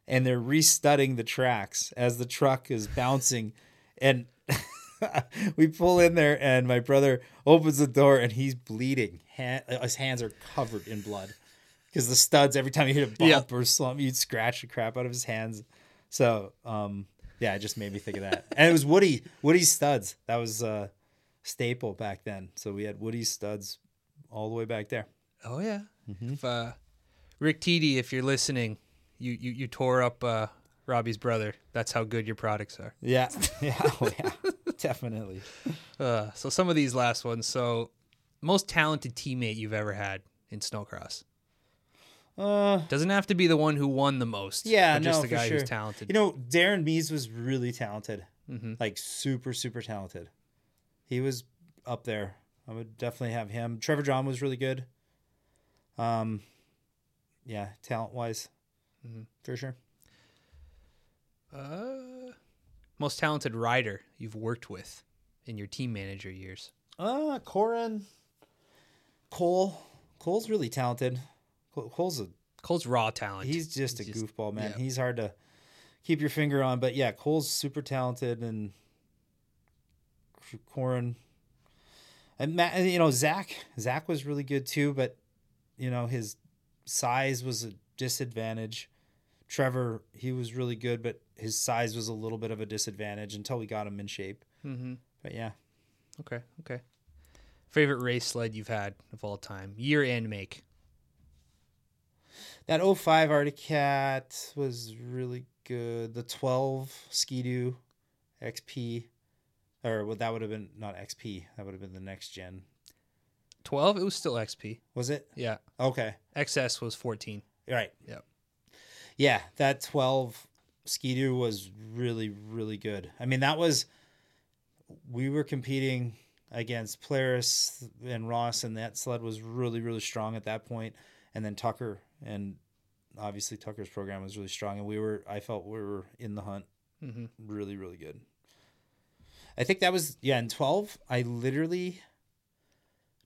and they're restudding the tracks as the truck is bouncing. And *laughs* we pull in there, and my brother opens the door, and he's bleeding. Han- uh, his hands are covered in blood because the studs. Every time you hit a bump or something, you'd scratch the crap out of his hands. So, um, yeah, it just made me think of that. And it was Woody, Woody's studs. That was uh, staple back then. So we had Woody's studs all the way back there. Oh yeah. Mm-hmm. If, uh, Rick Teedy, if you're listening, you you, you tore up uh, Robbie's brother. That's how good your products are. Yeah, *laughs* yeah, oh, yeah, definitely. Uh, so some of these last ones. So most talented teammate you've ever had in snocross. Uh, Doesn't have to be the one who won the most. yeah, but just no, the for guy sure. who's talented. You know, Darren Mees was really talented, Mm-hmm. like super, super talented. He was up there. I would definitely have him. Trevor John was really good. Um, yeah, talent wise, Mm-hmm. for sure. uh, most talented rider you've worked with in your team manager years. Uh, Corin, Cole. Cole's really talented. Cole- Cole's a Cole's raw talent. he's just a just- goofball, man. yeah. He's hard to keep your finger on, but yeah, Cole's super talented and Corin and Matt, you know Zach. Zach was really good too, but you know his size was a disadvantage. Trevor, he was really good, but his size was a little bit of a disadvantage until we got him in shape. Mm-hmm. But yeah, Okay. Okay. Favorite race sled you've had of all time, year and make. That 05 Arctic Cat was really good. The 12 Ski-Doo XP, or well, that would have been not XP. That would have been the next gen. Twelve. It was still XP. Was it? Yeah. Okay. XS was fourteen. Right. Yep. Yeah, that 12 Ski-Doo was really, really good. I mean, that was, we were competing against Polaris and Ross, and that sled was really, really strong at that point. And then Tucker, and obviously Tucker's program was really strong. And we were, I felt we were in the hunt Mm-hmm. really, really good. I think that was, yeah, in 12, I literally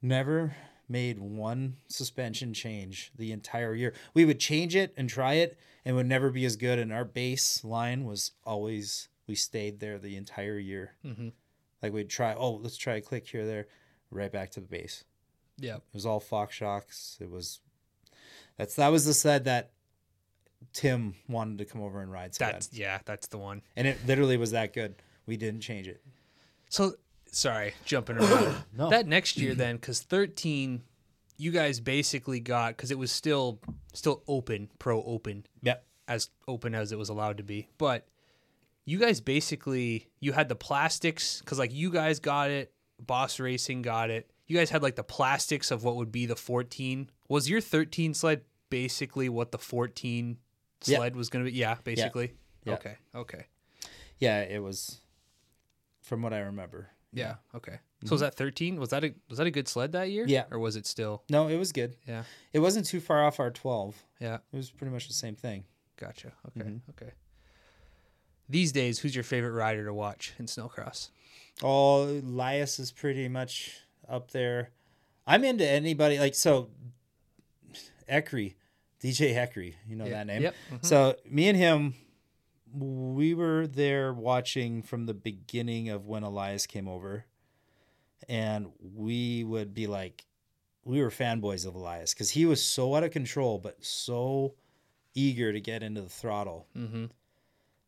never made one suspension change the entire year. We would change it and try it and would never be as good. And our base line was always, we stayed there the entire year. Mm-hmm. Like we'd try, oh, let's try a click here, there, right back to the base. Yeah, It was all Fox shocks. It was, that's, that was the sled that Tim wanted to come over and ride. So bad. That's yeah. That's the one. And it literally was that good. We didn't change it. So sorry, jumping around. *coughs* No. That next year then, because thirteen, you guys basically got because it was still still open, pro open, Yep. as open as it was allowed to be. But you guys basically you had the plastics because like you guys got it, Boss Racing got it. You guys had like the plastics of what would be the fourteen. Was your thirteen sled basically what the fourteen Yeah. sled was going to be? Yeah, basically. Yeah. Okay. Okay. Yeah, it was from what I remember. Yeah. Okay. So was that thirteen? Was that a was that a good sled that year? Mm-hmm. Yeah. Or was it still? No, it was good. Yeah. It wasn't too far off our 12. Yeah. It was pretty much the same thing. Gotcha. Okay. Mm-hmm. Okay. These days, who's your favorite rider to watch in snocross? Oh, Elias is pretty much up there. I'm into anybody like so Eckery, DJ Eckery, you know Yeah. that name. Yep. Mhm. So me and him we were there watching from the beginning of when Elias came over. And we would be like we were fanboys of Elias because he was so out of control, but so eager to get into the throttle. Mm-hmm.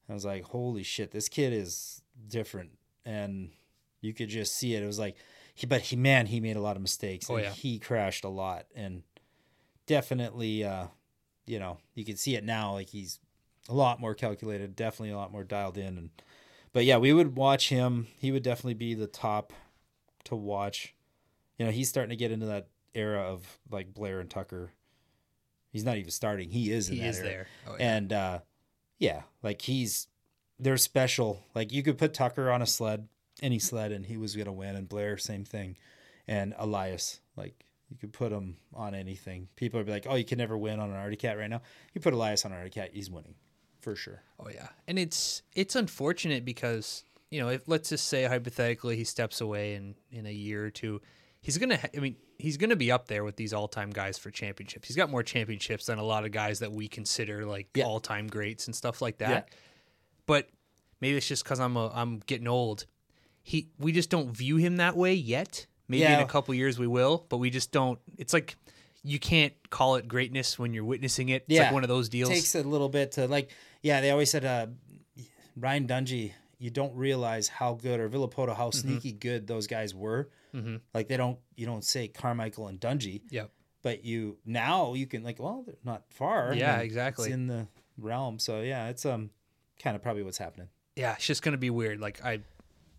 I was like, holy shit, this kid is different. And you could just see it. It was like, he, but he, man, he made a lot of mistakes. Oh, and yeah. He crashed a lot. And definitely, uh, you know, you can see it now. Like he's a lot more calculated, definitely a lot more dialed in. And, but yeah, we would watch him. He would definitely be the top to watch. You know, he's starting to get into that era of like Blair and Tucker. He's not even starting. He is in He that is era there. Oh, yeah. and uh yeah like he's they're special like you could put tucker on a sled any sled and he was gonna win and blair same thing and elias like you could put him on anything people would be like oh you can never win on an arctic cat right now you put elias on an arctic cat he's winning for sure Oh yeah, and it's it's unfortunate because you know if let's just say hypothetically he steps away in in a year or two, he's gonna. ha- I mean, he's gonna be up there with these all time guys for championships. He's got more championships than a lot of guys that we consider like Yeah. all time greats and stuff like that. Yeah. But maybe it's just because I'm a, I'm getting old. He we just don't view him that way yet. Maybe in a couple years we will, but we just don't. It's like you can't call it greatness when you're witnessing it. It's Yeah. like one of those deals. takes a little bit to like yeah they always said uh ryan dungey you don't realize how good or Villopoto how sneaky good those guys were Mhm. like they don't you don't say carmichael and dungey Yep. but you now you can like well they're not far Yeah, exactly. it's in the realm so yeah it's um kind of probably what's happening yeah, it's just gonna be weird. Like I,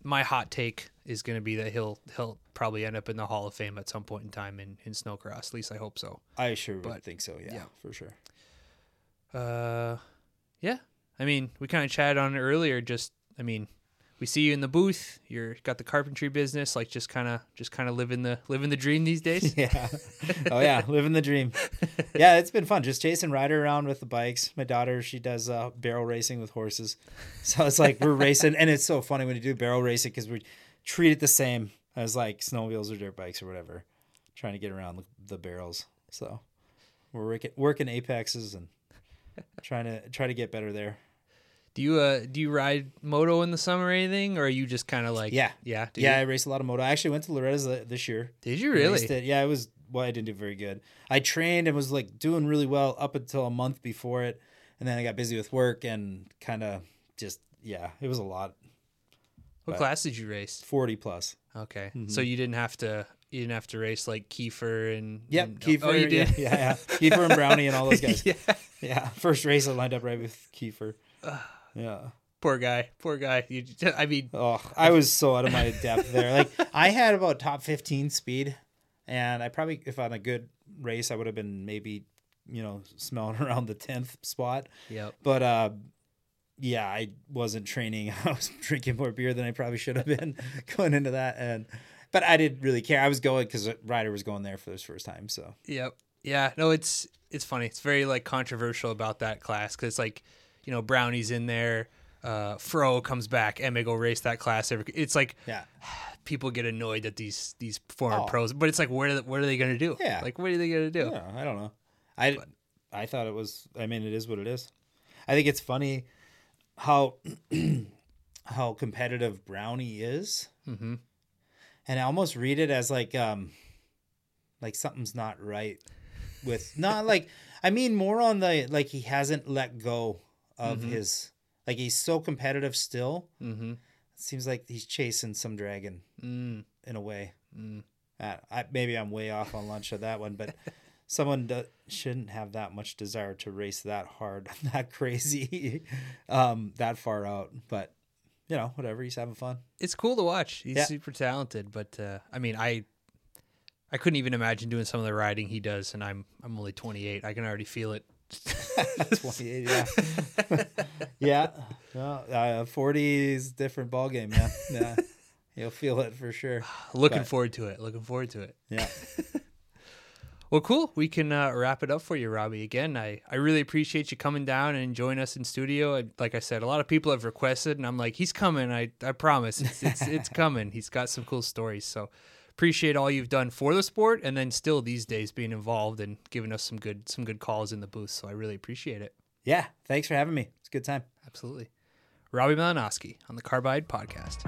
my hot take is gonna be that he'll he'll probably end up in the Hall of Fame at some point in time in in snocross. At least I hope so. i sure would But, think so yeah, yeah. for sure Uh, yeah. I mean, we kind of chatted on it earlier. Just, I mean, we see you in the booth. You're got the carpentry business. Like, just kind of, just kind of living the living the dream these days. *laughs* yeah *laughs* oh yeah living the dream yeah it's been fun just chasing ryder around with the bikes my daughter she does uh, barrel racing with horses so it's like we're racing and it's so funny when you do barrel racing because we treat it the same as like snowmobiles or dirt bikes or whatever trying to get around the, the barrels so we're working, working apexes and trying to try to get better there Do you uh do you ride moto in the summer or anything, or are you just kind of like Yeah. yeah yeah i race a lot of moto i actually went to loretta's this year Did you really? it. Yeah, it was. Well, I didn't do very good. I trained and was like doing really well up until a month before it, and then I got busy with work and kind of just yeah, it was a lot. What class did you race? Forty plus. Okay, so you didn't have to you didn't have to race like Kiefer and Yep, and- Kiefer. Oh, you did. Yeah, yeah, yeah. Kiefer and Brownie and all those *laughs* guys. yeah. Yeah, first race I lined up right with Kiefer. Yeah. Poor guy. Poor guy. You, I mean, Oh, I was so out of my depth there. Like I had about top fifteen speed, and I probably, if on a good race, I would have been maybe, you know, smelling *laughs* around the tenth spot. yep. But uh, yeah, I wasn't training. *laughs* I was drinking more beer than I probably should have been *laughs* going into that, and but I didn't really care. I was going because Ryder was going there for his first time. So Yep. Yeah. No, it's it's funny. It's very like controversial about that class because it's like you know Brownie's in there. Uh, Fro comes back and they go race that class. Every, it's like yeah, *sighs* people get annoyed that these these former Oh. pros, but it's like what are, what are they gonna do? Yeah. Like what are they gonna do? Yeah, I don't know. I I thought it was. I mean, it is what it is. I think it's funny how *clears throat* how competitive Brownie is, Mm-hmm. and I almost read it as like um like something's not right with *laughs* not like I mean more on the like he hasn't let go of his like he's so competitive still. Mm-hmm. It seems like he's chasing some dragon Mm. in a way. Mm. Uh, I, maybe I'm way off on lunch of that one, but *laughs* someone do, shouldn't have that much desire to race that hard, *laughs* that crazy, um, that far out. But you know, whatever. He's having fun. It's cool to watch. He's Yeah. super talented, but uh, I mean, I I couldn't even imagine doing some of the riding he does, and I'm I'm only 28. I can already feel it. *laughs* *laughs* 28, yeah, yeah. Well, uh, 40 is different ball game, man. Yeah, you'll feel it for sure. Looking But- forward to it. Looking forward to it. Yeah, Well, cool. We can uh, wrap it up for you, Robbie. Again, I, I really appreciate you coming down and joining us in studio. And like I said, a lot of people have requested, and I'm like, he's coming. I, I promise, it's, it's *laughs* it's coming. He's got some cool stories. So appreciate all you've done for the sport, and then still these days being involved and giving us some good some good calls in the booth. So I really appreciate it. yeah. Thanks for having me. It's a good time. Absolutely. Robbie Malinoski on the Carbide Podcast.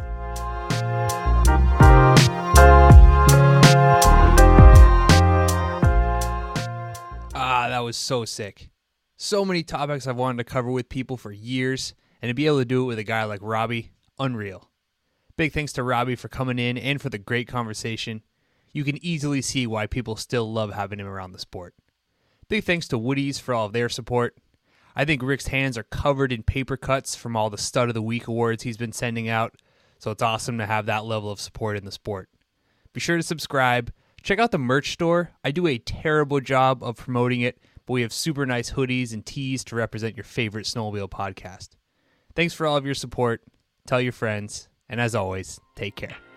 That was so sick. So many topics I've wanted to cover with people for years, and to be able to do it with a guy like Robbie, unreal. Big thanks to Robbie for coming in and for the great conversation. You can easily see why people still love having him around the sport. Big thanks to Woody's for all of their support. I think Rick's hands are covered in paper cuts from all the Stud of the Week awards he's been sending out, so it's awesome to have that level of support in the sport. Be sure to subscribe. Check out the merch store. I do a terrible job of promoting it, but we have super nice hoodies and tees to represent your favorite snowmobile podcast. Thanks for all of your support. Tell your friends, and as always, take care.